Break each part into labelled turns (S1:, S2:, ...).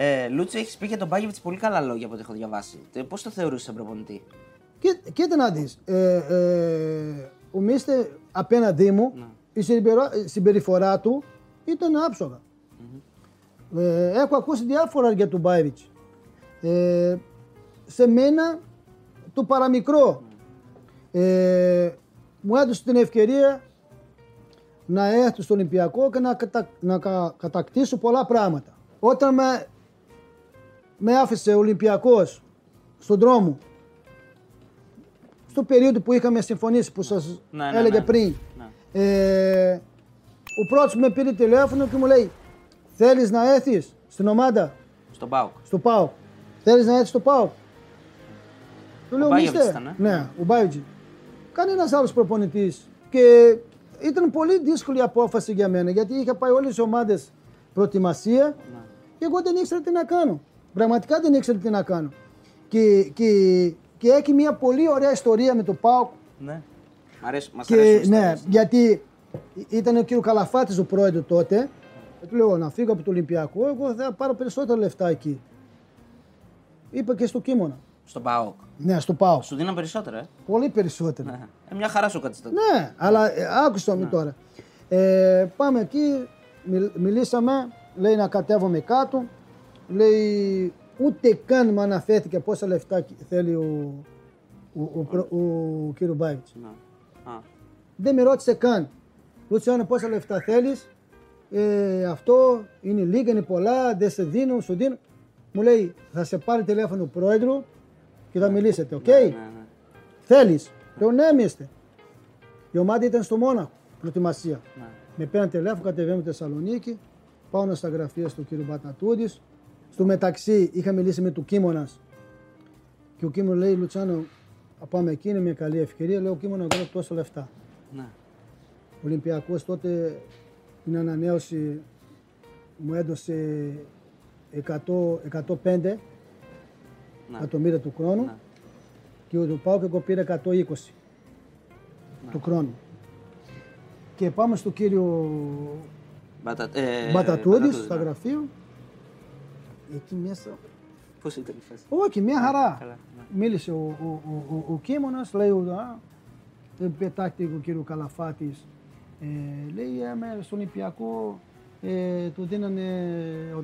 S1: Ε, Λούτσι, έχεις πει για τον Μπάγεβιτς πολύ καλά λόγια από ό,τι έχω διαβάσει. Πώς το θεωρούσες σαν προπονητή;
S2: Κοί- Κοίτα να δεις, ε, ε, ο Μίστε απέναντί μου, η συμπεριφορά, η συμπεριφορά του ήταν άψογα. Ε, έχω ακούσει διάφορα για τον Μπάιβιτς. Ε, σε μένα το παραμικρό. Ε, μου έδωσε την ευκαιρία να έρθω στο Ολυμπιακό και να, κατα, να κα- κατακτήσω πολλά πράγματα. Όταν με, με άφησε ο Ολυμπιακός στον δρόμο στο περίοδο που είχαμε συμφωνήσει που σας
S1: Ναι, ναι,
S2: έλεγα
S1: ναι.
S2: πριν.
S1: Ναι.
S2: Ε, ο πρώτος με πήρε τηλέφωνο και μου λέει θέλεις να έρθεις στην ομάδα,
S1: Στον Πάουκ.
S2: στο ΠΑΟΚ. Θέλεις να έρθεις στο ΠΑΟΚ; Του λέω,
S1: Μπάγεβιτς
S2: «Μίστε».
S1: ήταν, ε;
S2: Ναι, ο Μπάιβιτς. Κανένας άλλος προπονητής. Και ήταν πολύ δύσκολη απόφαση για μένα γιατί είχα πάει όλες τις ομάδες προετοιμασία
S1: Ναι.
S2: και εγώ δεν ήξερα τι να κάνω. Πραγματικά δεν ήξερα τι να κάνω. Και, και, και έχει μια πολύ ωραία ιστορία με το ΠΑΟΚ
S1: Ναι. Μ' αρέσει, μας
S2: και,
S1: αρέσουν οι
S2: ναι,
S1: ιστορίες.
S2: γιατί ήταν ο κύριος Καλαφάτης ο πρόεδρος τότε. Και του λέω να φύγω από το Ολυμπιακό, εγώ θα πάρω περισσότερα λεφτά εκεί. Είπα και στο Κίμωνα.
S1: Στον Πάοκ.
S2: Ναι, στο πάω.
S1: Σου δίναν περισσότερα, ε;
S2: Πολύ περισσότερα.
S1: Ναι. Ε, μια χαρά σου κάτσε τότε.
S2: Ναι, αλλά ε, άκουσα με τώρα. Ε, πάμε εκεί, μιλ- μιλήσαμε, λέει να κατέβουμε κάτω. Λέει ούτε καν με αναφέρθηκε πόσα λεφτά θέλει ο, ο, ο, προ- ο, κύριο Μπάιβιτς.
S1: Ναι. Α.
S2: Δεν με ρώτησε καν. Λουτσιάνο πόσα λεφτά θέλεις. Ε, αυτό είναι λίγα, είναι πολλά, δεν σε δίνω, σου δίνω. Μου λέει θα σε πάρει τηλέφωνο ο πρόεδρο και θα μιλήσετε, οκ;
S1: Ναι, ναι.
S2: Θέλεις. Λέω ναι, μίστε. Η ομάδα ήταν στο Μόναχο, προετοιμασία.
S1: Ναι.
S2: Με πήραν τηλέφωνο, κατεβαίνω στη Θεσσαλονίκη, πάω στα γραφεία του κύριου Μπατατούδης. Στο μεταξύ είχα μιλήσει με του Κίμωνας και ο Κίμωνας λέει: Λουτσάνο, θα πάμε εκεί, είναι μια καλή ευκαιρία. Λέω: Κίμωνα, εγώ έχω τόσα λεφτά.
S1: Ναι.
S2: Ο Ολυμπιακός τότε την ανανέωση μου έδωσε 100, 105 εκατομμύρια του χρόνου
S1: Ναι.
S2: και ο Πάο και εγώ πήρα 120 του χρόνου. Και πάμε στο κύριο
S1: Μπατα, ε,
S2: Μπατατούδης,
S1: Μπατατούδης,
S2: στο
S1: ναι.
S2: γραφείο. Εκεί μέσα.
S1: Πώς ήταν η φάση;
S2: Όχι, μια χαρά.
S1: καλά, ναι.
S2: Μίλησε ο, ο, ο, ο, ο Κίμωνας, λέει, ο, α, ε, πετάχτηκε ο κύριος Καλαφάτης. Ε, λέει, ε, με, στον Ολυμπιακό ε, του δίνανε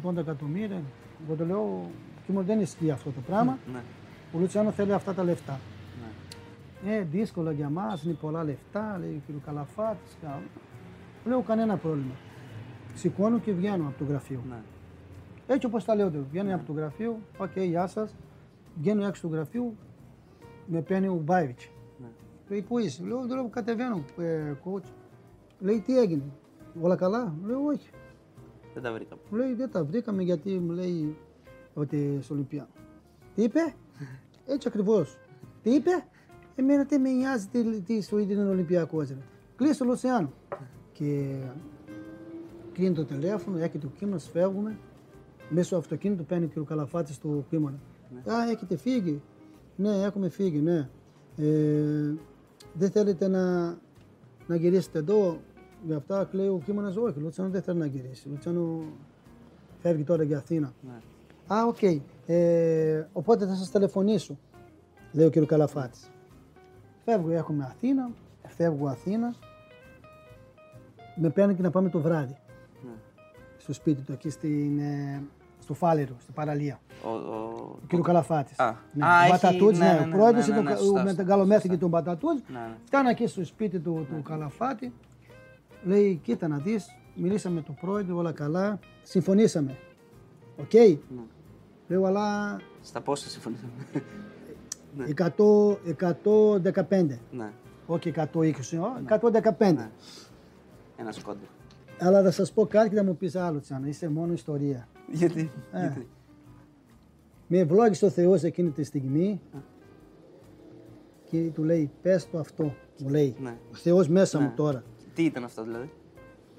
S2: 80 εκατομμύρια. Εγώ το λέω, Κίμωνας δεν ισχύει αυτό το πράγμα.
S1: Ναι.
S2: Ο Λουτσιάνο θέλει αυτά τα λεφτά.
S1: Ναι.
S2: Ε, δύσκολα για μας, είναι πολλά λεφτά, λέει ο κύριος Καλαφάτης. Λέω κανένα πρόβλημα. Σηκώνω και βγαίνω από το γραφείο.
S1: Ναι.
S2: Έτσι όπως τα λέω, τώρα. βγαίνω από το γραφείο, οκ, γεια σας. Βγαίνω έξω του γραφείου, με παίρνει ο Μπάγεβιτς.
S1: Ναι.
S2: Λέει, πού είσαι, λέω, τώρα κατεβαίνω, ε, coach. Λέει, τι έγινε, όλα καλά, λέω, όχι.
S1: Δεν τα βρήκαμε.
S2: Μου λέει δεν τα βρήκαμε γιατί μου λέει ότι στο Ολυμπιακό. Τι είπε, έτσι ακριβώς. Τι είπε, εμένα τι με νοιάζει τι, τι σου είναι Ολυμπιακό. Κλείσε το Λουσιάνο. Και κλείνει το τηλέφωνο, έχει το κείμενο, φεύγουμε. Μέσω του αυτοκίνητου παίρνει και ο Καλαφάτης στο κείμενο. Α, έχετε φύγει. Ναι, έχουμε φύγει, ναι. Ε, δεν θέλετε να, να γυρίσετε εδώ; Γι' αυτά λέει ο Κίμωνα. Όχι, ο Λουτσάνο δεν θέλει να γυρίσει. Ο Λουτσάνο φεύγει τώρα για Αθήνα.
S1: Ναι.
S2: Α, οκ. Ε, οπότε θα σας τηλεφωνήσω, λέει ο κύριος Καλαφάτης. Φεύγω, έχουμε Αθήνα, φεύγω Αθήνα. Με παίρνει και να πάμε το βράδυ
S1: Ναι.
S2: στο σπίτι του, εκεί στην, ε, στο Φάλερο, στην παραλία.
S1: Ο, ο...
S2: Ο κύριος Καλαφάτης.
S1: Α.
S2: Ναι,
S1: Α,
S2: ο
S1: έχει-
S2: Μπατατούτς,
S1: ναι,
S2: ναι,
S1: ναι,
S2: ο
S1: ναι,
S2: πρόεδρος
S1: ναι,
S2: είναι
S1: ναι,
S2: ο-
S1: σωστά,
S2: με
S1: σωστά,
S2: τον καλομέθη και τον Μπατατούτς.
S1: Ναι, ναι.
S2: Φτάνω εκεί στο σπίτι του, του Καλαφάτη. Λέει, κοίτα να δεις, μιλήσαμε με τον πρόεδρο, όλα καλά. Συμφωνήσαμε. Οκ.
S1: Ναι.
S2: Λέω, αλλά
S1: Στα πόσα συμφωνήσαμε;
S2: 100, 115.
S1: ναι.
S2: Όχι 120, ο, 115.
S1: Ένα σκόντι.
S2: Αλλά θα σας πω κάτι και θα μου πεις άλλο, Τσάνα. Είσαι μόνο ιστορία.
S1: Γιατί.
S2: Ε.
S1: Γιατί.
S2: Με ευλόγησε ο Θεός εκείνη τη στιγμή και του λέει, πες το αυτό. Μου λέει,
S1: Ναι.
S2: ο Θεός μέσα
S1: Ναι.
S2: μου τώρα.
S1: Τι ήταν αυτό δηλαδή;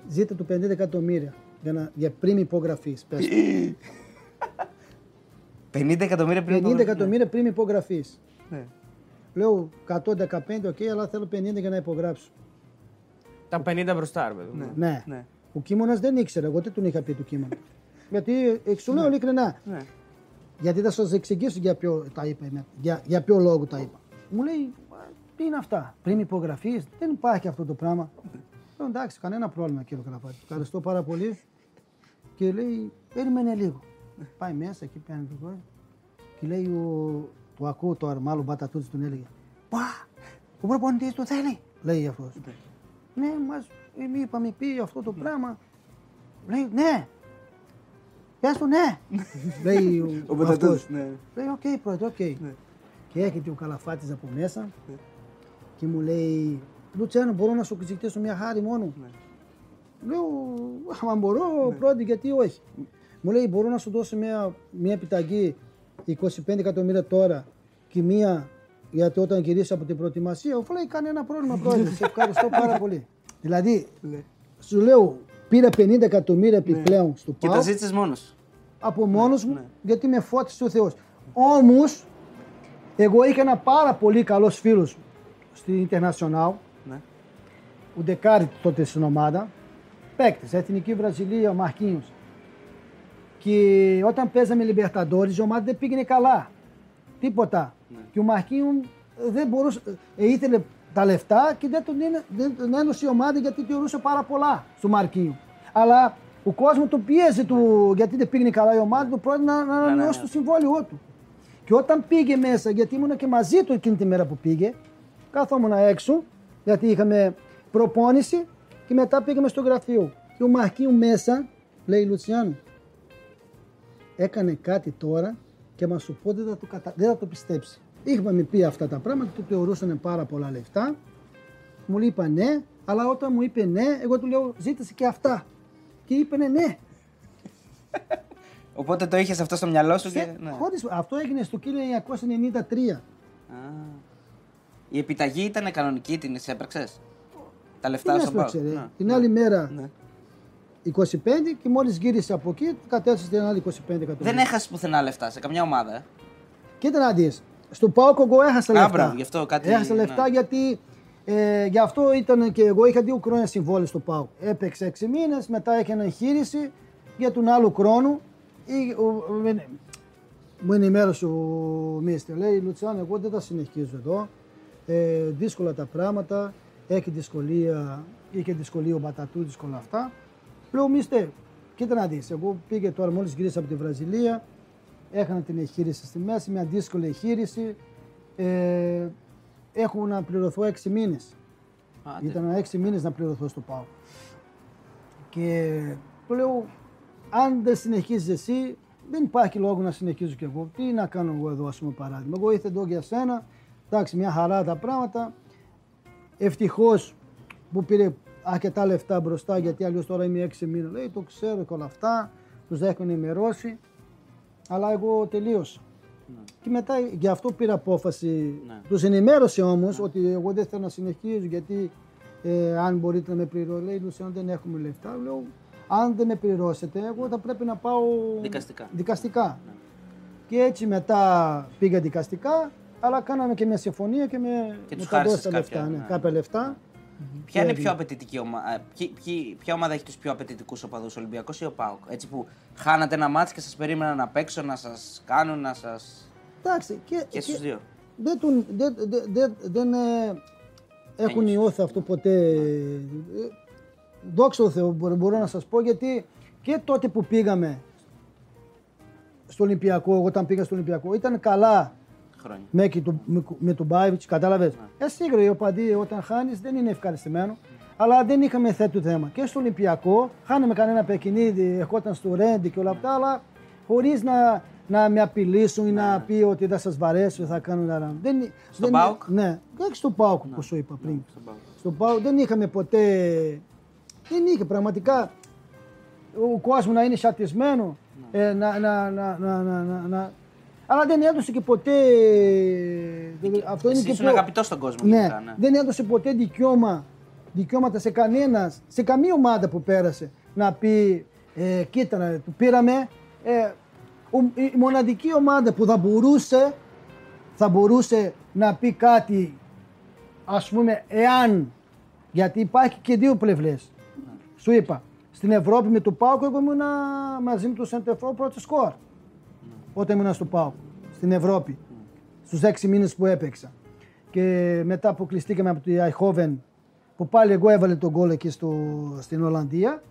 S2: Ζήτα του 50 εκατομμύρια για, να, για πριν υπογραφής. Πες το.
S1: 50 εκατομμύρια πριν.
S2: 50 εκατομμύρια πριν υπογραφής.
S1: Ναι.
S2: Λέω 115, οκ, αλλά θέλω 50 για να υπογράψω.
S3: Τα 50 μπροστά, ρε παιδί μου.
S2: Ναι.
S1: Ναι.
S2: Ο Κίμωνας δεν ήξερε, εγώ δεν τον είχα πει του Κίμωνα. Γιατί ε, σου λέω ειλικρινά.
S1: Ναι.
S2: Γιατί θα σας εξηγήσω για ποιο τα είπα, εμέ- για, για ποιο λόγο τα είπα. Μου λέει, «Μα, τι είναι αυτά, πριν υπογραφείς, δεν υπάρχει αυτό το πράγμα. Λέω, εντάξει, κανένα πρόβλημα κύριε Καλαφάτη. Ευχαριστώ πάρα πολύ. Και λέει, περίμενε λίγο. Πάει μέσα εκεί, πιάνει το κόρη. Και λέει, ο, το ακούω τώρα, μάλλον μπατατούτσι τον έλεγε. Πα, ο προπονητής το θέλει, λέει αυτός. Ναι, μας μη είπαμε πει αυτό το πράγμα. Λέει, ναι. Πες του ναι. λέει ο,
S1: Ο Μπατατούδης,
S2: αυτός.
S1: ναι.
S2: Λέει, οκ, πρόεδρε, οκ.
S1: Ναι.
S2: Και έρχεται ο Καλαφάτης από μέσα και μου λέει, Λουτσιάνο, μπορώ να σου ζητήσω μια χάρη μόνο;
S1: Ναι.
S2: Λέω, άμα μπορώ, πρώτη, γιατί όχι; Μου λέει, μπορώ να σου δώσω μια, μια επιταγή 25 εκατομμύρια τώρα και μία γιατί όταν γυρίσει από την προετοιμασία, μου λέει, κανένα πρόβλημα, πρόεδρε. Σε ευχαριστώ πάρα πολύ. Δηλαδή,
S1: Ναι.
S2: σου λέω, πήρα 50 εκατομμύρια επιπλέον στο
S1: Και τα
S2: ΠΑΟ
S1: ζήτησες μόνος.
S2: από μόνος μου,
S1: Ναι.
S2: γιατί με φώτισε ο Θεός. Όμως, εγώ είχα ένα πάρα πολύ καλός φίλος στην International,
S1: Ναι.
S2: ο Ντεκάρη τότε στην ομάδα, παίκτης, Εθνική Βραζιλία, ο Μαρκίνιος. Και όταν παίζαμε Λιμπερταντόρις, η ομάδα δεν πήγαινε καλά. Τίποτα.
S1: Ναι.
S2: Και ο Μαρκίνιο δεν μπορούσε, ε, ήθελε τα λεφτά και δεν τον, είναι, δεν τον έδωσε η ομάδα γιατί θεωρούσε πάρα πολλά στο Μαρκίνιο. Αλλά ο κόσμος τον πίεζε του, γιατί δεν πήγαινε καλά η ομάδα, του πρώτα να, να
S1: ναι,
S2: ανανεώσει
S1: ναι.
S2: το συμβόλαιό του. Και όταν πήγε μέσα, γιατί ήμουν και μαζί του εκείνη τη μέρα που πήγε, κάθομουν έξω, γιατί είχαμε προπόνηση και μετά πήγαμε στο γραφείο. Και ο Μαρκίνιο μέσα λέει Λουτσιάνο, έκανε κάτι τώρα και μας σου πω δεν θα το, κατα... δεν θα το πιστέψει. Είχαμε πει αυτά τα πράγματα, του θεωρούσαν πάρα πολλά λεφτά. Μου είπα ναι, αλλά όταν μου είπε ναι, εγώ του λέω ζήτησε και αυτά. Και είπε ναι.
S1: Οπότε το είχες αυτό στο μυαλό σου και.
S2: Σε-
S1: Ναι.
S2: χωρίς- αυτό έγινε στο 1993.
S1: Α. Η επιταγή ήταν κανονική, την έπραξε. Τα λεφτά
S2: Δεν
S1: στον
S2: έσπρωξε,
S1: Πάο.
S2: ρε.
S1: Ναι.
S2: Την άλλη μέρα
S1: Ναι.
S2: 25 και μόλις γύρισε από εκεί, κατέστησε την άλλη 25 εκατομμύρια.
S1: Δεν έχασες πουθενά λεφτά σε καμιά ομάδα. Ε;
S2: Κοίτα να δεις. Στο Πάοκ εγώ έχασα
S1: Α,
S2: λεφτά.
S1: μπράβο, γι' αυτό κάτι-
S2: Έχασα λεφτά
S1: ναι.
S2: γιατί ε, γι' αυτό ήταν και εγώ είχα δύο χρόνια συμβόλαιο στο Πάοκ. Έπαιξε 6 μήνες, μετά έκανα εγχείρηση για τον άλλο χρόνο. Ή, ο, ο, με- μου ενημέρωσε ο Μίστερ. Λέει Λουτσιάν, εγώ δεν θα συνεχίζω εδώ. Ε, δύσκολα τα πράγματα. Έχει δυσκολία, είχε δυσκολία ο Μπατατού, δύσκολα αυτά. Λέω Μίστερ, κοίτα να δεις, εγώ πήγε τώρα μόλις γύρισα από τη Βραζιλία, έκανα την εγχείρηση στη μέση, μια δύσκολη εγχείρηση. Ε, έχω να πληρωθώ έξι μήνες.
S1: Άντε.
S2: Ήταν έξι μήνες να πληρωθώ στο ΠΑΟ. Και του λέω, αν δεν συνεχίζεις εσύ, δεν υπάρχει λόγο να συνεχίζω κι εγώ. Τι να κάνω εγώ εδώ, ας πούμε, παράδειγμα. Εγώ ήρθα εδώ για σένα, εντάξει, μια χαρά τα πράγματα. Ευτυχώς που πήρε αρκετά λεφτά μπροστά, γιατί αλλιώς τώρα είμαι έξι μήνες. Λέει, το ξέρω και όλα αυτά, τους έχω ενημερώσει, αλλά εγώ τελείωσα. Και μετά γι' αυτό πήρα απόφαση.
S1: Ναι.
S2: Τους ενημέρωσε όμως ότι εγώ δεν θέλω να συνεχίζω γιατί ε, αν μπορείτε να με πληρώσετε. Λέει Λουσιάν δεν έχουμε λεφτά. Λέω αν δεν με πληρώσετε εγώ θα πρέπει να πάω
S1: Δικαστικά.
S2: δικαστικά. Και έτσι μετά πήγα δικαστικά αλλά κάναμε και μια συμφωνία και με
S1: Και
S2: με
S1: τους
S2: τα
S1: χάρισες
S2: δώσα
S1: κάποια,
S2: λεφτά. Ναι,
S1: ναι.
S2: κάποια λεφτά.
S1: Ποια είναι
S2: Και
S1: πιο απαιτητική ομάδα, ποια ομάδα έχει τους πιο απαιτητικούς οπαδούς, Ολυμπιακός ή ο Πάοκ. Έτσι που χάνατε ένα μάτσο και σας περίμεναν απ' έξω να σας κάνουν, να σα.
S2: Εντάξει, και,
S1: και στους δύο.
S2: δεν, τον, δεν, δεν, δεν, δεν ε, έχουν
S1: Ένιωσες.
S2: νιώθει αυτό ποτέ. Ε, Δόξα τω Θεώ μπορώ, μπορώ να σας πω γιατί και τότε που πήγαμε στο Ολυμπιακό, εγώ όταν πήγα στο Ολυμπιακό, ήταν καλά
S1: χρόνια.
S2: με, και το- με, με τον Μπάιβιτς, κατάλαβες. Ε, σίγουρα οι οπαδοί όταν χάνεις δεν είναι ευχαριστημένο. Αλλά δεν είχαμε θέτου θέμα. Και στο Ολυμπιακό χάναμε κανένα παιχνίδι, ερχόταν στο Ρέντι και όλα αυτά, αλλά χωρίς να, να με απειλήσουν ή να πει ότι θα σας βαρέσω, θα κάνω ένα. Δεν,
S1: Στον
S2: δεν,
S1: ΠΑΟΚ;
S2: Ναι, και στο ΠΑΟΚ που σου είπα πριν.
S1: Στον ΠΑΟΚ.
S2: Στον ΠΑΟΚ δεν είχαμε ποτέ. Δεν είχε πραγματικά ο κόσμος να είναι σατισμένο. Ε, να, να, να, να, να, να, να- Αλλά δεν έδωσε και ποτέ. Αυτό είναι
S1: Εσύ
S2: και
S1: ήσουν
S2: πιο-
S1: αγαπητός στον κόσμο
S2: ναι,
S1: γενικά, ναι.
S2: δεν έδωσε ποτέ δικαίωμα, δικαιώματα σε κανένας, σε καμία ομάδα που πέρασε να πει ε, κοίτα να, του πήραμε ε, ο- η μοναδική ομάδα που θα μπορούσε θα μπορούσε να πει κάτι ας πούμε εάν γιατί υπάρχει και δύο πλευρές σου είπα στη Στην Ευρώπη με το Πάουκ εγώ ήμουν μαζί με το Σεντεφρό πρώτο σκορ. Όταν ήμουν στο Πάουκ. Στην Ευρώπη. Στους έξι μήνες που έπαιξα. Και μετά που κλειστήκαμε από τη Αϊχόβεν που πάλι εγώ έβαλε τον γκολ εκεί στο, στην Ολλανδία.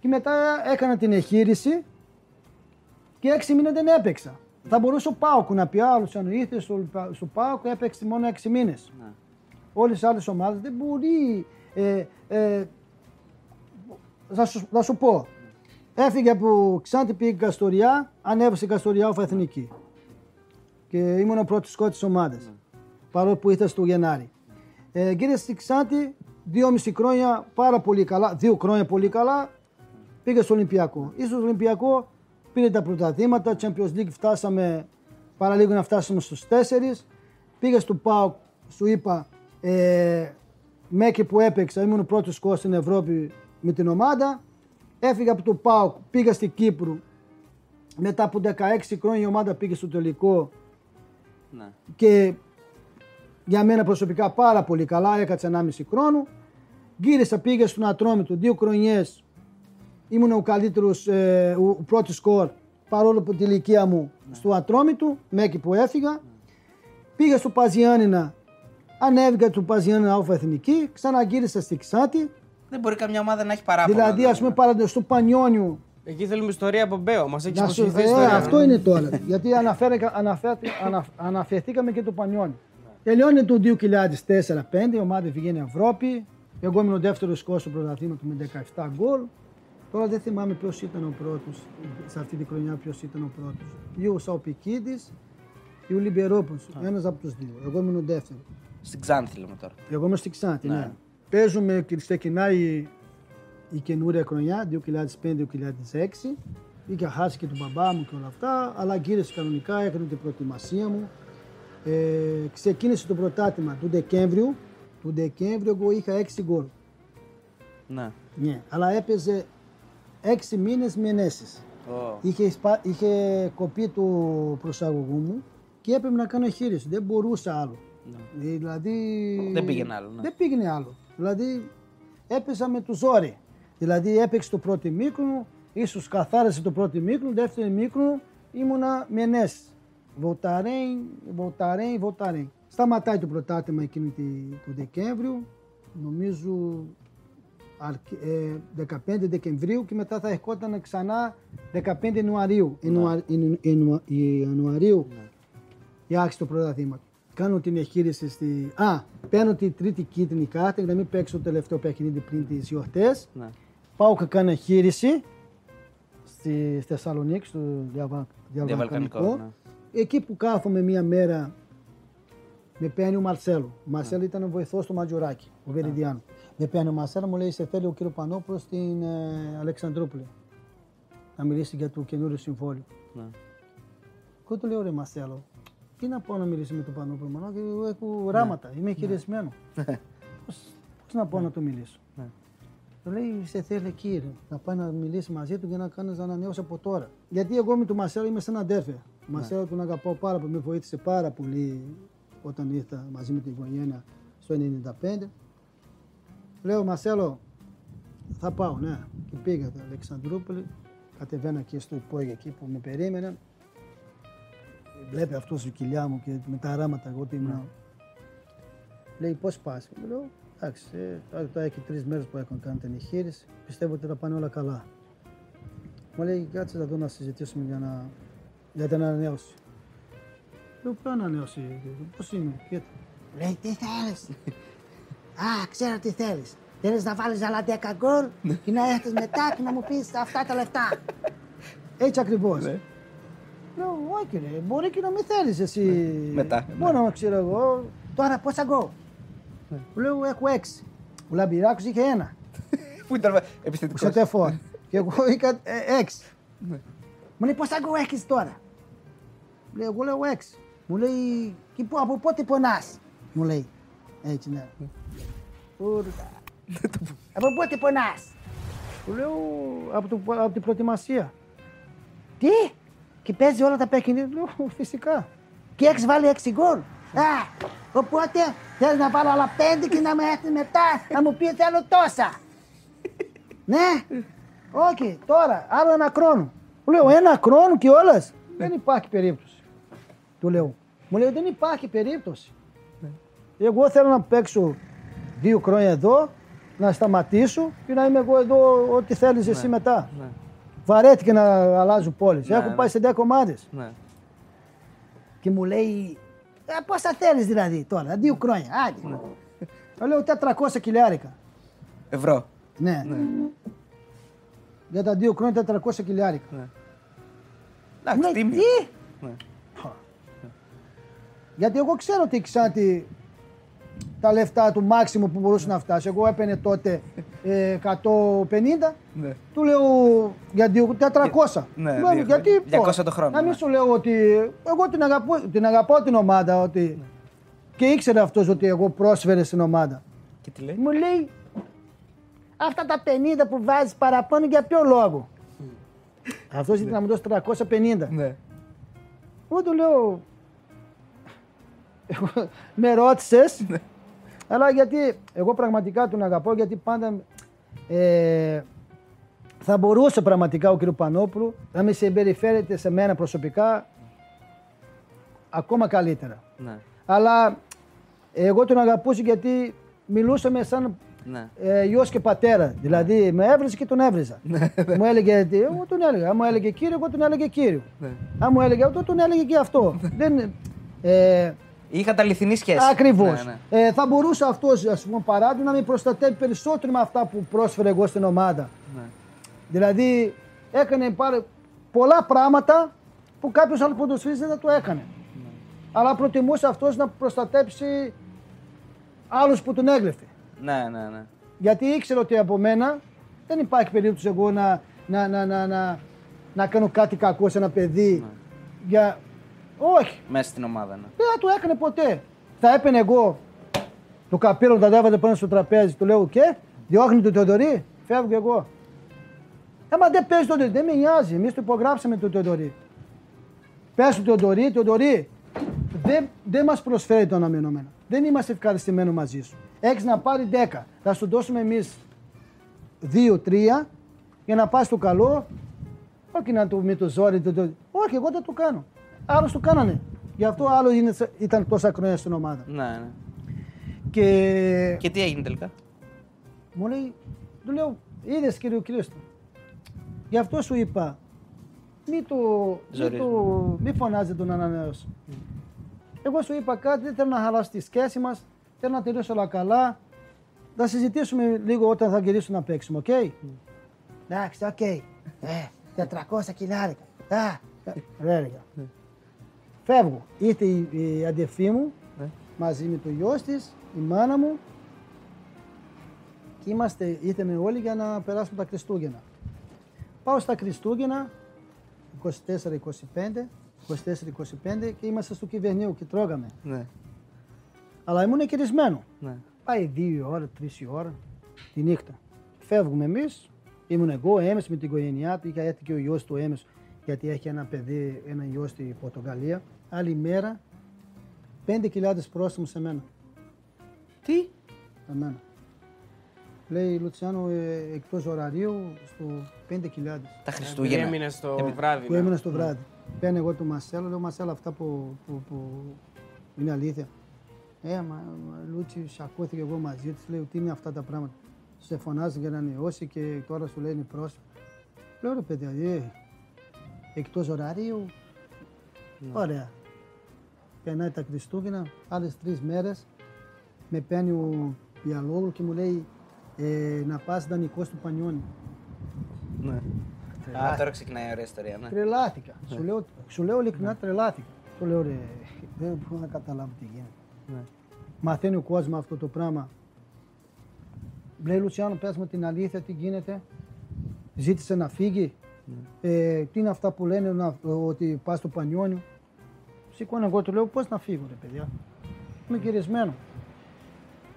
S2: Και μετά έκανα την εγχείρηση και έξι μήνες δεν έπαιξα. Θα μπορούσε ο Πάουκ να πει άλλο αν ήρθε στο, στο Πάουκ έπαιξε μόνο έξι μήνες. Ναι. Όλες οι άλλες ομάδες δεν μπορεί. Ε, ε, θα, σου, θα σου πω. Έφυγε από Ξάντη πήγε Καστοριά, ανέβασε Καστοριά ο Εθνική. Και ήμουν ο πρώτος σκότ της ομάδας. Ναι. Παρόλο που ήρθε στο Γενάρη. Ε, γύρισε στη Ξάντη, μισή χρόνια πάρα πολύ καλά, δύο χρόνια πολύ καλά, πήγε στο Ολυμπιακό. Ίσως στο Ολυμπιακό πήρε τα πρωταθλήματα, Champions League φτάσαμε, παραλίγο να φτάσουμε στους τέσσερις. Πήγε στο ΠΑΟΚ, σου είπα, ε, μέχρι που έπαιξα, ήμουν ο πρώτος σκορ στην Ευρώπη με την ομάδα. Έφυγα από το ΠΑΟΚ, πήγα στην Κύπρου. Μετά από 16 χρόνια η ομάδα πήγε στο τελικό. Ναι. Και για μένα προσωπικά πάρα πολύ καλά, έκατσε 1,5 χρόνο. Γύρισα, πήγα στον Ατρόμητο, δύο χρονιές. Ήμουν ο καλύτερος, ε, ο, πρώτος σκορ, παρόλο που την ηλικία μου ναι. στο Ατρόμητο, μέχρι που έφυγα. Πήγα στο Παζιάννηνα, ανέβηκα του Παζιάννηνα Αλφα Εθνική, ξαναγύρισα στη Ξάτη.
S1: Δεν μπορεί καμιά ομάδα να έχει παράπονα.
S2: Δηλαδή, ας πούμε, παράδειγμα στο Πανιόνιο.
S3: Εκεί θέλουμε ιστορία από Μπέο, μας έχει
S2: υποσχεθεί ε, ιστορία. Αυτό είναι τώρα. Γιατί αναφερθήκαμε και το Πανιόνιο. Τελειώνει το 2004-2005, η ομάδα βγαίνει Ευρώπη. Εγώ ήμουν ο δεύτερο σκόρ του πρωταθλήματο με 17 γκολ. Τώρα δεν θυμάμαι ποιος ήταν ο πρώτος, σε αυτή τη χρονιά ποιος ήταν ο πρώτος. Ή ο Σαοπικίδη ή ο Λιμπερόπουλος. Ένας από τους δύο. Εγώ ήμουν ο δεύτερο.
S1: Στην Ξάνθη λέμε τώρα.
S2: Εγώ είμαι στην Ξάνθη, ναι. ναι. Παίζουμε και ξεκινάει η καινούρια χρονιά 2005-2006. Είχα χάσει και τον μπαμπά μου και όλα αυτά, αλλά γύρισε κανονικά, έκανε την προετοιμασία μου. Ε, ξεκίνησε το πρωτάθλημα του Δεκέμβριου. Του Δεκέμβριου εγώ είχα 6 γκολ.
S1: Ναι.
S2: ναι. Αλλά έπαιζε 6 μήνες με ενέσεις. Oh. Είχε, είχε κοπεί το προσαγωγού μου και έπρεπε να κάνω εγχείρηση. Δεν μπορούσα άλλο. Ναι. Ε, δηλαδή,
S1: δεν πήγαινε άλλο. Ναι.
S2: Δεν πήγαινε άλλο. Δηλαδή έπαιζα με του ζόρι. Δηλαδή έπαιξε το πρώτο μήκρο, ίσως καθάρισε το πρώτο μήκρο, δεύτερο μήκρο ήμουνα με ενέσει. Βοταρέν, Βοταρέν, Βοταρέν. Σταματάει το πρωτάθλημα εκείνη το Δεκέμβριο, νομίζω 15 ε, Δεκεμβρίου και μετά θα ερχόταν ξανά 15 Ιανουαρίου. Ιανουαρίου η άρχιση του πρωταθλήματος. Κάνω την εγχείρηση στη. Α, παίρνω την τρίτη κίτρινη κάρτα για να μην παίξω το τελευταίο παιχνίδι πριν τις γιορτές. Ναι. Πάω και κάνω εγχείρηση στη Θεσσαλονίκη, στο διαβαλκανικό. Ναι. Εκεί που κάθομαι μία μέρα με παίρνει ο Μαρσέλο. Ο Μαρσέλο ναι. ήταν ο βοηθός του Ματζουράκη, ο ναι. Βεριδιάνου. Με παίρνει ο Μαρσέλο, μου λέει: Σε θέλει ο κύριο Πανόπουλος στην ε, Αλεξανδρούπολη. Να μιλήσει για το καινούριο συμβόλαιο. Ναι. Εγώ του λέω: Ρε Μαρσέλο, τι να πω να μιλήσει με τον Πανόπουλο, Μανώ, και εγώ έχω ράματα, είμαι χειρισμένο. Πώς να πω να του μιλήσω; Του λέει: Σε θέλει κύριε, να πάει να μιλήσει μαζί του και να κάνεις ανανέωση από τώρα. Γιατί εγώ με τον Μαρσέλο είμαι σαν αδέρφια. Ναι. Μαρσέλο τον αγαπάω πάρα πολύ, με βοήθησε πάρα πολύ όταν ήρθα μαζί με την οικογένεια στο 1995. Λέω Μαρσέλο, θα πάω, ναι. Και πήγα στην Αλεξανδρούπολη, κατεβαίνα και στο υπόγειο εκεί που με περίμενε. Βλέπει αυτός η κοιλιά μου και με τα ράματα εγώ τι ήμουν. Ναι. Λέει πώς πας; Λέω εντάξει, ε, τώρα έχει τρεις μέρες που έχω κάνει την εγχείρηση. Πιστεύω ότι θα πάνε όλα καλά. Μου λέει κάτσε εδώ να συζητήσουμε για να για την ανανέωση. Λέω, ποια ανανέωση, πώς είναι, γιατί; Λέει, τι θέλεις; Α, ξέρω τι θέλεις. Θέλεις να βάλεις άλλα 10 γκολ και να έρθεις μετά και να μου πεις αυτά τα λεφτά. Έτσι ακριβώς. Ναι. Λέω, όχι ρε, μπορεί και να μην θέλεις εσύ.
S1: Ναι, μετά.
S2: Μόνο να ξέρω εγώ. Τώρα πόσα γκολ. Ναι. Λέω, έχω έξι. Ο Λαμπυράκος είχε ένα.
S1: Πού ήταν επιστημικός. Σε
S2: τεφόρ. Και εγώ είχα ε, έξι. Μου λέει, πόσα γκολ έχεις τώρα; Λέει, εγώ λέω έξι. Μου λέει, και που, από πότε πονάς; Μου λέει, έτσι ναι. Ούρτα. από πότε πονάς; Του λέω, από, το, από την προετοιμασία. Τι, και παίζει όλα τα παιχνίδια. Λέω, φυσικά. Και έχεις βάλει έξι γκολ. Α, οπότε θέλει να βάλω άλλα πέντε και να με έρθει μετά να μου πει θέλω τόσα. Ναι, όχι, τώρα, άλλο ένα χρόνο. Του λέω, ένα χρόνο κιόλα. Δεν υπάρχει περίπτωση. Του λέω. Μου λέει, δεν υπάρχει περίπτωση. Εγώ θέλω να παίξω δύο χρόνια εδώ, να σταματήσω και να είμαι εγώ εδώ ό,τι θέλεις εσύ μετά.
S3: Ναι.
S2: Βαρέθηκε να αλλάζω πόλεις.
S3: Ναι,
S2: Έχω
S3: ναι.
S2: πάει σε 10 ομάδες.
S3: Ναι.
S2: Και μου λέει, ε, πόσα θέλεις δηλαδή τώρα, δύο χρόνια. Άντε.
S3: Ναι.
S2: Του λέω 400 χιλιάρικα.
S1: Ευρώ.
S2: Ναι. Για τα δύο χρόνια 400 χιλιάρικα.
S3: Ναι.
S1: Εντάξει,
S2: Ναι,
S1: τίμιο.
S2: τι;
S3: Ναι.
S2: Γιατί εγώ ξέρω ότι Ξάντη τα λεφτά του μάξιμου που μπορούσε να φτάσει. Εγώ έπαιρνε τότε ε, 150.
S3: Ναι.
S2: Του λέω για δύο- 400.
S1: Ναι,
S2: Του λέω,
S1: δύο
S2: γιατί
S1: χρόνια.
S2: πω,
S1: 200 το χρόνο,
S2: Να μην
S1: ναι.
S2: σου λέω ότι εγώ την, αγαπώ, την αγαπάω την ομάδα. Ότι... Και ήξερε αυτός ότι εγώ πρόσφερε στην ομάδα.
S3: Και τι λέει;
S2: Μου λέει αυτά τα 50 που βάζεις παραπάνω για ποιο λόγο; Αυτός ήθελε να μου δώσει 350.
S3: Ναι.
S2: Εγώ του λέω. Εγώ, με ρώτησες. αλλά γιατί εγώ πραγματικά τον αγαπώ γιατί πάντα ε, θα μπορούσε πραγματικά ο κ. Πανόπουλου να με συμπεριφέρεται σε μένα προσωπικά ακόμα καλύτερα.
S3: Ναι.
S2: Αλλά εγώ τον αγαπούσα γιατί μιλούσαμε σαν
S3: Ναι.
S2: ε, γιος και πατέρα. Δηλαδή με έβριζε και τον έβριζα. μου έλεγε τι, εγώ τον έλεγα. Αν μου έλεγε κύριο, εγώ τον έλεγε κύριο.
S3: Ναι.
S2: Αν μου έλεγε αυτό, τον έλεγε και αυτό. Δεν, ε,
S1: Είχατε αληθινή σχέση.
S2: Ακριβώς.
S1: Ναι, ναι.
S2: Ε, θα μπορούσε αυτός, ας πούμε, παράδειγμα, να με προστατεύει περισσότερο με αυτά που πρόσφερε εγώ στην ομάδα.
S3: Ναι.
S2: Δηλαδή, έκανε πάρα, πολλά πράγματα που κάποιος άλλος ποδοσφαιριστής δεν θα το έκανε. Αλλά προτιμούσε αυτός να προστατέψει άλλους που τον έγλεφε.
S1: Ναι, ναι, ναι.
S2: Γιατί ήξερε ότι από μένα δεν υπάρχει περίπτωση εγώ να, να, να, να, να, να κάνω κάτι κακό σε ένα παιδί. Για... Όχι,
S1: Μέσα στην ομάδα, ναι.
S2: δεν θα το έκανε ποτέ. Θα έπαιρνε εγώ το καπέλο, θα τα έβαζε πάνω στο τραπέζι, του λέω και διώχνει τον Τεοδωρή, φεύγω εγώ. Έμα δεν παίζει τον Τεοδωρή, δεν με νοιάζει. Εμείς το υπογράψαμε τον Τεοδωρή. Πες του Τεοδωρή, Τεοδωρή, δεν, δεν μας προσφέρει το αναμενόμενο. Δεν είμαστε ευχαριστημένοι μαζί σου. Έχεις να πάρει 10. Θα σου δώσουμε εμείς 2-3 για να πας στο καλό. Όχι να το με το ζόρι. Το, το... Όχι, εγώ δεν το κάνω. Άλλοι το κάνανε. Γι' αυτό άλλο είναι, ήταν τόσα χρόνια στην ομάδα.
S1: ναι, ναι.
S2: Και,
S1: Και τι έγινε τελικά;
S2: μου λέει, του λέω, είδες κύριος Κρίστο. Γι' αυτό σου είπα, μη, το, μη,
S1: Ζορίζουμε.
S2: το, μη φωνάζει τον ανανέωση. Εγώ σου είπα κάτι, δεν θέλω να χαλάσει τη σχέση μας, θέλω να τελειώσει όλα καλά. Θα συζητήσουμε λίγο όταν θα γυρίσουμε να παίξουμε, οκ; Εντάξει, οκ. Ε, 400 χιλιάρικα. Α, ε, ρε, έλεγα. Φεύγω. Ήρθε η, η αδερφή μου
S3: Ναι.
S2: μαζί με το γιο της, η μάνα μου. Και είμαστε, ήρθαμε όλοι για να περάσουμε τα Χριστούγεννα. Πάω στα Χριστούγεννα, 24-25, 24-25 και είμαστε στο κυβερνείο και τρώγαμε.
S3: Ναι.
S2: Αλλά ήμουν κυρισμένο.
S3: Ναι.
S2: Πάει δύο ώρα, τρεις η ώρα τη νύχτα. Φεύγουμε εμείς. Ήμουν εγώ, έμεσο με την οικογένειά του. Είχα έρθει και ο γιος του έμεσο, γιατί έχει ένα παιδί, ένα γιο στη Πορτογαλία. Άλλη μέρα, 5.000 πρόστιμο σε μένα.
S1: Τι;
S2: Σε μένα. Λέει Λουτσιάνο, ε, εκτός ωραρίου, στο 5.000
S1: Τα Χριστούγεννα.
S3: Έμεινε στο βράδυ.
S2: που
S3: ναι.
S2: έμεινα στο βράδυ. Παίρνω εγώ το Μασέλο, λέω Μασέλο αυτά που, που, που είναι αλήθεια. Ε, μα, μα Λούτσι, σακώθηκε εγώ μαζί της, λέω τι είναι αυτά τα πράγματα. Σε φωνάζει για να νεώσει και τώρα σου λένε πρόσωπο. Λέω ρε παιδιά, ε, εκτός ωραρίου, ωραία. Περνάει τα Χριστούγεννα, άλλες τρεις μέρες με παίρνει ο Πιαλόγλου και μου λέει ε, να πας δανεικός του Πανιόνι.
S3: Ναι.
S1: Α, τώρα ξεκινάει η ωραία ιστορία, ναι.
S2: Τρελάθηκα. Σου, λέω, σου λέω ειλικρινά τρελάθηκα. Του λέω ρε, δεν μπορώ να καταλάβω τι γίνεται.
S3: Ναι.
S2: Μαθαίνει ο κόσμος αυτό το πράγμα. Λέει Λουτσιάνο, πες μου την αλήθεια, τι γίνεται. Ζήτησε να φύγει. Ε, τι είναι αυτά που λένε να, ότι πας στο πανιόνιο. Σηκώνω εγώ, του λέω πώς να φύγω ρε παιδιά. Είμαι κυρισμένο.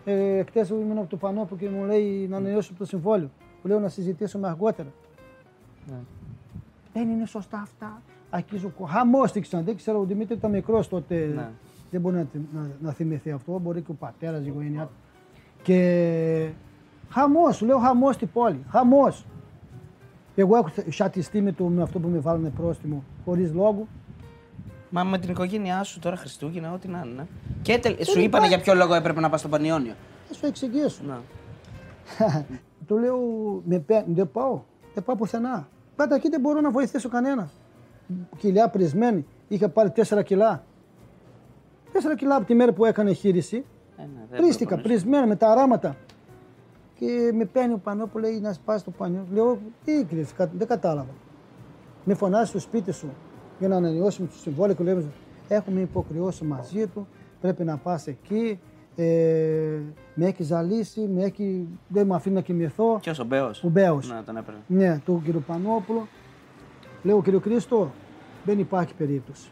S2: Ε, Χτες ήμουν από το Πανόπο και μου λέει να ανανεώσω το συμβόλαιο. Του λέω να συζητήσουμε αργότερα.
S3: Ναι.
S2: Δεν είναι σωστά αυτά. Αρχίζω χαμόστηξαν. Δεν ξέρω, ο Δημήτρης ήταν μικρός τότε.
S3: Ναι.
S2: Δεν μπορεί να, να, να θυμηθεί αυτό. Μπορεί και ο πατέρας, η οικογένειά του. Και Χαμός, σου λέω χαμός στην πόλη. Χαμός. Εγώ έχω σατιστεί με, το, με αυτό που με βάλανε πρόστιμο χωρίς λόγο.
S1: Μα με την οικογένειά σου τώρα Χριστούγεννα, ό,τι να είναι. ναι. Και τελ... σου είπανε για ποιο λόγο έπρεπε να πας στο Πανιόνιο.
S2: Θα σου εξηγήσω.
S1: Να.
S2: Του λέω, με παίρνει, δεν πάω. Δεν πάω πουθενά. Πάτα εκεί δεν μπορώ να βοηθήσω κανένα. Κιλιά πρισμένη. Είχα πάρει 4 κιλά. 4 κιλά από τη μέρα που έκανε χείριση.
S1: Ε, ναι, δεν
S2: Πρίστηκα,
S1: προπονείς.
S2: πρισμένα με τα αράματα. Και με παίρνει ο πανό που λέει να σπάσει το πανιό. Λέω, τι κύριε, δεν κατάλαβα. Με φωνάζει στο σπίτι σου για να ανανεώσουμε το συμβόλαιο και λέμε, έχουμε υποκριώσει μαζί του, πρέπει να πας εκεί, ε, με έχει ζαλίσει, με έχει, δεν με αφήνει να κοιμηθώ.
S1: Ποιος ο Μπέος;
S2: Ο Μπέος.
S1: Να τον έπαιρνε.
S2: Ναι, του κύριο Πανόπουλο. Λέω, κύριο Κρίστο, δεν υπάρχει περίπτωση.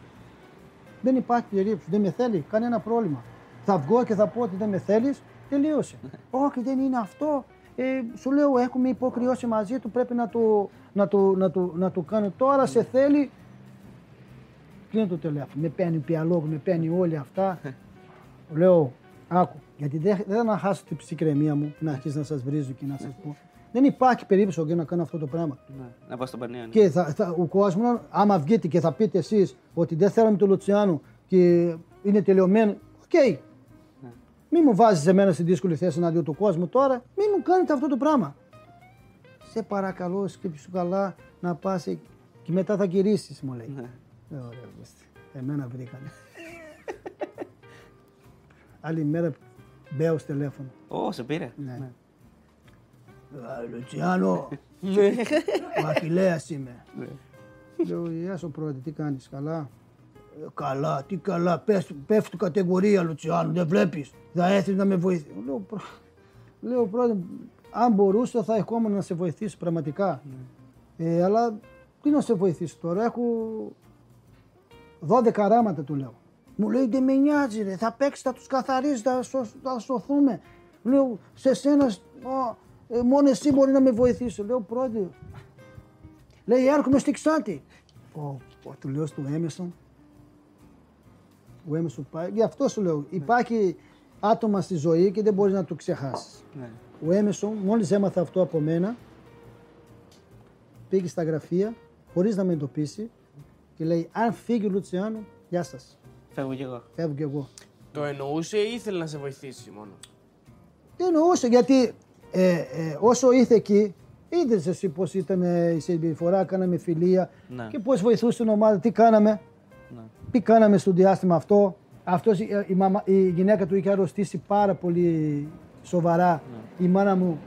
S2: Δεν υπάρχει περίπτωση. Δεν με θέλει, κανένα πρόβλημα. Θα βγω και θα πω ότι δεν με θέλεις, τελείωσε. Όχι, δεν είναι αυτό. Ε, σου λέω, έχουμε υποκριώσει μαζί του, πρέπει να του, να του, να του, να του κάνω. Τώρα σε θέλει. Κλείνω το τηλέφωνο. Με παίρνει πιαλόγου, με παίρνει όλοι αυτά. λέω, άκου, γιατί δεν, δεν θα να χάσω την ψυχραιμία μου να αρχίσει να σας βρίζω και να σας πω. Δεν υπάρχει περίπτωση για να κάνω αυτό το πράγμα.
S1: Ναι, να πας στο Πανιόνιο.
S2: Και θα, θα, ο κόσμος, άμα βγείτε και θα πείτε εσείς ότι δεν θέλαμε τον Λουτσιάνο και είναι τελειωμένο, οκ. Μην μου βάζεις εμένα στη δύσκολη θέση εναντίον του κόσμου τώρα, μην μου κάνετε αυτό το πράγμα. Σε παρακαλώ, σκέψου καλά να πας και μετά θα γυρίσεις, μου λέει.
S1: Ναι.
S2: Ε, ωραία, βρίσκεται. Εμένα βρήκανε. Άλλη μέρα μπαίω στο τηλέφωνο.
S1: Ω, σε πήρε.
S2: Ναι.
S1: Ναι.
S2: «Α, Λουτσιάνο, ο Αχιλέας είμαι. Λέω, γεια σου πρόεδρε, τι κάνεις, καλά; «Ε, καλά, τι καλά, πες, πέφτει κατηγορία Λουτσιάνο, δεν βλέπεις. Θα έρθεις να με βοηθήσεις. Λέω, «Πρό- λέω πρόεδρε, αν μπορούσα θα ερχόμουν να σε βοηθήσω πραγματικά. Ε, αλλά τι να σε βοηθήσω τώρα, έχω 12 ράματα του λέω. Μου λέει δεν με νοιάζει ρε, θα παίξει, θα τους καθαρίζει, θα, σω- θα σωθούμε. Λέω σε σένα, «Ω, ε, μόνο εσύ μπορεί να με βοηθήσει. Λέω πρόεδρε. Λέει έρχομαι στη Ξάντη. Ο, ο, του λέω στο Έμεσον. Ο Έμεσον πάει. Γι' αυτό σου λέω, υπάρχει άτομα στη ζωή και δεν μπορεί να το ξεχάσεις.
S1: Ναι.
S2: Ο Έμεσον, μόλις έμαθα αυτό από μένα, πήγε στα γραφεία χωρίς να με εντοπίσει και λέει: Αν φύγει ο Λουτσιάνο, γεια σας.
S1: Φεύγω κι εγώ.
S2: Φεύγω κι εγώ.
S3: Το εννοούσε ή ήθελε να σε βοηθήσει μόνο;
S2: Δεν εννοούσε γιατί ε, ε, όσο ήρθε εκεί, είδες εσύ πώς ήταν ε, η συμπεριφορά, κάναμε φιλία
S1: Ναι.
S2: και πώς βοηθούσε την ομάδα, τι κάναμε.
S1: Ναι.
S2: Τι κάναμε στο διάστημα αυτό. Αυτός, η, η, μαμα- η γυναίκα του είχε αρρωστήσει πάρα πολύ σοβαρά. Η μάνα μου,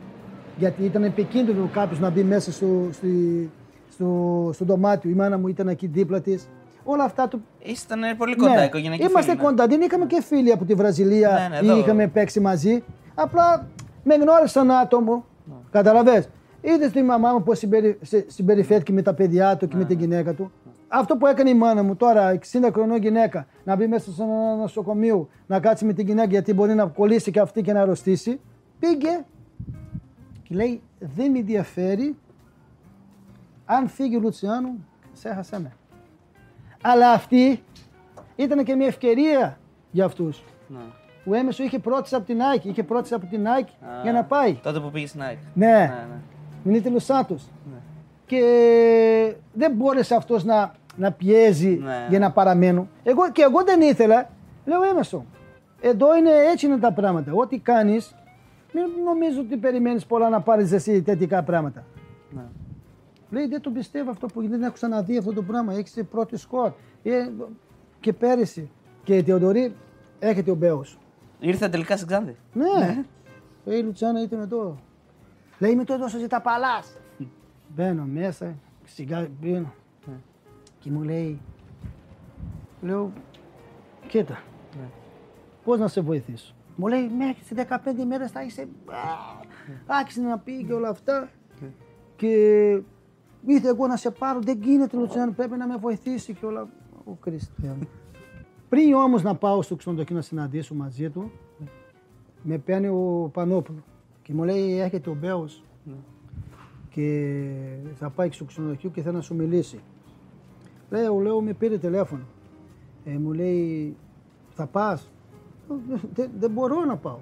S2: γιατί ήταν επικίνδυνο κάποιος να μπει μέσα στο, στη- στο, στο δωμάτιο. Η μάνα μου ήταν εκεί δίπλα της. Όλα αυτά του.
S1: Ήσταν πολύ κοντά,
S2: Ναι,
S1: οικογενειακή
S2: Είμαστε
S1: φίλη, ναι.
S2: κοντά. Δεν είχαμε και φίλοι από τη Βραζιλία
S1: Ναι, ναι,
S2: ή
S1: εδώ.
S2: είχαμε παίξει μαζί. Απλά με γνώρισαν άτομο.
S1: Ναι.
S2: Καταλαβες. Είδες τη μαμά μου πώς συμπερι... σε- συμπεριφέρθηκε με τα παιδιά του και
S1: Ναι.
S2: με την γυναίκα του. Αυτό που έκανε η μάνα μου τώρα, 60 χρονών γυναίκα, να μπει μέσα σε ένα νοσοκομείο, να κάτσει με την γυναίκα γιατί μπορεί να κολλήσει και αυτή και να αρρωστήσει. Πήγε και λέει: Δεν με ενδιαφέρει αν φύγει ο Λουτσιάνο, σε έχασέ με. Αλλά αυτή ήταν και μια ευκαιρία για αυτούς.
S1: Ναι.
S2: Ο Έμεσο είχε πρόταση από την Nike, είχε πρόταση από την Nike
S1: Α,
S2: για να πάει.
S1: Τότε που πήγε στην ΑΕΚ.
S2: Ναι,
S1: Ναι, ναι.
S2: με Νίτελο Σάντος.
S1: Ναι.
S2: Και δεν μπόρεσε αυτός να, να πιέζει
S1: Ναι.
S2: για να παραμένω. Εγώ, και εγώ δεν ήθελα. Λέω Έμεσο, εδώ είναι έτσι είναι τα πράγματα. Ό,τι κάνεις, μην νομίζω ότι περιμένεις πολλά να πάρεις εσύ τέτοια πράγματα.
S1: Ναι.
S2: Λέει δεν το πιστεύω αυτό που δεν έχω ξαναδεί αυτό το πράγμα. Έχεις πρώτη σκορ. Ε, και πέρυσι. Και η Θεοδωρή έρχεται ο Μπέος.
S1: Ήρθε τελικά στην Ξάνθη.
S2: Ναι. Λέει η Λουτσάνα ήταν εδώ. Λέει με το έδωσε τα παλάς. Μπαίνω μέσα, σιγά πίνω. Και μου λέει, λέω, κοίτα, πώς να σε βοηθήσω. Μου λέει, μέχρι σε 15 μέρες θα είσαι, άρχισε να πει και όλα αυτά. Και ήρθε εγώ να σε πάρω, δεν γίνεται Λουτσιάνο, πρέπει να με βοηθήσει και όλα. Ο Χριστέ μου. Πριν όμως να πάω στο ξενοδοχείο να συναντήσω μαζί του, με παίρνει ο Πανόπουλο και μου λέει έρχεται ο Μπέος και θα πάει στο ξενοδοχείο και θέλει να σου μιλήσει. Λέω, λέω, με πήρε τηλέφωνο. Ε, μου λέει, θα πας; Δεν, δεν μπορώ να πάω.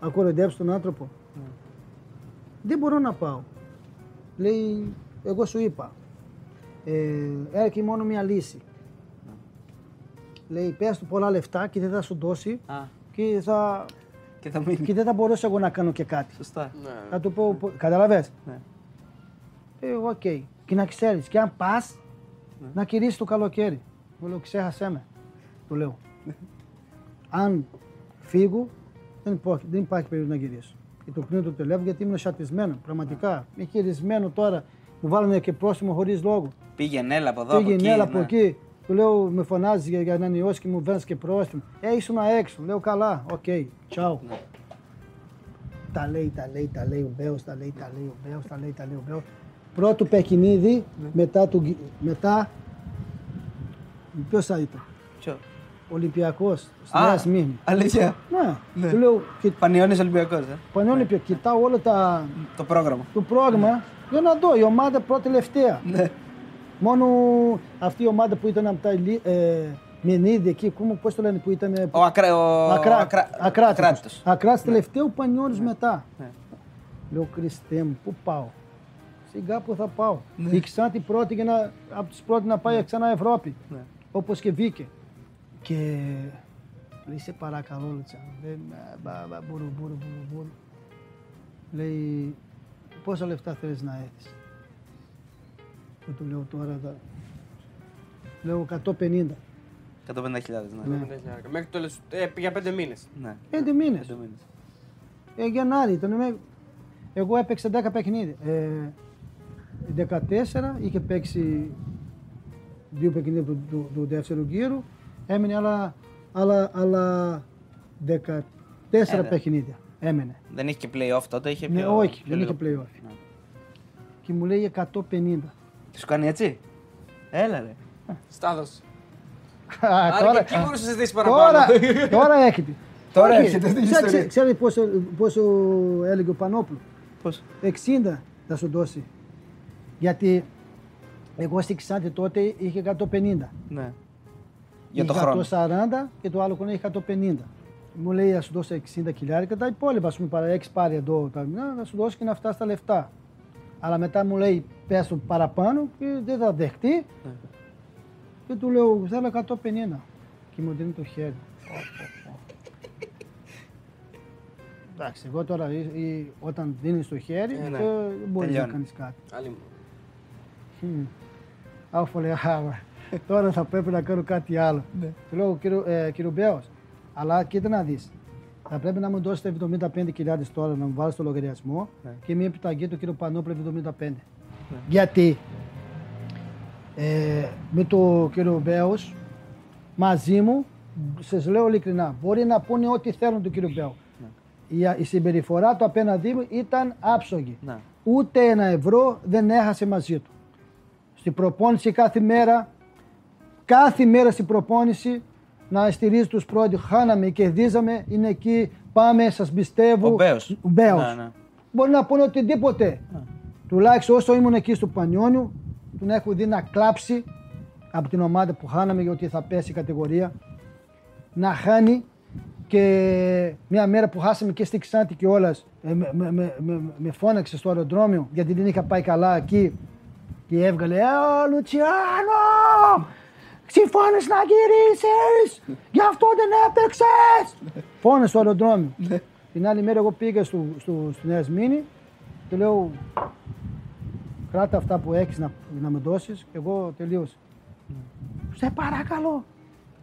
S2: Να κοροϊδέψω τον άνθρωπο. Δεν μπορώ να πάω. Λέει, εγώ σου είπα. Ε, έρχεται μόνο μια λύση. Λέει, πες του πολλά λεφτά και δεν θα σου δώσει
S1: Α,
S2: και, θα,
S1: και θα μείνει.
S2: και δεν θα μπορέσω εγώ να κάνω και κάτι.
S1: Σωστά.
S3: Ναι.
S2: Θα του πω, πω- καταλαβες;
S1: Ναι.
S2: Ε, οκ. Και να ξέρεις, και αν πας,
S1: Ναι.
S2: να γυρίσεις το καλοκαίρι. Μου λέω, ξέχασέ με. Του λέω. αν φύγω, δεν υπάρχει, δεν υπάρχει περίπτωση να γυρίσω. Και το κλείνω το τηλέφωνο γιατί ήμουν τσατισμένος. Πραγματικά.
S1: Ναι.
S2: Είμαι χειρουργημένος τώρα. Μου βάλανε και πρόστιμο χωρίς λόγο.
S1: Πήγαινε, έλα από εδώ. από
S2: Πήγαινε
S1: εκεί,
S2: έλα από
S1: ναι.
S2: εκεί. Του λέω, με φωνάζεις για, ανανέωση και μου βάζεις και πρόστιμο. Ε, ήσουν έξω. Λέω, καλά, οκ, τσάου.
S1: Ναι.
S2: Τα λέει, τα λέει, τα λέει ο Μπέος, τα λέει, τα λέει ο Μπέος, τα λέει, τα λέει ο Μπέος. Πρώτο παιχνίδι,
S1: Ναι.
S2: μετά, του, γυ- μετά, ποιος θα ήταν,
S1: Ποιο;
S2: Ολυμπιακός, στη
S1: Α,
S2: Νέα Σμύρνη.
S1: Αλήθεια.
S2: Ναι,
S1: Ναι.
S2: του λέω, και
S1: Πανιώνης Ολυμπιακός, ε.
S2: πανιόνι κοιτάω όλα τα,
S1: Το πρόγραμμα.
S2: το πρόγραμμα για να δω, η ομάδα πρώτη τελευταία.
S1: Ναι.
S2: Μόνο αυτή η ομάδα που ήταν από τα Ηλί- ε, Μενίδη εκεί, κόμμα, πώς το λένε που ήταν... ε,
S1: Ο, ακρα... ο...
S2: Ακρά...
S1: ακρα-
S2: Ακράτητος.
S1: Ακράτητος.
S2: Ακράτητος τελευταίο, Πανιόνιος μετά.
S1: Ναι.
S2: Λέω, Χριστέ μου, πού πάω; Σιγά που θα πάω.
S1: Ναι.
S2: Η Ξάνθη πρώτη για να, από τις πρώτες να πάει ξανά Ευρώπη.
S1: Ναι.
S2: Όπως και βγήκε. Και λέει, σε παρακαλώ, Λουτσάνο. Δεν, α, μπα, μπα, μπουρου, μπουρου, μπουρου, μπουρου. Λέει, πόσα λεφτά θέλεις να έχεις; Και του λέω τώρα, θα... λέω 150.
S1: 150.000, ναι.
S2: Ναι.
S3: Μέχρι το τέλος, ε, για πέντε μήνες.
S1: ναι.
S2: Πέντε μήνες.
S1: Πέντε μήνες.
S2: Ε, Γενάρη ήταν. με- Εγώ έπαιξα 10 παιχνίδια. Ε, 14 είχε παίξει δύο παιχνίδια του, του, του δεύτερου γύρου. Έμεινε άλλα, άλλα, άλλα 14
S1: Ε,
S2: παιχνίδια. Έμενε.
S1: Δεν είχε και play-off τότε, είχε
S2: Ναι,
S1: πιο...
S2: όχι,
S1: πιο
S2: δεν είχε
S1: λίγο.
S2: playoff.
S1: Ναι.
S2: Και μου λέει 150.
S1: Τι σου κάνει έτσι; Έλα ρε.
S3: Στάδος.
S2: Α,
S3: Άρα και εκεί μπορούσε να ζητήσει παραπάνω.
S2: τώρα, τώρα έχετε.
S1: Τώρα
S2: Όχι,
S1: έρχεται αυτή η
S2: ξέρετε-
S1: ιστορία.
S2: Ξέρετε πόσο, πόσο έλεγε ο Πανόπουλος;
S1: Πώς;
S2: 60 θα σου δώσει. Γιατί εγώ στη Ξάνθη τότε είχε 150.
S1: Ναι. Για το
S2: Είχε
S1: χρόνο.
S2: 140 και το άλλο κονέ είχε 150. Μου λέει θα σου δώσω 60 χιλιάρικα, τα υπόλοιπα ας πούμε παρά έχει πάρει εδώ τα μηνά, θα σου δώσει και να φτάσει τα λεφτά. Αλλά μετά μου λέει πες το παραπάνω και δεν θα δεχτεί.
S1: Ναι.
S2: Και του λέω θέλω 150. Και μου δίνει το χέρι. Πω, πω, πω. Εντάξει, εγώ τώρα ή- ή όταν δίνεις το χέρι,
S1: Ε, ναι.
S2: ε, δεν μπορείς να
S1: Τελειώνει.
S2: κάνεις κάτι.
S3: Άλλη μου.
S2: Χμ. Άφω λέει, «Α, τώρα θα πρέπει να κάνω κάτι άλλο. Του λέω, κύριο, ε, κύριο Μπέος, αλλά κοίτα να δεις. Θα πρέπει να μου δώσετε 75.000 τώρα να μου βάλεις στο λογαριασμό
S1: Ναι.
S2: και μια επιταγή του κύριο Πανόπουλο 75. Γιατί ε, με το κύριο Μπέος μαζί μου, σας λέω ειλικρινά, μπορεί να πούνε ό,τι θέλουν του κύριο Μπέου. Η, η συμπεριφορά του απέναντί μου ήταν άψογη.
S1: Ναι.
S2: Ούτε ένα ευρώ δεν έχασε μαζί του. Στην προπόνηση κάθε μέρα, κάθε μέρα στην προπόνηση να στηρίζει τους πρώτοι. Χάναμε, κερδίζαμε, είναι εκεί, πάμε, σας πιστεύω.
S1: Ο Μπέος.
S2: Ο Μπέος.
S1: Ναι, ναι.
S2: Μπορεί να πούνε οτιδήποτε. Τουλάχιστον όσο ήμουν εκεί στο Πανιόνιο, τον έχω δει να κλάψει από την ομάδα που χάναμε γιατί θα πέσει η κατηγορία. Να χάνει και μια μέρα που χάσαμε και στη Ξάντη και όλας ε, με, με, με, με, με φώναξε στο αεροδρόμιο γιατί δεν είχα πάει καλά εκεί και έβγαλε «Ε, ο Λουτσιάνο! Συμφώνεις να γυρίσεις! Γι' αυτό δεν έπαιξες!» Φώνε στο αεροδρόμιο. Την άλλη μέρα εγώ πήγα στο, στο, στη Νέα Σμήνη του λέω κράτα αυτά που έχεις να, να με δώσεις και εγώ τελείωσα. Σε παρακαλώ.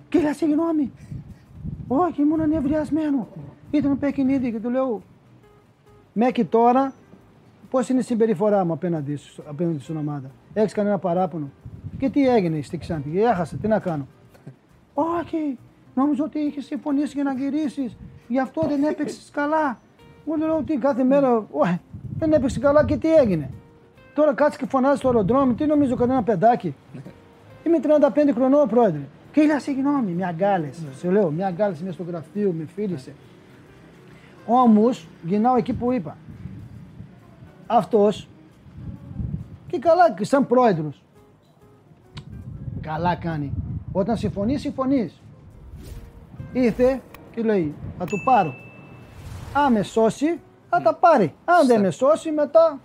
S2: Κύριε, συγγνώμη. Όχι, ήμουν ανεβριασμένο. Ήταν παιχνίδι και του λέω μέχρι τώρα πώς είναι η συμπεριφορά μου απέναντι, σου- απέναντι στην ομάδα; Έχεις κανένα παράπονο; Και τι έγινε στη Ξάνθη, έχασε, τι να κάνω. Όχι, νόμιζα ότι είχες συμφωνήσει για να γυρίσεις. Γι' αυτό δεν έπαιξες καλά. Εγώ του λέω τι κάθε μέρα, όχι, δεν έπαιξε καλά και τι έγινε. Τώρα κάτσε και φωνάζει στο αεροδρόμιο, τι νομίζω κανένα παιδάκι. Είμαι 35 χρονών πρόεδρε. Και ఇలా συγγνώμη, μια αγκάλες. Σε λέω, μια αγκάλες είναι στο γραφείο, με φίλησε. Όμως, γυρνάω εκεί που είπα. Αυτός και καλά, και σαν πρόεδρος. Καλά κάνει. Όταν συμφωνείς, συμφωνείς. Ήρθε και λέει, θα του πάρω. Αν με σώσει, θα τα πάρει. Αν δεν με σώσει μετά,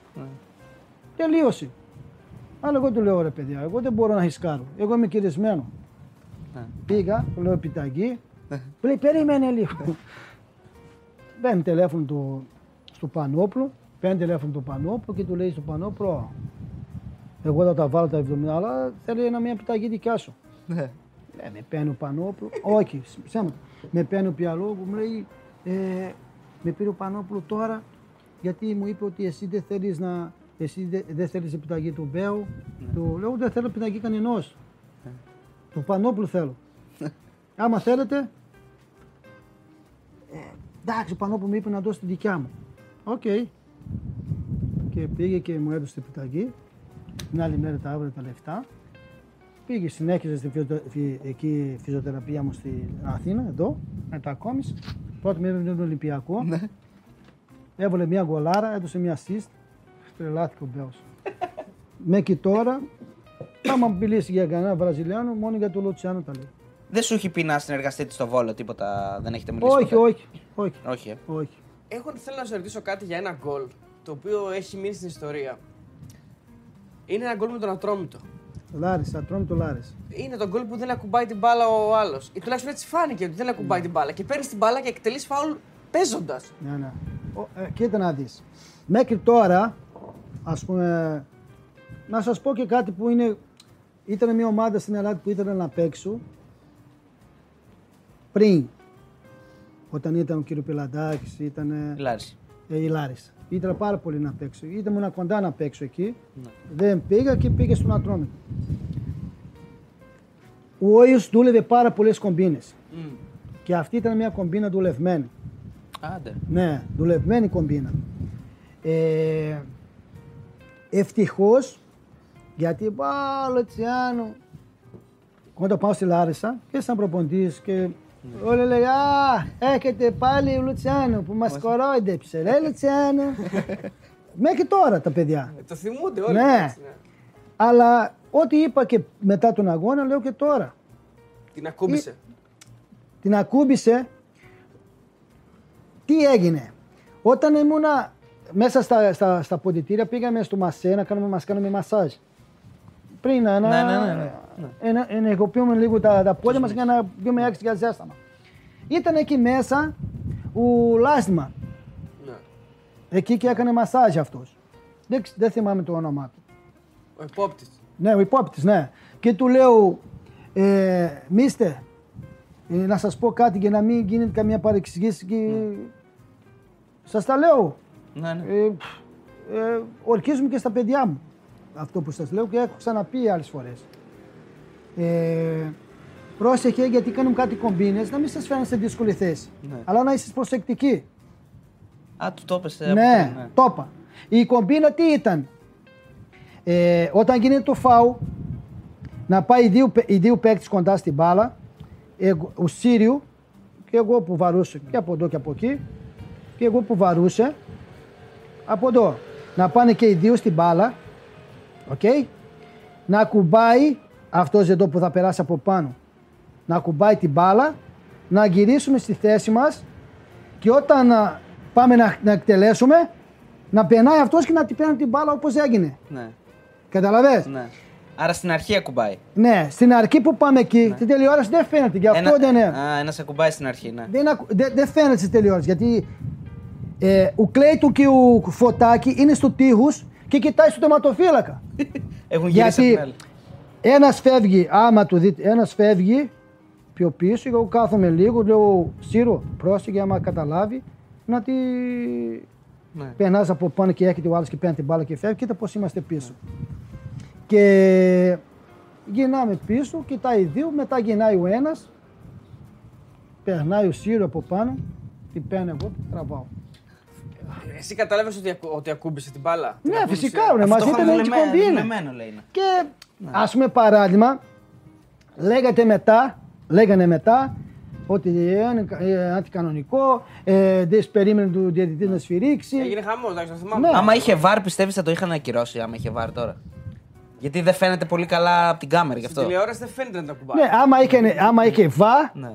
S2: τελείωσε. Αλλά εγώ του λέω ρε παιδιά, εγώ δεν μπορώ να ρισκάρω. Εγώ είμαι κυρισμένο.
S1: Ναι.
S2: Πήγα, του λέω επιταγή. Μου λέει περίμενε λίγο. Παίρνει τηλέφωνο του, στο Πανόπλο, παίρνει τηλέφωνο του Πανόπλο και του λέει στο Πανόπλο, εγώ θα τα βάλω τα 70, αλλά θέλει ένα μια επιταγή δικιά σου.
S1: Ναι.
S2: Ε, με παίρνει ο Πανόπουλο. Όχι, ψέματα. Με παίρνει ο Πιαλόγου, μου λέει, ε, με πήρε ο Πανόπουλο τώρα γιατί μου είπε ότι εσύ δεν θέλεις να. Εσύ δεν δεν θέλεις επιταγή του Μπέου. Του λέω δεν θέλω επιταγή κανενός. Του Πανόπουλου θέλω. Άμα θέλετε. Ε, εντάξει, ο Πανόπουλο μου είπε να δώσει τη δικιά μου. Οκ. Και πήγε και μου έδωσε την επιταγή. Την άλλη μέρα τα έβαλε τα λεφτά. Πήγε, συνέχιζε στη φυσιοτε- φυ- εκεί φυσιοθεραπεία μου στην Αθήνα, εδώ, μετακόμισε. Πρώτα με έβγαλε τον Ολυμπιακό.
S1: Ναι.
S2: Έβαλε μια γκολάρα, έδωσε μια assist. Τρελάθηκε ο Μπέος. Μέχρι τώρα, άμα μιλήσει για κανένα Βραζιλιάνο, μόνο για τον Λουτσιάνο τα λέει.
S1: Δεν σου έχει πει να συνεργαστείτε στο Βόλο, τίποτα δεν έχετε μιλήσει.
S2: Όχι,
S1: ποτέ;
S2: όχι, όχι,
S1: Όχι. ε.
S2: όχι.
S3: Εγώ θέλω να σε ρωτήσω κάτι για ένα γκολ το οποίο έχει μείνει στην ιστορία. Είναι ένα γκολ με τον Ατρόμητο.
S2: Λάρισα, ατρώμε το Λάρισα.
S3: Είναι το γκολ που δεν ακουμπάει την μπάλα ο άλλος. Ή τουλάχιστον έτσι φάνηκε ότι δεν ακουμπάει την μπάλα. Και παίρνεις την μπάλα και εκτελείς φάουλ παίζοντας.
S2: Ναι, ναι. Ο, ε, κοίτα να δεις. Μέχρι τώρα, ας πούμε, να σας πω και κάτι που είναι, ήταν μια ομάδα στην Ελλάδα που ήθελε να παίξω πριν, όταν ήταν ο κύριος Πελαντάκης, ήταν
S1: Λάρισα.
S2: ε, η Λάρισα. Ήθελα πάρα πολύ να παίξω. Ήταν κοντά να παίξω εκεί. Δεν πήγα και πήγε στον Ατρόμητο. Ο Όιος δούλευε πάρα πολλές κομπίνες. Και αυτή ήταν μια κομπίνα δουλευμένη.
S1: Άντε.
S2: Ναι, δουλευμένη κομπίνα. Ε, ευτυχώς, γιατί πάω Λουτσιάνο, όταν πάω στη Λάρισα και σαν προποντής και όλοι λέγανε «Α, έχετε πάλι ο Λουτσιάνο που μας κορόιδεψε, ρε Λουτσιάνο». Μέχρι τώρα τα παιδιά.
S3: Το θυμούνται όλοι.
S2: Ναι.
S3: έτσι, ναι.
S2: Αλλά ό,τι είπα και μετά τον αγώνα λέω και τώρα.
S3: Την ακούμπησε.
S2: την ακούμπησε. Τι έγινε. Όταν ήμουνα μέσα στα, στα, στα ποντιτήρια πήγαμε στο μασέ να κάνουμε, μας κάνουμε μασάζ. Πριν να,
S1: Ναι, ναι, ναι, ναι.
S2: Ενα- ενεργοποιούμε λίγο τα, τα πόδια μας για να βγούμε έξω για ζέσταμα. Ήταν εκεί μέσα ο Λάστιμα.
S3: Ναι.
S2: Εκεί και έκανε μασάζ αυτός. Δεν, ξ- δεν θυμάμαι το όνομά του.
S3: Ο υπόπτης.
S2: Ναι, ο υπόπτης, ναι. Και του λέω, ε, μίστε, ε, να σας πω κάτι για να μην γίνεται καμία παρεξηγήση και... Σας τα λέω.
S1: Ναι, ναι.
S2: Ε, πφ, ε, ορκίζομαι και στα παιδιά μου. Αυτό που σας λέω και έχω ξαναπεί άλλες φορές. Ε, πρόσεχε γιατί κάνουμε κάτι κομπίνες, να μην σας φέρνει σε δύσκολη θέση.
S1: Ναι.
S2: Αλλά να είστε προσεκτικοί.
S1: Α, του το έπεσε. από
S2: Ναι,
S1: πριν,
S2: το είπα. Η κομπίνα τι ήταν; Ε, όταν γίνεται το φάου, να πάει οι δύο, παί- οι δύο παίκτες κοντά στην μπάλα, εγώ, ο Σύριου και εγώ που βαρούσε και από εδώ και από εκεί και εγώ που βαρούσε από εδώ. Να πάνε και οι δύο στην μπάλα, οκ. Να ακουμπάει αυτός εδώ που θα περάσει από πάνω, να ακουμπάει την μπάλα, να γυρίσουμε στη θέση μας και όταν α, πάμε να, να εκτελέσουμε, να περνάει αυτός και να την παίρνει την μπάλα όπως έγινε.
S1: Ναι.
S2: Καταλαβες;
S1: ναι. Άρα στην αρχή ακουμπάει.
S2: Ναι, στην αρχή που πάμε εκεί, στην τηλεόραση δεν φαίνεται. Γι' αυτό δεν είναι.
S1: Α, ένας ακουμπάει στην αρχή, ναι.
S2: Δεν, ακου- δεν, δεν φαίνεται στην τηλεόραση. Γιατί ε, ο Κλέιτου και ο Φωτάκη είναι στο τείχους και κοιτάει στο τερματοφύλακα.
S1: Έχουν γυρίσει
S2: Γιατί
S1: απ' την άλλη.
S2: ένας φεύγει, άμα του δείτε, ένας φεύγει πιο πίσω και εγώ κάθομαι λίγο, λέω Σύρο, πρόσεχε άμα καταλάβει να τη
S1: Ναι.
S2: περνάς από πάνω και έρχεται ο άλλος και παίρνει την μπάλα και φεύγει, κοίτα πώς είμαστε πίσω. Και γυρνάμε πίσω, κοιτάει οι δύο, μετά γυρνάει ο ένας, περνάει ο Σύρο από πάνω, την παίρνει εγώ, την τραβάω.
S3: Εσύ κατάλαβες ότι, ακου- ότι ακούμπησε την μπάλα; Την
S2: Ναι,
S3: ακούμπησε.
S2: φυσικά, ρε, μαζί
S1: Αυτό
S2: ήταν έτσι
S1: δουλεμένο-
S2: κομπίνα.
S1: Δουλεμένο, λέει. είναι.
S2: Και ας πούμε παράδειγμα, λέγατε μετά, λέγανε μετά ότι είναι ε, αντικανονικό, ε, δεν περίμενε του διαιτητή να σφυρίξει.
S3: Έγινε χαμός, εντάξει, το θυμάμαι.
S2: Ναι.
S1: Άμα είχε βάρ, πιστεύεις θα το είχαν ακυρώσει. Άμα είχε βάρ τώρα; Γιατί δεν φαίνεται πολύ καλά από την κάμερα γι'
S3: Στην
S1: αυτό.
S3: τηλεόραση δεν φαίνεται να τα ακουμπάει.
S2: Ναι, άμα είχε, άμα είχε βα,
S1: Ναι.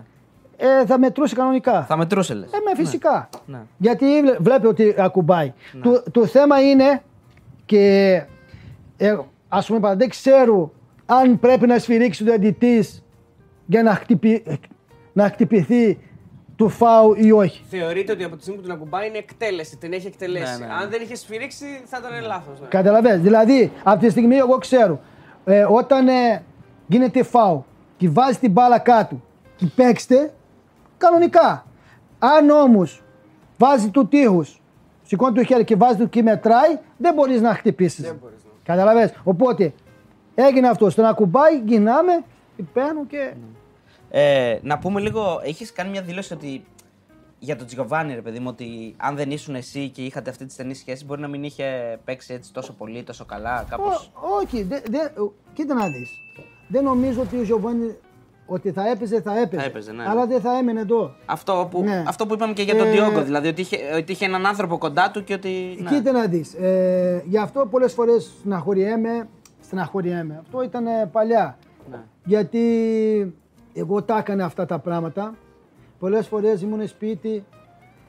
S2: ε, θα μετρούσε κανονικά.
S1: Θα μετρούσε λες.
S2: Ε, με φυσικά.
S1: Ναι.
S2: Γιατί βλέ- βλέπει ότι ακουμπάει. Το, το θέμα είναι και ε, ας πούμε πάντα δεν ξέρω αν πρέπει να σφυρίξει το διαιτητής για να, χτυπη, να χτυπηθεί του φάου ή όχι.
S3: Θεωρείται ότι από τη στιγμή που την ακουμπάει είναι εκτέλεση, την έχει εκτελέσει.
S1: Ναι, ναι, ναι.
S3: Αν δεν είχε σφυρίξει θα ήταν λάθος. Ναι.
S2: Καταλαβαίνεις. Δηλαδή, από τη στιγμή εγώ ξέρω, ε, όταν ε, γίνεται φάου και βάζει την μπάλα κάτω και παίξτε, κανονικά. Αν όμως βάζει του τείχους, σηκώνει το χέρι και βάζει του και μετράει, δεν μπορείς να χτυπήσεις.
S3: Δεν μπορείς, ναι.
S2: Καταλαβαίνεις. Οπότε, έγινε αυτό. Στον ακουμπάει, γυρνάμε, και παίρνω και...
S1: Ε, να πούμε λίγο, έχεις κάνει μια δήλωση ότι για τον Τζιοβάνι, ρε παιδί μου, ότι αν δεν ήσουν εσύ και είχατε αυτή τη στενή σχέση, μπορεί να μην είχε παίξει έτσι τόσο πολύ, τόσο καλά, κάπω.
S2: Ω- όχι, δε, δε, κοίτα να δεις. Δεν νομίζω ότι ο Γιωβάνι ότι θα έπαιζε, θα έπαιζε.
S1: Θα έπαιζε, ναι.
S2: Αλλά δεν θα έμενε εδώ.
S1: Αυτό, που,
S2: Ναι.
S1: αυτό που είπαμε και για τον
S2: Ε,
S1: Διόγκο, δηλαδή ότι είχε, ότι είχε έναν άνθρωπο κοντά του και ότι. ναι.
S2: Κοίτα να δεις. Ε, γι' αυτό πολλές φορές στεναχωριέμαι. Στεναχωριέμαι. Αυτό ήταν ε, παλιά.
S1: Ναι.
S2: Γιατί εγώ τα έκανα αυτά τα πράγματα. Πολλές φορές ήμουν σπίτι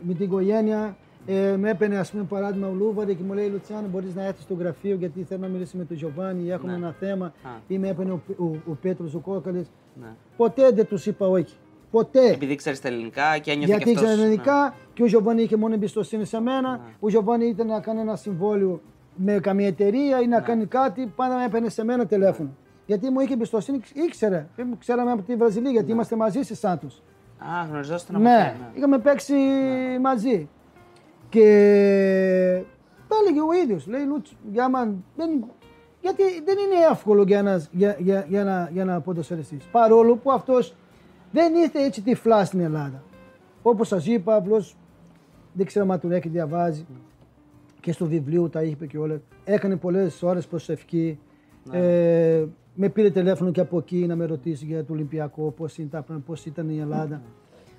S2: με την οικογένεια. Ε, με έπαιρνε ας πούμε παράδειγμα ο Λούβαρη και μου λέει Λουτσιάνο μπορείς να έρθεις στο γραφείο γιατί θέλω να μιλήσω με τον Γιωβάνι έχουμε
S1: Ναι.
S2: ένα θέμα
S1: Α.
S2: ή με έπαιρνε ο, ο, ο Πέτρος ο Κόκαλης.
S1: Ναι.
S2: Ποτέ δεν τους είπα όχι. Ποτέ.
S1: Επειδή ξέρεις τα ελληνικά και ένιωθε
S2: Γιατί
S1: και
S2: ήξερα
S1: αυτός, ναι.
S2: ελληνικά και ο Γιωβάνι είχε μόνο εμπιστοσύνη σε μένα. Ο Γιωβάνι ήταν να κάνει ένα συμβόλαιο με καμία εταιρεία ή
S1: Ναι.
S2: να κάνει κάτι, πάντα με έπαιρνε σε μένα τηλέφωνο. Γιατί μου είχε εμπιστοσύνη, ήξερε. Ε, Ξέραμε από τη Βραζιλία γιατί είμαστε μαζί στη Σάντος.
S1: Α, γνωριζόσασταν από
S2: Ναι,
S1: αυτό, ναι.
S2: είχαμε παίξει μαζί. Και τα έλεγε ο ίδιος, λέει Λούτς, για μαν, δεν, γιατί δεν είναι εύκολο για ένας, για, για, για, ένα, για ένα ποδοσφαιριστής. Παρόλο που αυτός δεν ήρθε έτσι τυφλά στην Ελλάδα. Όπως σας είπα, απλώς δεν ξέρω αν τον έχει διαβάζει και στο βιβλίο τα είπε και όλα. Έκανε πολλές ώρες προσευχή. Ε, με πήρε τηλέφωνο και από εκεί να με ρωτήσει για το Ολυμπιακό, πώς ήταν, πώς ήταν η Ελλάδα.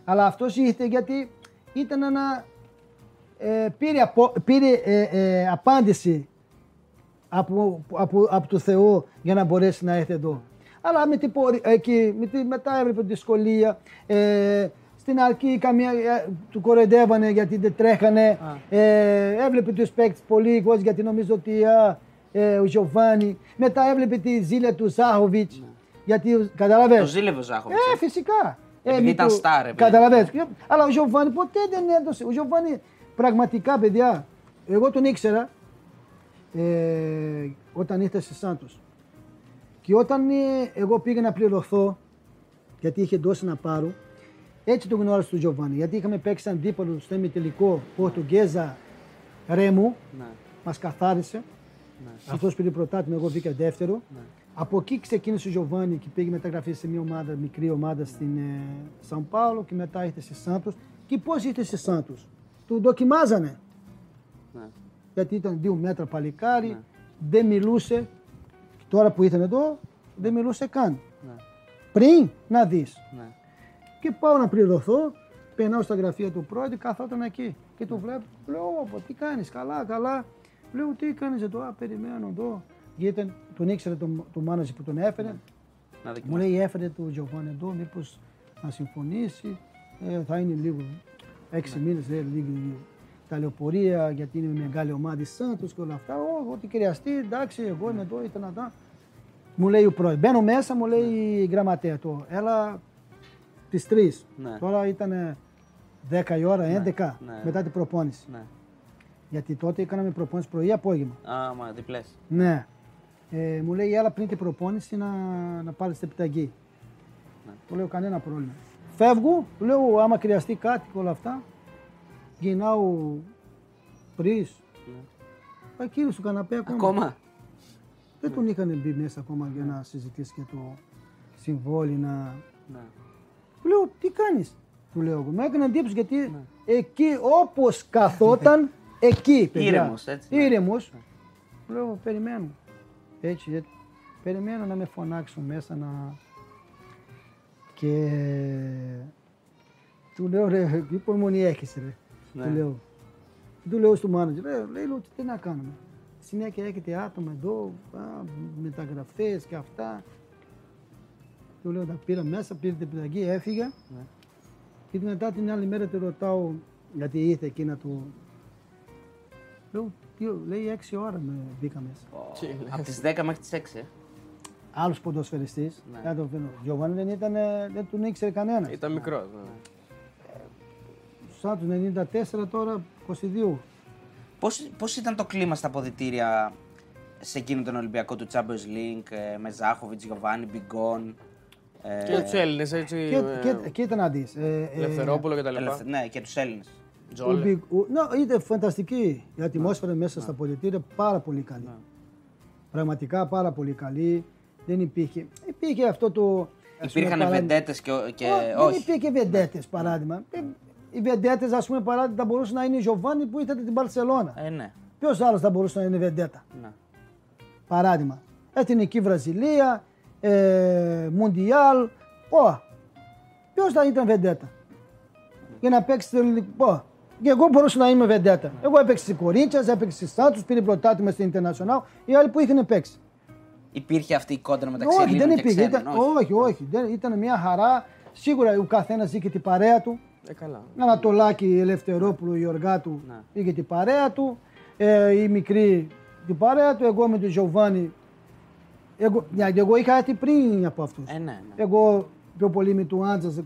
S2: Αλλά αυτός ήρθε γιατί ήταν ένα... Ε, πήρε, απο- πήρε ε, ε, απάντηση από, από, από το Θεό για να μπορέσει να έρθει εδώ. Αλλά με την πορεία, εκεί, με τη, μετά έβλεπε δυσκολία. Ε, στην αρχή καμία, ε, του κοροϊδεύανε γιατί δεν τρέχανε. Ε, έβλεπε τους παίκτες πολύ κόσμο γιατί νομίζω ότι α, ε, ο Γιωβάνι. Μετά έβλεπε τη ζήλια του Ζάχοβιτς. Γιατί
S1: Το
S2: καταλαβαίνεις.
S1: ζήλευε ο Ζάχοβιτς.
S2: Ε, φυσικά.
S1: Επειδή
S2: μη
S1: ήταν
S2: του-
S1: στάρ, επειδή-
S2: Καταλαβαίνεις. Αλλά ο Γιωβάνι ποτέ δεν έδωσε. Ο Γιωβάνι πραγματικά, παιδιά, εγώ τον ήξερα ε, όταν ήρθε στη Σάντος. Και όταν ε, εγώ πήγα να πληρωθώ, γιατί είχε δώσει να πάρω, έτσι τον γνώρισα τον Γιωβάνι. Γιατί είχαμε παίξει αντίπαλο στο ημιτελικό Πορτουγκέζα Ρέμου,
S1: Ναι.
S2: μας καθάρισε.
S1: Ναι.
S2: Αυτός πήρε πρωτάθλημα, εγώ βγήκα δεύτερο. Από εκεί ξεκίνησε ο Γιωβάνι και πήγε μεταγραφή σε μια ομάδα, μικρή ομάδα στην ε, Σαν Πάολο και μετά ήρθε στη Σάντος. Και πώς ήρθε στη Σάντος; Του δοκιμάζανε.
S1: Ναι.
S2: Γιατί ήταν δύο μέτρα παλικάρι, δεν μιλούσε. Τώρα που ήταν εδώ, δεν μιλούσε καν.
S1: Ναι.
S2: Πριν να δεις.
S1: Ναι.
S2: Και πάω να πληρωθώ, περνάω στα γραφεία του πρόεδρου, καθόταν εκεί. Και το βλέπω, λέω, «Ωπα, τι κάνεις, καλά, καλά. Λέω, τι κάνεις εδώ, α, περιμένω εδώ. Γιατί ήταν- τον ήξερε τον, τον μάναζι που τον έφερε.
S1: Να
S2: Μου
S1: δοκιμάσω.
S2: λέει, έφερε το Γιωβάνι εδώ, μήπως να συμφωνήσει. Ε, θα είναι λίγο, έξι μήνες, λέει, λίγη ταλαιπωρία, γιατί είναι μια μεγάλη ομάδα της Σάντος και όλα αυτά. Ω, ό,τι χρειαστεί, εντάξει, εγώ είμαι εδώ, ήταν εδώ. Μου λέει ο πρόεδρος. Μπαίνω μέσα, μου λέει η γραμματέα του. Έλα τις 3.
S1: Ναι.
S2: Τώρα ήταν 10 η ώρα, 11
S1: ναι.
S2: μετά την προπόνηση.
S1: Ναι.
S2: Γιατί τότε κάναμε προπόνηση πρωί απόγευμα.
S1: Α, μα διπλές.
S2: Ναι. Ε, μου λέει έλα πριν την προπόνηση να, να πάρεις την επιταγή.
S1: Ναι.
S2: Του λέω κανένα πρόβλημα. Φεύγω, του λέω άμα χρειαστεί κάτι και όλα αυτά. Γυρνάω πριν.
S1: Ναι.
S2: Εκεί στο καναπέ ακόμα.
S1: Ακόμα;
S2: Δεν τον είχαν μπει μέσα ακόμα για να συζητήσει και το συμβόλι να...
S1: Ναι.
S2: Του λέω, τι κάνεις, του λέω εγώ. Με έκανε εντύπωση γιατί
S1: Ναι.
S2: εκεί όπως καθόταν, εκεί παιδιά.
S1: Ήρεμος, έτσι, ναι.
S2: Ήρεμος. Του λέω, περιμένω. Έτσι, έτσι. Περιμένω να με φωνάξουν μέσα να... Και του λέω, ρε, τι υπομονή έχεις ρε.
S1: Ναι.
S2: Του λέω. Του λέω στο μάνατζερ, ρε, λέει, λέω, τι να κάνουμε. Συνέχεια έχετε άτομα εδώ, α, μεταγραφές και αυτά. Του λέω, τα πήρα μέσα, πήρε την επιταγή, έφυγα.
S1: Ναι.
S2: Και μετά την άλλη μέρα τη ρωτάω γιατί ήρθε εκεί να του. Λέω, τι, λέει 6 ώρα με μπήκα μέσα.
S3: Τι λες.
S1: Από τις 10 μέχρι τις 6.
S2: Άλλος ποδοσφαιριστής.
S1: Ναι.
S2: Ναι. τον Γιωβάνι δεν, ήταν, ε, δεν τον ήξερε κανένας.
S3: Ήταν μικρός. Ναι.
S2: Σαν του 94 τώρα 22.
S1: Πώς, πώς ήταν το κλίμα στα αποδητήρια σε εκείνο τον Ολυμπιακό του Champions League ε, με Ζάχοβιτς, Γιωβάνι, Μπιγκόν. Ε,
S3: Και τους Έλληνες, έτσι.
S2: Και,
S3: ε,
S2: και, κοίτα να δεις. Ε, ε,
S3: Ελευθερόπουλο και τα
S1: ελευθε-
S3: λοιπά.
S1: ναι, και τους Έλληνες.
S2: ο
S3: Τζόλε.
S2: Big- ο- ναι, ήταν φανταστική η ατμόσφαιρα μέσα στα πολιτήρια, πάρα πολύ καλή. Πραγματικά πάρα πολύ καλή. Δεν υπήρχε. Υπήρχε αυτό το. ας πούμε,
S1: Υπήρχαν
S2: παράδειγμα-
S1: βεντέτες και, και
S2: Ω,
S1: όχι.
S2: Δεν υπήρχε βεντέτες παράδειγμα. Ε, Οι βεντέτε, ας πούμε, παράδειγμα, θα μπορούσε να είναι η Γιωβάνι που ήρθε την Παρσελώνα.
S1: Ε, ναι.
S2: Ποιος άλλος θα μπορούσε να είναι βεντέτα.
S1: ναι.
S2: Παράδειγμα. Εθνική Βραζιλία, ε, Μουντιάλ. Ω, ποιος θα ήταν βεντέτα. Για να παίξει το ελληνικό. Πω. Και εγώ μπορούσα να είμαι βεντέτα. Εγώ έπαιξα στη Κορίντσια, έπαιξα στη Σάντους, πήρε πρωτάθλημα στην Ιντερνασιονάλ. Οι άλλοι που είχαν παίξει.
S1: Υπήρχε αυτή η κόντρα μεταξύ
S2: όχι,
S1: Ελλήνων
S2: δεν
S1: και
S2: υπήρχε.
S1: ξένων.
S2: Ήταν, όχι, όχι. Δεν, ήταν μια χαρά. Σίγουρα ο καθένας είχε την παρέα του.
S3: Ε, καλά.
S2: Ανατολάκη Ελευθερόπουλου, Γιωργάτου
S1: Ναι.
S2: είχε την παρέα του. Ε, η μικρή την παρέα του. Εγώ με τον Γιωβάνι. Εγώ, μια, και εγώ είχα έρθει πριν από αυτούς.
S1: Ε, ναι, ναι.
S2: Εγώ πιο πολύ με του Άντζας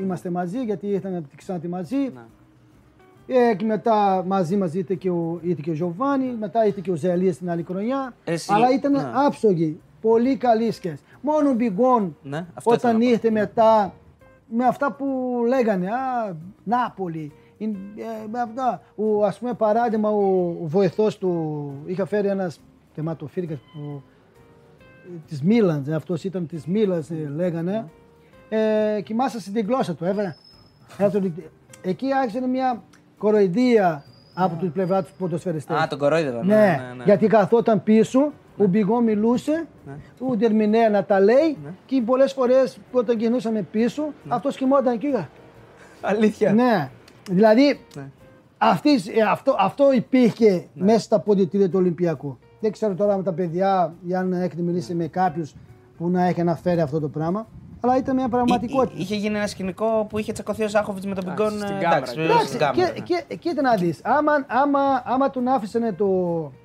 S2: είμαστε μαζί γιατί ήρθαν από τη Ξάνθη μαζί.
S1: Ναι.
S2: Ε, και μετά μαζί μας ήρθε και ο, ήρθε και ο Γιωβάνι, μετά ήρθε και ο Ζελίας την άλλη χρονιά.
S1: Εσύ-
S2: Αλλά ήταν
S1: ναι.
S2: άψογοι, πολύ καλή σχέση. Μόνο ο Μπιγκόν
S1: Ναι, αυτό ήθελα
S2: όταν
S1: να πω.
S2: ήρθε μετά με αυτά που λέγανε, α, Νάπολη, είναι, ε, με αυτά. Ο, ας πούμε παράδειγμα ο, ο βοηθός του, είχα φέρει ένας θεματοφύλακας που της Μίλανς, αυτός ήταν της Μίλανς λέγανε, ε, κοιμάσαι στην γλώσσα του, έβαλε. έβαλε- Εκεί άρχισε μια κοροϊδία από την πλευρά τους ποδοσφαιριστές.
S1: Α, τον κορόιδευα.
S2: Ναι,
S1: Ναι, ναι, ναι.
S2: γιατί καθόταν πίσω, ο Μπιγό μιλούσε, ο Ντερμινέα να τα λέει και πολλές φορές που όταν κινούσαμε πίσω, αυτός κοιμόταν εκεί.
S1: Αλήθεια.
S2: Ναι, δηλαδή
S1: Ναι.
S2: αυτής- ε, αυτό, αυτό υπήρχε μέσα στα ποδητήρια του Ολυμπιακού. Δεν ξέρω τώρα με τα παιδιά, για αν έχετε μιλήσει με κάποιους που να έχει αναφέρει αυτό το πράγμα, αλλά ήταν μια πραγματικότητα.
S1: Εί- Είχε γίνει ένα σκηνικό που είχε τσακωθεί ο Ζάχοβιτς με τον Μπιγκόν.
S3: στην
S1: ε,
S3: κάμερα.
S1: Εντάξει, βέβαια,
S2: Εντάξει,
S1: στην κάμερα.
S2: και,
S1: ναι.
S2: και, κοίτα να δεις, άμα, άμα, άμα τον άφησανε το,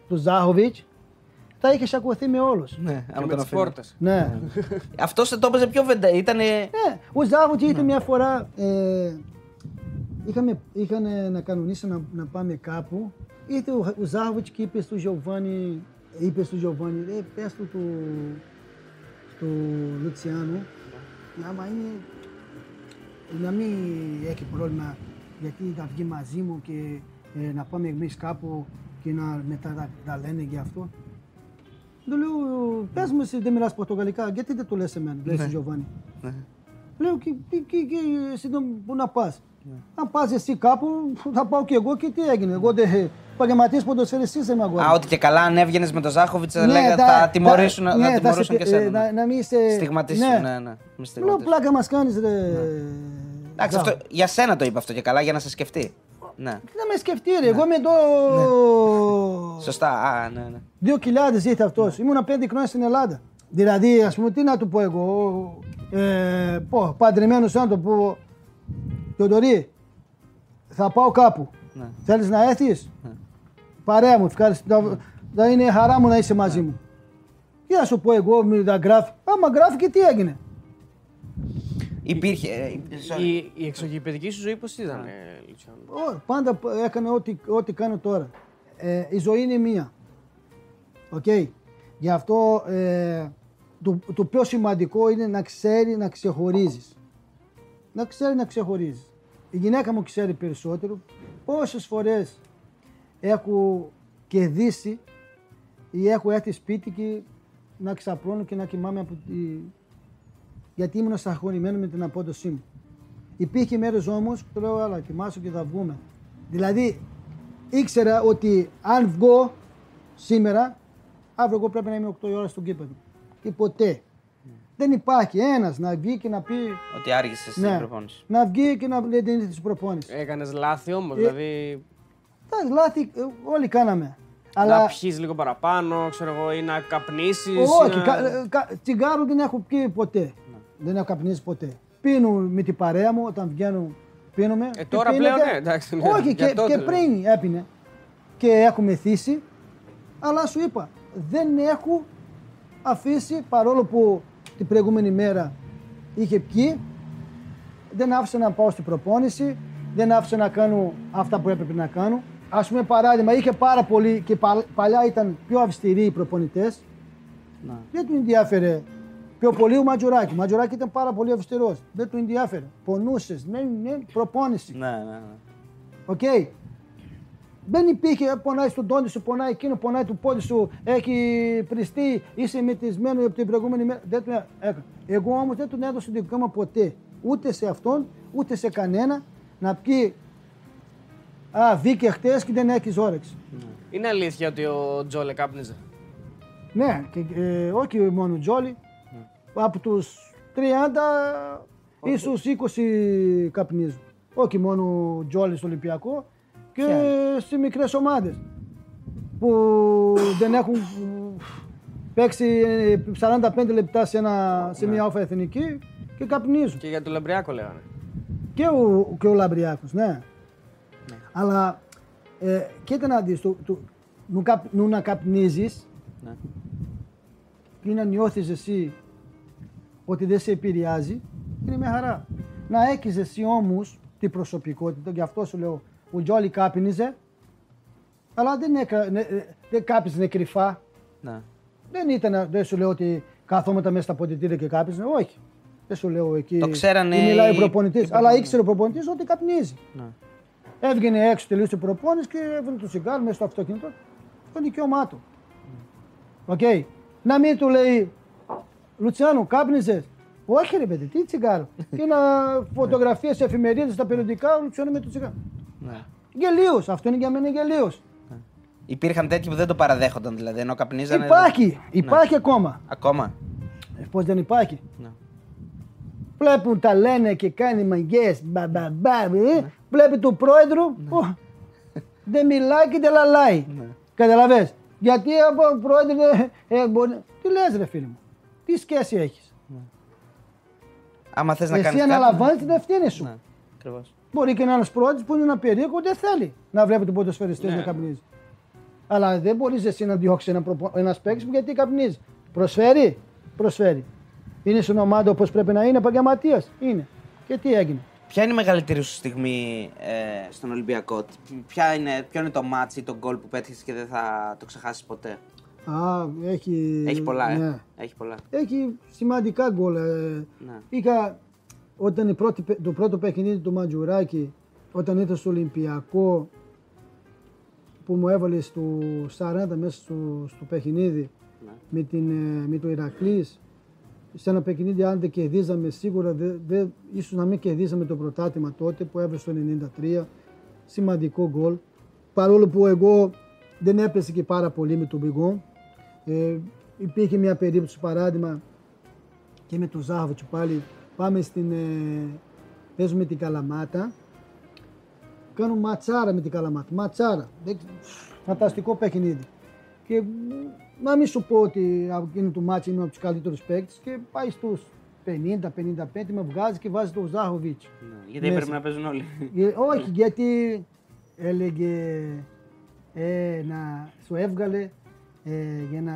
S2: το Ζάχοβιτς, θα είχες σακωθεί με όλους.
S1: Ναι,
S3: Και
S1: άμα
S3: με
S1: τον
S3: τις
S1: αφήνω.
S3: πόρτες.
S2: Ναι.
S1: Αυτός το έπαιζε πιο βεντα. Ήτανε...
S2: ναι, ο Ζάχοβιτς ήρθε μια φορά, ε, είχαμε, είχαν να κανονίσει να, να πάμε κάπου, ήρθε ο, ο Ζάχοβιτς και είπε στο Γιωβάνι, είπε στο Γιωβάνι, ε, πες του του, του Λουτσιάνου, άμα είναι, να μην έχει πρόβλημα, γιατί θα βγει μαζί μου και ε, να πάμε εμείς κάπου και να μετά τα, τα λένε για αυτό. Του λέω, πες μου εσύ δεν μιλάς πορτογαλικά, γιατί δεν το λες εμένα, λέει στο Γιωβάνι;
S1: Ναι.
S2: Λέω, και, και, και, και εσύ δεν- πού να πας. Αν πας εσύ κάπου, θα πάω και εγώ και τι έγινε. Εγώ δεν επαγγελματίας ποδοσφαιριστής είμαι αγόρι.
S1: Α, ότι και καλά αν έβγαινες με τον Ζάχοβιτς,
S2: Ναι,
S1: λέγα,
S2: τα-
S1: θα τιμωρήσουν,
S2: τα-
S1: θα
S2: ναι, θα
S1: τιμωρήσουν
S2: σε-
S1: και
S2: ε,
S1: εσένα.
S2: να-
S1: ναι.
S2: να μην είσαι-
S1: Στιγματίσουν,
S2: ναι.
S1: ναι, ναι. Μη
S2: Λέω,
S1: στιγματίσουν.
S2: πλάκα μας κάνεις ρε.
S1: Εντάξει,
S2: Ζάχο.
S1: αυτό, για σένα το είπα αυτό και καλά, για να σε σκεφτεί. Ναι.
S2: Τι να με σκεφτεί ρε, εγώ είμαι εδώ...
S1: Σωστά, α, ναι, ναι.
S2: 2000 ήρθε αυτός, ήμουνα πέντε χρόνια στην Ελλάδα. Δηλαδή, ας πούμε, τι να του πω εγώ, ε, πω, παντρεμένος άνθρωπο, Θεοδωρή, θα πάω κάπου.
S1: Ναι.
S2: Θέλεις να έρθεις, παρέα μου, ευχαριστώ. Θα, θα είναι χαρά μου να είσαι μαζί μου. Τι να σου πω εγώ, με τα γράφει. Άμα γράφει και τι έγινε.
S1: Υπήρχε. ε, sorry.
S3: Η, η εξωγηπεδική σου ζωή πώς ήταν, ε, Λουτσιάνο;
S2: Ω, πάντα έκανε ό,τι, ό,τι κάνω τώρα. Ε, η ζωή είναι μία. Οκ. Γι' αυτό ε, το, το πιο σημαντικό είναι να ξέρει να ξεχωρίζεις. Να ξέρει να ξεχωρίζεις. Η γυναίκα μου ξέρει περισσότερο. Πόσες φορές έχω κερδίσει ή έχω έρθει σπίτι και να ξαπλώνω και να κοιμάμαι από τη... γιατί ήμουν σταχωνημένο με την απόδοσή μου. Υπήρχε μέρες όμως που λέω, αλλά κοιμάσαι και θα βγούμε. Δηλαδή, ήξερα ότι αν βγω σήμερα, αύριο εγώ πρέπει να είμαι 8 η ώρα στο κήπεδο. Και ποτέ. Δεν υπάρχει ένας να βγει και να πει,
S1: Ότι άργησε στην
S2: ναι,
S1: προπόνηση.
S2: να βγει και να λέει δεν ήρθε στην προπόνησης.
S3: Έκανες λάθη
S2: Ε,
S3: όμω, δηλαδή
S2: Τα λάθη ε, όλοι κάναμε.
S3: να
S2: Αλλά
S3: πιεις λίγο παραπάνω, ξέρω εγώ, ή να καπνίσεις.
S2: όχι, κα, ε, κα, τσιγάρο δεν έχω πιει ποτέ. Δεν έχω καπνίσει ποτέ. Πίνω με την παρέα μου όταν βγαίνω πίνουμε.
S3: Ε,
S2: και
S3: τώρα
S2: πίνετε.
S3: πλέον, ναι, εντάξει, ναι.
S2: Όχι,
S3: Για
S2: και,
S3: τότε
S2: και
S3: λέω.
S2: πριν έπινε. Και έχω μεθύσει. Αλλά σου είπα, δεν έχω αφήσει παρόλο που την προηγούμενη μέρα είχε πιει, δεν άφησα να πάω στην προπόνηση, δεν άφησα να κάνω αυτά που έπρεπε να κάνω. Α πούμε, παράδειγμα, είχε πάρα πολύ και πα- παλιά ήταν πιο αυστηροί οι προπονητές.
S1: Ναι.
S2: Δεν του ενδιάφερε πιο πολύ ο Ματζουράκη. Ο Ματζουράκη ήταν πάρα πολύ αυστηρός. Δεν του ενδιάφερε. Πονούσες, ναι, ναι, προπόνηση.
S1: Ναι, ναι, ναι.
S2: Οκ. Δεν υπήρχε, «Ε, πονάει στον τόνι σου, πονάει εκείνο, πονάει του πόδι σου, έχει πριστεί, είσαι μεθυσμένο από την προηγούμενη μέρα. Δεν του έκανα. Εγώ όμως δεν τον έδωσα δικαίωμα ποτέ. Ούτε σε αυτόν, ούτε σε κανένα να πει Α, βγήκε χτες και δεν έχεις όρεξη.
S3: Είναι αλήθεια ότι ο Τζόλε κάπνιζε.
S2: Ναι, και, ε, όχι μόνο ο Τζόλι. Από τους 30 ίσως 20 καπνίζουν. Όχι μόνο ο Τζόλι στο Ολυμπιακό και στις μικρές ομάδες που δεν έχουν παίξει 45 λεπτά σε, ένα, σε μια όφα εθνική και καπνίζουν.
S3: Και για τον Λαμπριάκο λέγανε.
S2: Και ο, και ο Λαμπριάκος, ναι. Αλλά ε, κοίτα να δεις, το, το, νου, καπ, νου να καπνίζεις
S1: Ναι.
S2: και να νιώθεις εσύ ότι δεν σε επηρεάζει, είναι μια χαρά. Να έχεις εσύ όμως την προσωπικότητα, γι' αυτό σου λέω, ο Τζόλι κάπνιζε, αλλά δεν, έκα, ναι, ε, δεν κάπνιζε κρυφά.
S1: ναι.
S2: Δεν ήταν, δεν σου λέω ότι καθόμαστε μέσα στα αποδυτήρια και κάπνιζε, όχι. Δεν σου λέω εκεί.
S1: Το ξέρανε
S2: τι μιλάει ο
S1: οι-
S2: προπονητής.
S1: οι
S2: Αλλά
S1: προπονητές.
S2: ήξερε ο προπονητής ότι καπνίζει.
S1: Ναι.
S2: Έβγαινε έξω, τελείωσε την προπόνηση και έβγαινε το τσιγάρο μέσα στο αυτοκίνητο. Το δικαίωμά του. Οκ. Να μην του λέει, Λουτσιάνο, κάπνιζες; Όχι, ρε παιδί, τι τσιγάρο. και να φωτογραφίες σε εφημερίδες, στα περιοδικά, ο Λουτσιάνο με το τσιγάρο.
S1: ναι.
S2: Γελίος, αυτό είναι για μένα γελίος.
S1: Υπήρχαν τέτοιοι που δεν το παραδέχονταν δηλαδή, ενώ καπνίζανε.
S2: Υπάρχει, υπάρχει ακόμα.
S1: Ακόμα.
S2: Πώς δεν υπάρχει;
S1: Ναι.
S2: Βλέπουν τα λένε και κάνει μαγκέ. Βλέπει τον πρόεδρο. ω, δεν μιλάει και δεν λαλάει.
S1: Ναι.
S2: Καταλαβες; Γιατί από τον πρόεδρο. ε, μπορεί- Τι λες ρε φίλε μου; Τι σχέση έχεις.
S1: Άμα θες να
S2: Εσύ
S1: κάνεις.
S2: αναλαμβάνεις την ευθύνη σου.
S1: Ναι, ακριβώς.
S2: Μπορεί και ένας πρόεδρος που είναι ένα περίεργο δεν θέλει να βλέπει τον ποδοσφαιριστή
S3: Ναι.
S2: να καπνίζει. Αλλά δεν μπορείς εσύ να διώξεις ένα, προπο... ένας παίκτης που γιατί καπνίζει. Προσφέρει. Προσφέρει. Είναι στην ομάδα όπως πρέπει να είναι επαγγελματία. Είναι. Και τι έγινε.
S1: Ποια είναι η μεγαλύτερη σου στιγμή ε, στον Ολυμπιακό, Τι- ποια είναι, ποιο είναι το ματς ή το γκολ που πέτυχες και δεν θα το ξεχάσεις ποτέ;
S2: Α, έχει.
S1: Έχει πολλά, ε.
S2: ναι.
S1: Έχει πολλά.
S2: Έχει σημαντικά γκολ. ε.
S1: Ναι.
S2: Είχα όταν η πρώτη, παι- το πρώτο παιχνίδι του Μαντζουράκη, όταν ήταν στο Ολυμπιακό, που μου έβαλε στο 40 μέσα στο, στο παιχνίδι
S1: Ναι.
S2: με, την, ε, με το Ηρακλής. Σε ένα παιχνίδι αν δεν κερδίζαμε σίγουρα, δε, δε, ίσως να μην κερδίζαμε το πρωτάθλημα τότε που έβρεσε το 93. Σημαντικό γκολ. Παρόλο που εγώ δεν έπεσε και πάρα πολύ με τον Μπιγκόν. Ε, υπήρχε μια περίπτωση παράδειγμα και με τον Ζάχοβιτς πάλι. Πάμε στην, ε, παίζουμε την Καλαμάτα. Κάνουν ματσάρα με την Καλαμάτα. Ματσάρα. Δεν- Φανταστικό παιχνίδι. Και μ, να μην σου πω ότι από εκείνο το μάτσο είμαι από τους καλύτερους παίκτες και πάει στους 50-55 με βγάζει και βάζει τον Ζάχοβιτς.
S1: Ναι, Γιατί
S2: Μέσα.
S1: έπρεπε να παίζουν όλοι.
S2: όχι, γιατί έλεγε ε, να σου έβγαλε ε, για να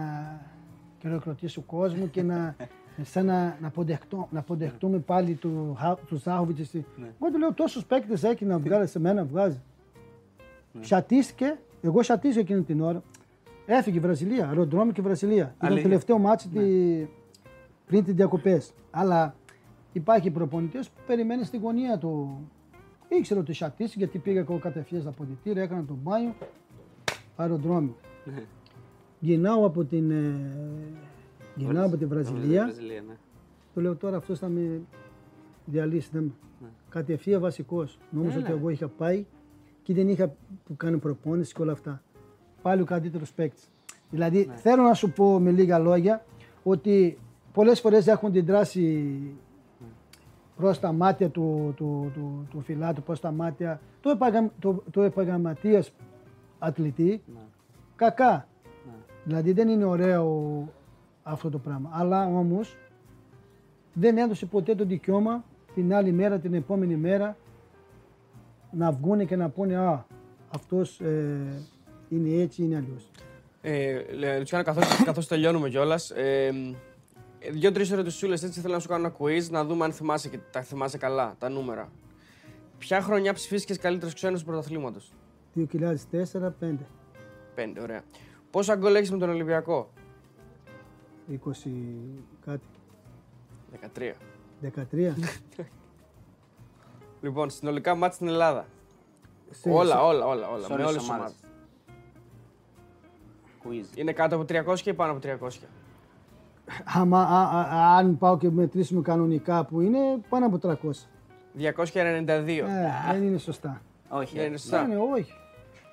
S2: χειροκροτήσει ο κόσμος και να, σαν να, να, αποδεχτώ, να αποδεχτούμε πάλι του, Χα- του Ζάχοβιτς. Εγώ του λέω τόσους παίκτες έχει να βγάλει σε μένα, βγάζει. Τσατίστηκε, εγώ τσατίζω εκείνη την ώρα. Έφυγε η Βραζιλία, αεροδρόμιο και Βραζιλία. Ήταν το
S1: Αλήθεια.
S2: τελευταίο ματς τη... πριν τις διακοπές. Αλλά υπάρχει προπονητή που περιμένει στη γωνία του. Ήξερα ότι σατίστηκε γιατί πήγα εγώ κατευθείαν στα ποδητήρια, έκανα τον μπάνιο. Αεροδρόμιο. Γυρνάω από την. ε, Γυρνάω από τη Βραζιλία.
S1: Βραζιλία, ναι.
S2: Του λέω τώρα αυτός θα με διαλύσει. Δεν... Κατευθείαν βασικός. Νόμιζα ότι εγώ είχα πάει και δεν είχα που κάνει προπόνηση και όλα αυτά. Πάλι ο καλύτερος παίκτης. Δηλαδή θέλω να σου πω με λίγα λόγια ότι πολλές φορές έχουν την δράση προς τα μάτια του, του, του, του φιλάτου, προς τα μάτια του, επαγα, του, του επαγγελματίας αθλητή. Κακά. Δηλαδή δεν είναι ωραίο αυτό το πράγμα. Αλλά όμως δεν έδωσε ποτέ το δικαίωμα την άλλη μέρα, την επόμενη μέρα να βγουν και να πούνε Α, αυτός ε, είναι έτσι, είναι αλλιώς.
S3: Ε, λε- Λουτσιάνο, καθώς, καθώς τελειώνουμε κιόλας. Ε, Δύο-τρεις ερωτησούλες έτσι θέλω να σου κάνω ένα quiz να δούμε αν θυμάσαι και τα θυμάσαι καλά τα νούμερα. Ποια χρονιά ψηφίστηκες καλύτερος ξένος του πρωταθλήματο.
S2: 2004-5.
S3: 5, ωραία. Πόσα γκολ έχεις με τον Ολυμπιακό;
S2: 20 κάτι.
S3: 13.
S2: 13.
S3: Λοιπόν, συνολικά μάτια στην Ελλάδα.
S2: Σε-
S3: όλα,
S2: σε-
S3: όλα, όλα, όλα.
S1: Σε
S3: Με
S1: όλες
S3: όλε
S1: τις
S3: τι
S1: ομάδες.
S3: ομάδε.
S1: Quiz.
S3: Είναι κάτω από 300 ή πάνω από 300.
S2: Άμα, α, α, αν πάω και μετρήσουμε κανονικά που είναι, πάνω από 300.
S3: 292.
S2: Ε, δεν είναι σωστά.
S1: Όχι.
S3: Δεν
S1: ε,
S3: είναι σωστά.
S2: Ναι, ναι, όχι.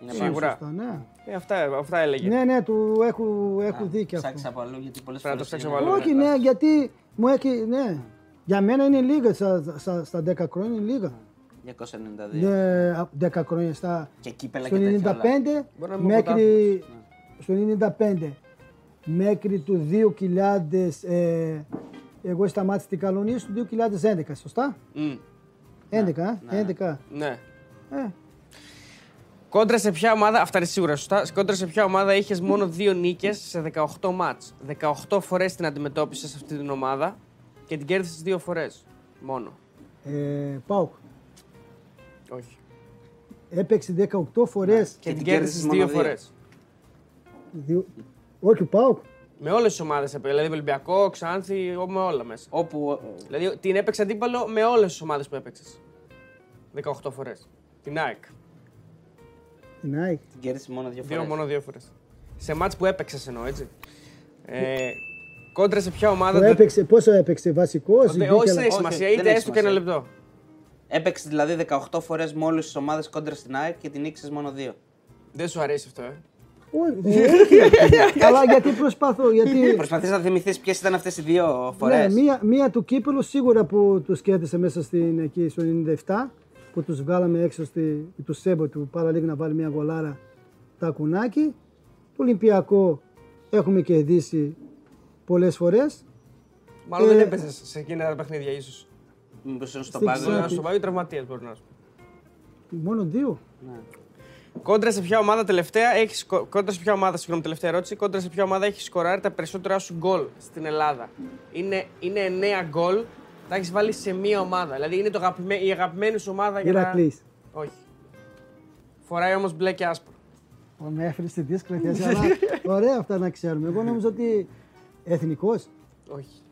S1: Είναι
S2: Είναι
S3: Σίγουρα.
S2: σωστά, ναι.
S3: Ε, αυτά, αυτά έλεγε.
S2: Ναι, ναι, του έχω, έχω δίκιο
S1: Ψάξε
S2: αυτό.
S1: από αλλού γιατί πολλές
S3: Πρέπει να
S1: φορές.
S3: το ψάξω από αλλού.
S2: Όχι, ναι, γιατί μου έχει, ναι. Για μένα είναι λίγα στα, στα, στα 10 χρόνια, είναι λίγα.
S1: 292.
S2: Ναι, α, 10 χρόνια στα,
S1: Και κύπελα
S2: στο
S1: και τέτοια όλα.
S2: 95
S3: Μπορεί να είμαι
S2: μέχρι, στο 95 μέχρι του 2000, ε, εγώ σταμάτησα την καλονία στο 2011, σωστά;
S3: Μμ,
S2: 11, ε, 11.
S3: ναι.
S2: Ε,
S3: Κόντρα σε ποια ομάδα, αυτά είναι σίγουρα σωστά. Κόντρα σε ποια ομάδα είχες μόνο δύο νίκες σε 18 μάτς. 18 φορές την αντιμετώπισες σε αυτή την ομάδα και την κέρδισες δύο φορές. Μόνο.
S2: ε, Πάουκ.
S3: Όχι.
S2: Έπαιξε 18 φορές.
S3: Και,
S1: την
S3: την
S1: κέρδισες
S3: κέρδισες
S1: μόνο
S3: δύο
S1: δύο.
S3: φορές.
S2: Δύο... Όχι, Πάουκ.
S3: Με όλες τις ομάδες έπαιξε. Δηλαδή Ολυμπιακό, Ξάνθη, ό- με όλα μέσα.
S1: Όπου.
S3: Δηλαδή την έπαιξε αντίπαλο με όλες τις ομάδες που έπαιξες. 18 φορές. Την ΑΕΚ.
S2: Την ΑΕΚ.
S1: Την κέρδισε μόνο δύο
S3: Δύο,
S1: φορές.
S3: μόνο δύο φορές. Σε μάτς που έπαιξες εννοώ, έτσι. Ε, κόντρα σε ποια ομάδα.
S2: Που έπαιξε, πόσο έπαιξε, βασικός.
S3: Δεν-
S2: μπήκε,
S3: όχι,
S2: αλλά-
S3: δεν έχει
S1: Όχι,
S3: σημασία,
S1: δεν
S3: είτε
S1: έχει
S3: έστω και ένα
S1: σημασία.
S3: λεπτό.
S1: Έπαιξε δηλαδή 18 φορές με όλες τις ομάδες κόντρα στην ΑΕΚ και την νίκησε μόνο δύο.
S3: Δεν σου αρέσει αυτό, ε;
S2: Όχι, όχι. Αλλά γιατί προσπαθώ, γιατί...
S1: Προσπαθείς να θυμηθείς ποιες ήταν αυτές οι δύο φορές;
S2: Ναι, μία, μία του κύπελου σίγουρα που τους κέρδισε μέσα στην, εκεί στο 97 που τους βγάλαμε έξω στη, του Σέμπο του παραλίγο να βάλει μια γολάρα τα κουνάκι. Το Ολυμπιακό έχουμε κερδίσει πολλές φορές.
S3: Μάλλον
S2: Ε,
S3: δεν έπαιζε σε εκείνα τα παιχνίδια, ίσως.
S1: Μήπω είναι στον
S2: Στην
S1: πάγκο.
S3: Μπορεί να
S2: Ξάνθη.
S3: σου πάει τραυματίας, μπορεί να σου πει.
S2: Μόνο δύο.
S3: Κόντρα σε ποια ομάδα τελευταία έχει. Κόντρα σε ποια ομάδα, συγγνώμη, τελευταία ερώτηση. Κόντρα σε ποια ομάδα έχει σκοράρει τα περισσότερα σου γκολ στην Ελλάδα. Είναι, είναι 9 γκολ, τα έχεις βάλει σε μία ομάδα. Δηλαδή είναι το αγαπημέ, η αγαπημένη σου ομάδα για να.
S2: Ηρακλής.
S3: Όχι. Φοράει όμως μπλε και άσπρο.
S2: Ω, Με έφερε στη δύσκολη θέση, αλλά ωραία αυτά να ξέρουμε. Εγώ νόμιζα ότι εθνικός,
S3: Όχι.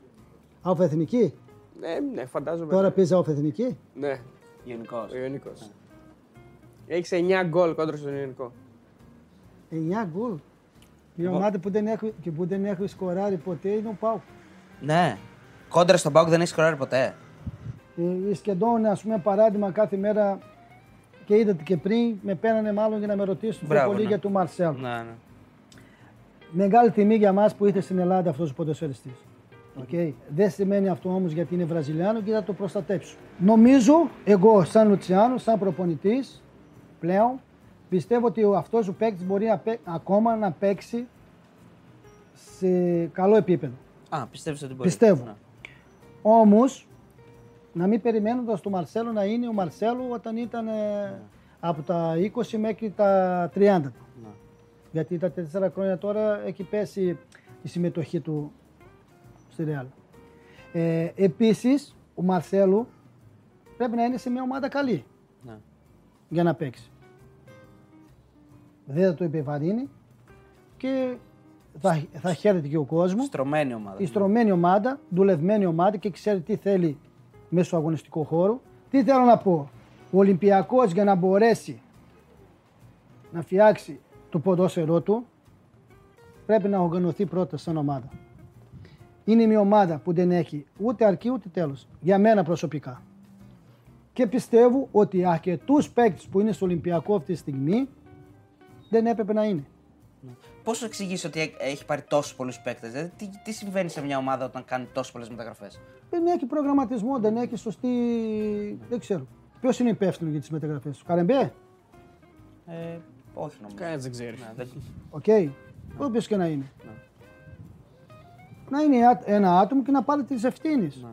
S2: εθνική.
S3: Ναι, ναι, φαντάζομαι.
S2: Τώρα παίζει εθνική.
S3: Ναι,
S1: Γενικώ.
S3: ο Ιωνικός. Έχεις 9 γκολ κόντρα στον Ιωνικό.
S2: 9 γκολ. Η ομάδα που δεν έχει, και που δεν έχει σκοράρει ποτέ είναι ο Πάουκ.
S1: Ναι. Κόντρα στον πάγκο δεν έχει σκοράρει ποτέ.
S2: Ε, σχεδόν, ας πούμε, παράδειγμα κάθε μέρα και είδατε και πριν, με παίρνανε μάλλον για να με ρωτήσουν πιο
S1: Μπράβο,
S2: πολύ
S1: ναι.
S2: για τον Μαρσέλ.
S1: Ναι, ναι.
S2: Μεγάλη τιμή για μας που ήρθε στην Ελλάδα αυτός ο ποδοσφαιριστής. Okay. Δεν σημαίνει αυτό όμως γιατί είναι Βραζιλιάνο και θα το προστατέψω. Νομίζω, εγώ σαν Λουτσιάνο, σαν προπονητής, πλέον, πιστεύω ότι ο- αυτός ο παίκτης μπορεί να παί- ακόμα να παίξει σε καλό επίπεδο.
S1: Α, πιστεύεις ότι μπορεί.
S2: Πιστεύω.
S1: Ναι.
S2: Όμως, να μην περιμένοντας το Μαρσέλο να είναι ο Μαρσέλο όταν ήταν ε, από τα 20 μέχρι τα 30 του.
S1: Ναι.
S2: Γιατί τα 4 χρόνια τώρα έχει πέσει η συμμετοχή του στη Ρεάλ. Ε, Επίσης, ο Μαρσέλο πρέπει να είναι σε μια ομάδα καλή
S1: Ναι.
S2: για να παίξει. Δεν θα το επιβαρύνει και θα, θα χαίρεται και ο κόσμος.
S1: Στρωμένη ομάδα.
S2: Η στρωμένη ομάδα, δουλευμένη ομάδα και ξέρει τι θέλει μέσα στο αγωνιστικό χώρο. Τι θέλω να πω; Ο Ολυμπιακός για να μπορέσει να φτιάξει το ποδόσφαιρό του πρέπει να οργανωθεί πρώτα σαν ομάδα. Είναι μια ομάδα που δεν έχει ούτε αρκεί ούτε τέλος. Για μένα προσωπικά. Και πιστεύω ότι αρκετούς παίκτες που είναι στο Ολυμπιακό αυτή τη στιγμή δεν έπρεπε να είναι.
S1: Πώς σου εξηγήσει ότι έ- έχει πάρει τόσους πολλούς παίκτες, Δηλαδή, τι, τι συμβαίνει σε μια ομάδα όταν κάνει τόσες πολλές μεταγραφές;
S2: Δεν έχει προγραμματισμό, δεν έχει σωστή. Δεν ξέρω. Ποιος είναι υπεύθυνος για τις μεταγραφές του, Καρεμπέ;
S1: Ε, όχι νομίζω.
S3: Κανένας δεν ξέρει.
S1: Ναι, δεν...
S2: Οκ. Όποιος και να είναι. Να είναι α- ένα άτομο και να πάρει τις ευθύνες.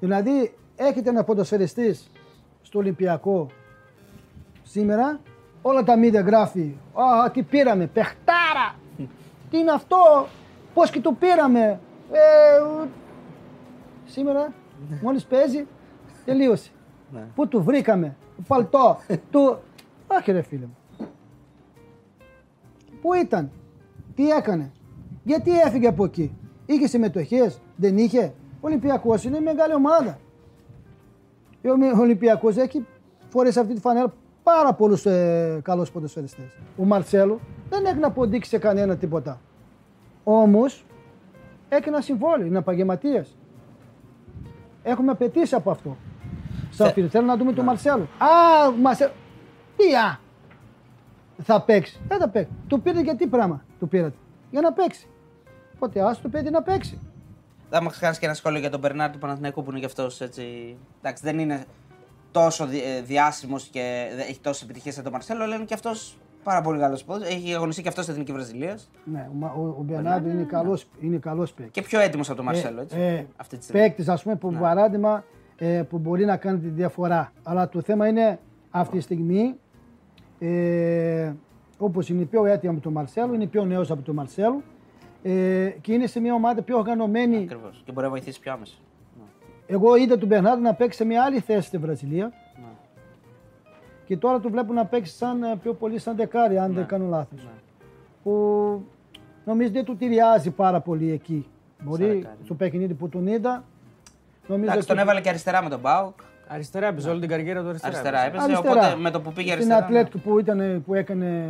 S2: Δηλαδή, έχετε ένα ποδοσφαιριστής στο Ολυμπιακό σήμερα όλα τα μίδια γράφει. Α, τι πήραμε, παιχτάρα! τι είναι αυτό, πώς και το πήραμε. Ε, ου- σήμερα μόλις παίζει, τελείωσε.
S1: Ναι.
S2: Πού του βρήκαμε, το παλτό, του... Όχι ρε φίλε μου. Πού ήταν, τι έκανε, γιατί έφυγε από εκεί. Είχε συμμετοχές, δεν είχε. Ο Ολυμπιακός είναι μεγάλη ομάδα. Ο Ολυμπιακός έχει φορέσει αυτή τη φανέλα πάρα πολλούς ε, καλούς ποδοσφαιριστές. Ο Μαρσέλο δεν έχει να αποδείξει σε κανένα τίποτα. Όμως έχει ένα συμβόλαιο, είναι επαγγελματία. Έχουμε απαιτήσει από αυτό. Σαφίρ, θέλω να δούμε τον Μαρσέλο. Α, Μαρσέλο. Τι α! Θα παίξει. Δεν θα παίξει. Του πήρε για τι πράγμα; Του πήρατε. Για να παίξει. Οπότε άστο το παιδί να παίξει.
S1: Θα μου κάνεις και ένα σχόλιο για τον Μπερνάρ του Παναθηναϊκού που είναι και αυτός έτσι. Εντάξει, δεν είναι τόσο διάσημος και δεν έχει τόσες επιτυχίες σαν τον Μαρσέλο, αλλά είναι και αυτός πάρα πολύ καλός πόδι. Έχει αγωνιστεί και αυτός στην Εθνική Βραζιλίας.
S2: Ναι, ο, ο, ο Μπερνάρντο είναι καλό είναι καλός παίκτης.
S1: Και πιο έτοιμος από τον Μαρσέλο, έτσι.
S2: Ε,
S1: αυτή τη στιγμή.
S2: παίκτης, ας πούμε, που
S1: Ναι.
S2: παράδειγμα ε, που μπορεί να κάνει τη διαφορά. Αλλά το θέμα είναι αυτή τη στιγμή, ε, όπως είναι πιο έτοιμο από τον Μαρσέλο, είναι πιο νέος από τον Μαρσέλο ε, και είναι σε μια ομάδα πιο οργανωμένη.
S1: Ακριβώς. Και μπορεί να βοηθήσει πιο άμεσα.
S2: Εγώ είδα τον Μπερνάρντο να παίξει σε μια άλλη θέση στη Βραζιλία.
S1: Ναι.
S2: Και τώρα του βλέπω να παίξει σαν, ε, πιο πολύ σαν δεκάρι, αν δεν κάνω λάθος.
S1: Ναι.
S2: Που νομίζω δεν του ταιριάζει πάρα πολύ εκεί. Μπορεί
S1: δεκάρι,
S2: στο παιχνίδι που τον είδα. Νομίζω
S1: Εντάξει, τον
S2: ότι-
S1: έβαλε και αριστερά με τον Μπάουκ.
S3: Αριστερά έπαιζε όλη την καριέρα του αριστερά.
S1: Αριστερά
S3: έπαιζε.
S1: έπαιζε.
S2: Αριστερά.
S1: Οπότε με το που πήγε
S2: Στην
S1: αριστερά. ναι.
S2: Ατλέτικο που, ήταν, που έκανε,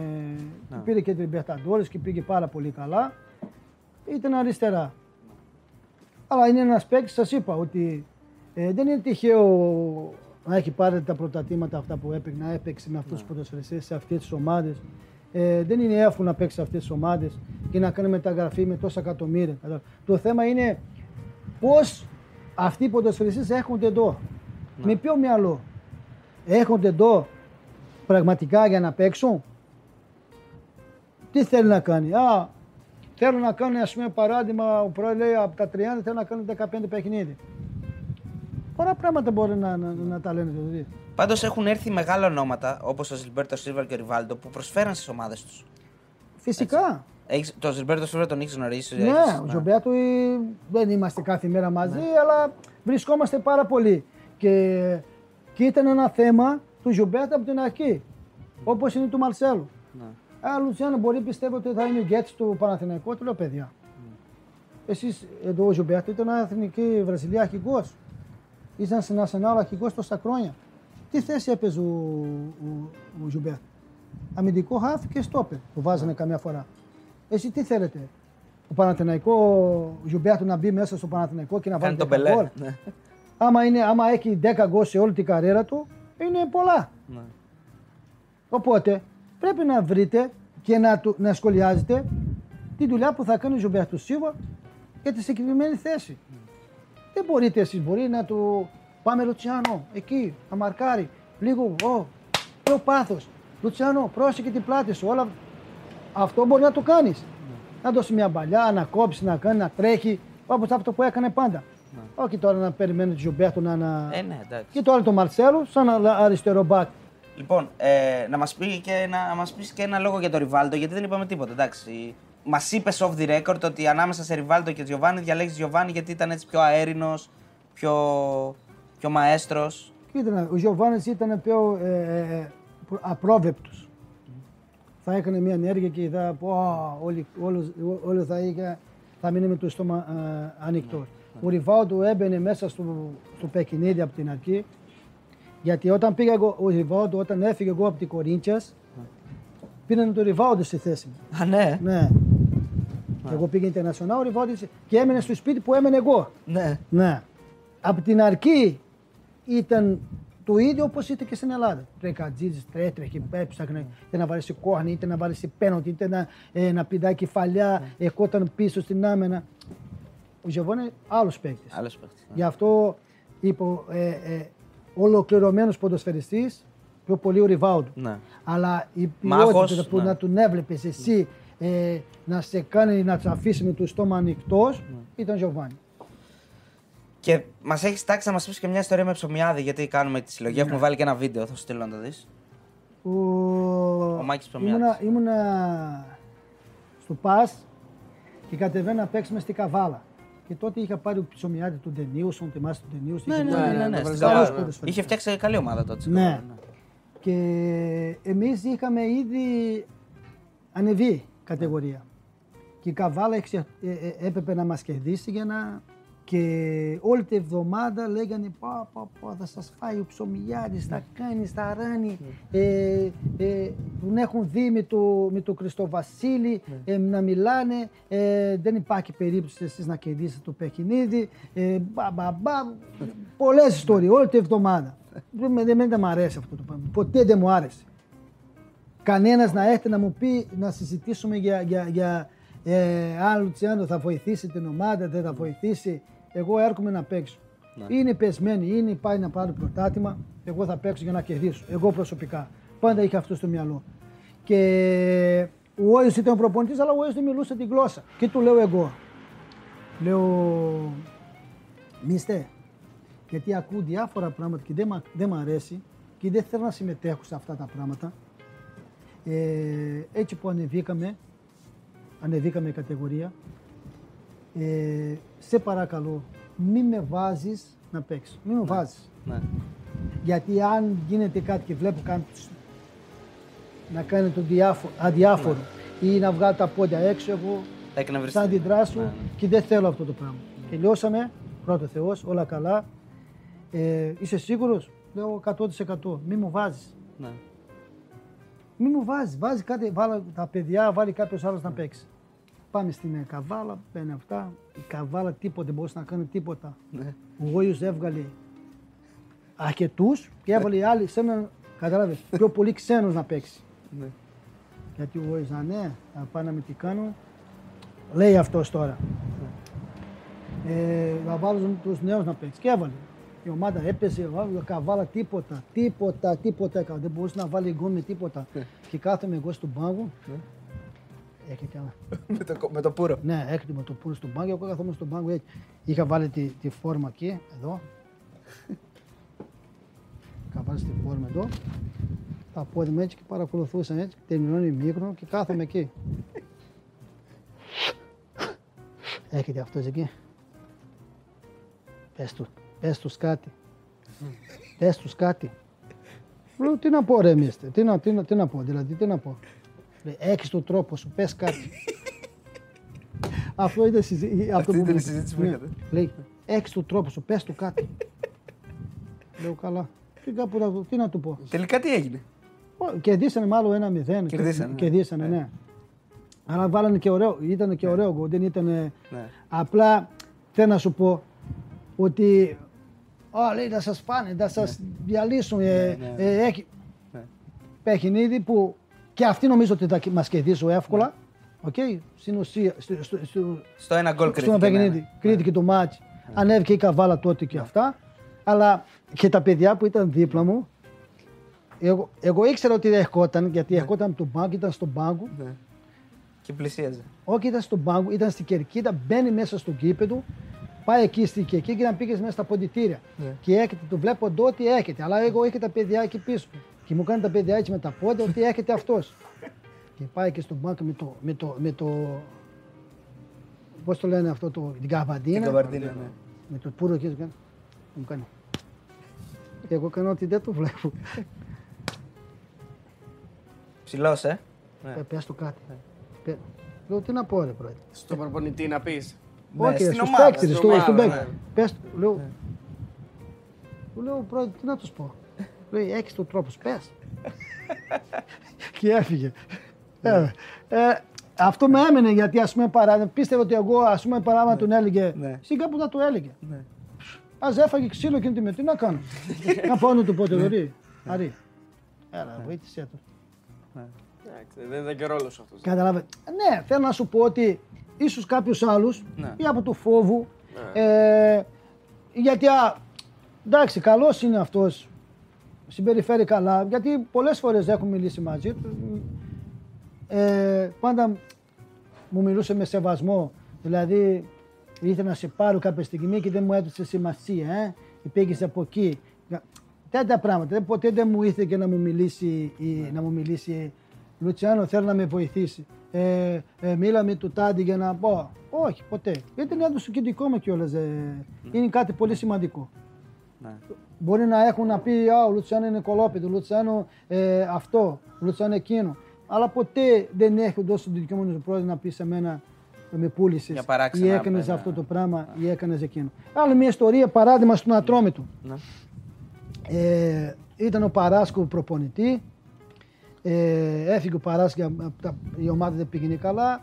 S2: που πήρε και την Μπερταντόρες και πήγε πάρα πολύ καλά, ήταν αριστερά. Αλλά είναι ένας παίκτης, σας είπα, ότι ε, δεν είναι τυχαίο να έχει πάρει τα πρωτατήματα αυτά που έπαιξε, να έπαιξε με αυτούς τους ποδοσφαιριστές σε αυτές τις ομάδες. Ε, δεν είναι εύκολο να παίξει σε αυτές τις ομάδες και να κάνει μεταγραφή με τόσα εκατομμύρια. Κατάλαβα. Το θέμα είναι πώς αυτοί οι ποδοσφαιριστές έρχονται εδώ. Με ποιο μυαλό. Έρχονται εδώ πραγματικά για να παίξουν; Τι θέλει να κάνει; Α, θέλω να κάνω, ας πούμε, παράδειγμα, ο πρόεδρος λέει από τα 30 θέλω να κάνω 15 παιχνίδι. Πολλά πράγματα μπορεί να, να, να τα λένε δηλαδή.
S1: Πάντως έχουν έρθει μεγάλα ονόματα όπως ο Ζιλμπέρτο Σίλβα και ο Ριβάλντο που προσφέραν στις ομάδες τους.
S2: Φυσικά.
S1: Έχεις, το Ζιλμπέρτο Σίλβα τον έχεις γνωρίσει.
S2: Ναι,
S1: έχεις-
S2: ο Ζιλμπέρτο ε, δεν είμαστε κάθε μέρα μαζί, αλλά βρισκόμαστε πάρα πολύ. Και, και ήταν ένα θέμα του Ζιλμπέρτο από την αρχή. Όπως είναι του Μαρσέλου.
S1: Ναι.
S2: Α, Λουτσιάνο, μπορεί πιστεύω ότι θα είναι ηγέτης του Παναθηναϊκού. Του λέω, παιδιά. Εσείς εδώ ο Ζιλμπέρτο ήταν εθνική Βραζιλία αρχηγό. Ήταν στην Αρσενάλ αρχηγός τόσα χρόνια. Τι θέση έπαιζε ο, ο, ο Ζιλμπέρτο. Αμυντικό χάφ και στόπερ που βάζανε καμιά φορά. Εσύ τι θέλετε, ο Παναθηναϊκό, ο Ζιλμπέρτο να μπει μέσα στο Παναθηναϊκό και να
S1: Κάνει
S2: βάλει
S1: τον
S2: 10
S1: Πελέ.
S2: γκολ;
S1: Ναι.
S2: Άμα, είναι, άμα έχει 10 γκολ σε όλη την καριέρα του, είναι πολλά.
S1: Ναι.
S2: Οπότε πρέπει να βρείτε και να, του, να σχολιάζετε τη δουλειά που θα κάνει ο Ζιλμπέρτο Σίλβα για τη συγκεκριμένη θέση. Δεν μπορείτε εσείς, μπορεί να του πάμε Λουτσιάνο, εκεί, να μαρκάρει, λίγο, ω, πιο πάθος. Λουτσιάνο, πρόσεχε την πλάτη σου, όλα. Αυτό μπορεί να το κάνεις. Να δώσει μια μπαλιά, να κόψει, να κάνει, να τρέχει, όπως αυτό που έκανε πάντα. Όχι τώρα να περιμένει τον Ζιλμπέρτο να... να...
S1: Ε, ναι, εντάξει.
S2: Και τώρα τον Μαρσέλο σαν α- αριστερό μπακ.
S1: Λοιπόν, ε, να μας πει και ένα, να μας πεις και ένα λόγο για τον Ριβάλντο, γιατί δεν είπαμε τίποτα. Εντάξει. Μας είπες off the record ότι ανάμεσα σε Ριβάλντο και Τζιοβάνι διαλέγεις Τζιοβάνι γιατί ήταν έτσι πιο αέρινος, πιο, πιο μαέστρος.
S2: Κοίτα, ο Γιωβάνης ήταν πιο ε, ε, προ- απρόβλεπτος. Θα έκανε μια ενέργεια και θα πω, «Α, όλοι, όλος- ό- όλοι θα, είχε, θα μείνει με το στόμα ε, ανοιχτό. Ο Ριβάουντο έμπαινε μέσα στο, στο παιχνίδι από την αρχή. Γιατί όταν πήγα εγώ, ο Ριβάουντο, όταν έφυγε εγώ από την Κορίντσιας, πήραν τον Ριβάουντο στη θέση μου.
S1: Α, ναι.
S2: Ναι. Εγώ πήγα Ιντερνασιονάλ, ο Ριβάουντο και έμενε στο σπίτι που έμενε εγώ.
S1: ναι.
S2: Ναι. Από την αρχή ήταν το ίδιο όπως ήταν και στην Ελλάδα. Τρεκατζίδη, τρέτρεχε, έψαχνε είτε να βάλεις σε κόρνη, είτε να βάλεις σε πένοντι, είτε να, ε, να πηδάει κεφαλιά, ερχόταν πίσω στην άμενα. Ο Ζεβόν είναι άλλος παίκτης.
S1: Άλλος παίχτη.
S2: Γι' αυτό είπε ε, ε, ολοκληρωμένος ποδοσφαιριστής, πιο πολύ ο Ριβάουντ.
S1: Ναι.
S2: Αλλά η
S1: Μάχος,
S2: ποιότητα που
S1: ναι.
S2: να τον έβλεπε εσύ ε, να σε κάνει να σε αφήσει με το στόμα ανοιχτός
S1: Ναι.
S2: ήταν Γιωβάνι.
S1: Και μας έχεις τάξει να μας πεις και μια ιστορία με ψωμιάδι, γιατί κάνουμε τη συλλογή.
S2: Ναι.
S1: Έχουμε βάλει και ένα βίντεο, θα σου στείλω να το δεις.
S2: Ο,
S1: Ο Μάκης Ψωμιάδης.
S2: ήμουνα, ήμουνα στο ΠΑΣ και κατεβαίνα να παίξουμε στη Καβάλα. Και τότε είχα πάρει ο ψωμιάτη του Ντενίουσον, θυμάστε τον Ντενίουσον.
S1: Ναι,
S2: είχε
S1: ναι,
S2: πάρει-
S1: ναι, ναι, ναι.
S3: το
S1: στην
S3: Βραζιλιάνο,
S1: Καβάλα.
S2: ναι.
S1: Είχε φτιάξει καλή ομάδα τότε. στην
S2: Ναι.
S1: Καβάλα,
S2: Και εμείς είχαμε ήδη ανεβεί κατηγορία. Και η Καβάλα εξε- ε, ε, έπρεπε να μας κερδίσει για να... Και όλη τη εβδομάδα λέγανε πα, πα, πα, θα σας φάει ο ψωμιάρης, θα κάνει, θα ράνει. Ε, ε, τον έχουν δει με το, με το Χριστοβασίλη ε, να μιλάνε. Ε, δεν υπάρχει περίπτωση εσείς να κερδίσετε το παιχνίδι. Ε, μπα, μπα, μπα. Πολλές ιστορίες, όλη τη εβδομάδα. Δεν, με- δεν, δεν μου αρέσει αυτό το πράγμα. Ποτέ δεν μου άρεσε. Κανένας να έρθει να μου πει να συζητήσουμε για, για, για ε, αν ο Λουτσιάνο θα βοηθήσει την ομάδα, δεν θα βοηθήσει. Εγώ έρχομαι να παίξω. Είναι πεσμένοι, είναι πάει να πάρει πρωτάθλημα. Εγώ θα παίξω για να κερδίσω. Εγώ προσωπικά. Πάντα είχα αυτό στο μυαλό. Και ο Όιο ήταν ο προπονητής, αλλά ο Όιο δεν μιλούσε τη γλώσσα. Και του λέω εγώ. Λέω, μίστε, γιατί ακούω διάφορα πράγματα και δεν, μ' δεν μ' αρέσει και δεν θέλω να συμμετέχω σε αυτά τα πράγματα. Ε, έτσι που ανεβήκαμε, ανεβήκαμε κατηγορία, ε, σε παρακαλώ, μην με βάζεις να παίξω. Μην με βάζεις.
S1: Ναι.
S2: Γιατί αν γίνεται κάτι και βλέπω κάποιος να κάνει το διάφο- αδιάφορο ή να βγάλει τα πόδια έξω, εγώ
S1: Θα εκνευριστεί.
S2: θα αντιδράσω
S1: Ναι, ναι.
S2: και δεν θέλω αυτό το πράγμα. Τελειώσαμε, πρώτο Θεός, όλα καλά. Ε, είσαι σίγουρος, λέω 100%. Μην μου βάζεις.
S1: Ναι.
S2: Μην μου βάζεις, βάζεις κάτι, βάλα τα παιδιά, βάλει κάποιος άλλος να παίξει. Πάμε στην ε, καβάλα, παίρνει αυτά. Η καβάλα τίποτα, δεν μπορούσε να κάνει τίποτα.
S1: Ναι.
S2: Ο Γόιος έβγαλε αρκετούς και έβαλε άλλοι σε έναν, κατάλαβες, πιο πολύ ξένους να παίξει.
S1: Ναι.
S2: Γιατί ο Γόιος να ναι, θα πάνε να με τι κάνω. Λέει αυτός τώρα. Ε, θα βάλω τους νέους να παίξει. Και έβαλε. Η ομάδα έπεσε, βάλω καβάλα τίποτα, τίποτα, τίποτα έκανε. Δεν μπορούσε να βάλει γκολ με τίποτα. και κάθομαι εγώ στον πάγκο. Έρχεται ένα.
S1: με, το, με το πουρο.
S2: Ναι, έρχεται με το πουλ στον πάγκο. Εγώ καθόμουν στον πάγκο έτσι. Είχα βάλει τη, τη φόρμα εκεί, εδώ. Είχα βάλει τη φόρμα εδώ. Τα πόδια μου έτσι και παρακολουθούσα έτσι. Τελειώνει μικρό και κάθομαι εκεί. Έρχεται αυτός εκεί; Πες του, πες τους κάτι. Πες τους κάτι. Λέω, τι να πω ρε μίστε, τι να, τι, να, τι να πω, δηλαδή, τι να πω. Λέει, έχεις τον τρόπο σου, πες κάτι. Αυτό ήταν, συζή... αυτό
S1: ήταν η
S2: μου-
S1: συζήτηση που
S2: ναι.
S1: είχατε.
S2: Λέει, έχεις τον τρόπο σου, πες του κάτι. Λέω, καλά. Τι, κάπου να, του- τι να του πω.
S1: Τελικά τι έγινε;
S2: Ω, Κερδίσανε μάλλον ένα μηδέν.
S1: Κερδίσανε, ναι.
S2: Κερδίσανε, ναι. Αλλά βάλανε και ωραίο, ήταν και ωραίο γκολ, δεν ήταν...
S1: Ναι.
S2: Απλά θέλω να σου πω ότι «Α, λέει, θα σας πάνε, θα σας διαλύσουν. ε,
S1: ναι,
S2: ε, έχει
S1: Ναι.
S2: παιχνίδι που και αυτοί νομίζω ότι θα μας κερδίσουν εύκολα. Οκ, στην ουσία, στο, στο, στο,
S1: Στο ένα γκολ
S2: στο
S1: κρίθηκε. ναι,
S2: παιχνίδι,
S1: ναι.
S2: κρίθηκε το μάτς. Ανέβηκε η καβάλα τότε και αυτά. Αλλά και τα παιδιά που ήταν δίπλα μου, εγώ, εγώ ήξερα ότι δεν ερχόταν, γιατί ερχόταν από τον πάγκο, ήταν στον πάγκο.
S1: Ναι. Και πλησίαζε.
S2: Όχι, ήταν στον πάγκο, ήταν στην κερκίδα, μπαίνει μέσα στο κήπεδο, πάει εκεί στην κερκίδα και να πήγες μέσα στα ποντιτήρια.
S1: Ναι.
S2: Και έρχεται, το βλέπω εδώ ότι έρχεται. Αλλά εγώ είχα τα παιδιά εκεί πίσω. Και μου κάνει τα παιδιά έτσι με τα πόδια ότι έρχεται αυτός. και πάει και στον πάγκο με το. Με το, με το Πώς το λένε αυτό, το, την καβαντίνα.
S1: Την καβαρδίνα, ναι.
S2: Με το πουρο εκεί. Μου μου κάνει. Και εγώ κάνω ότι δεν το βλέπω.
S1: Ψηλός, ε.
S2: Ε, Πες του κάτι. Πε- Λέω τι να πω ρε πρόεδρε.
S3: Στον προπονητή να πεις.
S1: Ναι,
S2: Όχι,
S1: στην
S2: στους
S1: ομάδα,
S2: παίκτες,
S3: στην
S2: στο-
S3: ομάδα,
S2: στον
S3: ναι.
S2: παίκτη. Πες του, λέω. Του λέω, πρόεδρε, τι να τους πω. Λέει, έχεις τον τρόπο, σου, πες. και έφυγε. Ε, ε, αυτό με έμενε γιατί ας πούμε παρά, πίστευε ότι εγώ ας πούμε παράμα τον έλεγε.
S1: Ναι.
S2: Στην κάπου θα το έλεγε.
S1: Ναι.
S2: Ας έφαγε ξύλο εκείνη τη με, τι να κάνω; να πάω να του πω το δωρή. Αρή. Έλα, βοήθησέ του.
S3: Εντάξει, δεν ήταν και ρόλο αυτός.
S2: Καταλάβε. Ναι, θέλω να σου πω ότι ίσως κάποιους άλλους
S1: Ναι.
S2: ή από του φόβου. Ε, γιατί α, εντάξει, καλός είναι αυτός. Συμπεριφέρει καλά. Γιατί πολλές φορές έχω μιλήσει μαζί του. Ε, πάντα μου μιλούσε με σεβασμό. Δηλαδή ήθελα να σε πάρω κάποια στιγμή και δεν μου έδωσε σημασία. Ε, και πήγες από εκεί. Τέτοια πράγματα. Δεν- Ποτέ δεν μου ήρθε και να μου μιλήσει, η,
S1: Ναι.
S2: να μου μιλήσει Λουτσιάνο, θέλω να με βοηθήσει. Ε, ε, μίλαμε του Τάντι για να πω. Όχι, ποτέ. Γιατί είναι έντοση και δικό μου κιόλας. Ε, είναι κάτι πολύ σημαντικό.
S1: Ναι.
S2: Μπορεί να έχουν να πει Α, ο Λουτσιάνο είναι κολόπεδο, ο Λουτσιάνο ε, αυτό, ο Λουτσιάνο εκείνο. Αλλά ποτέ δεν έχει δώσει τον δικαιωμένο πρόεδρο να πει σε μένα ε, με πούλησες
S1: Για
S2: ή
S1: παράξενα,
S2: έκανες
S1: ναι.
S2: αυτό το πράγμα ή έκανες εκείνο. Άλλη μια ιστορία, παράδειγμα στον Ατρόμητο.
S1: Ναι.
S2: Ε, ήταν ο Παράσκο προπονητή. Ε, έφυγε ο Παράσκο, η ομάδα δεν πήγαινε καλά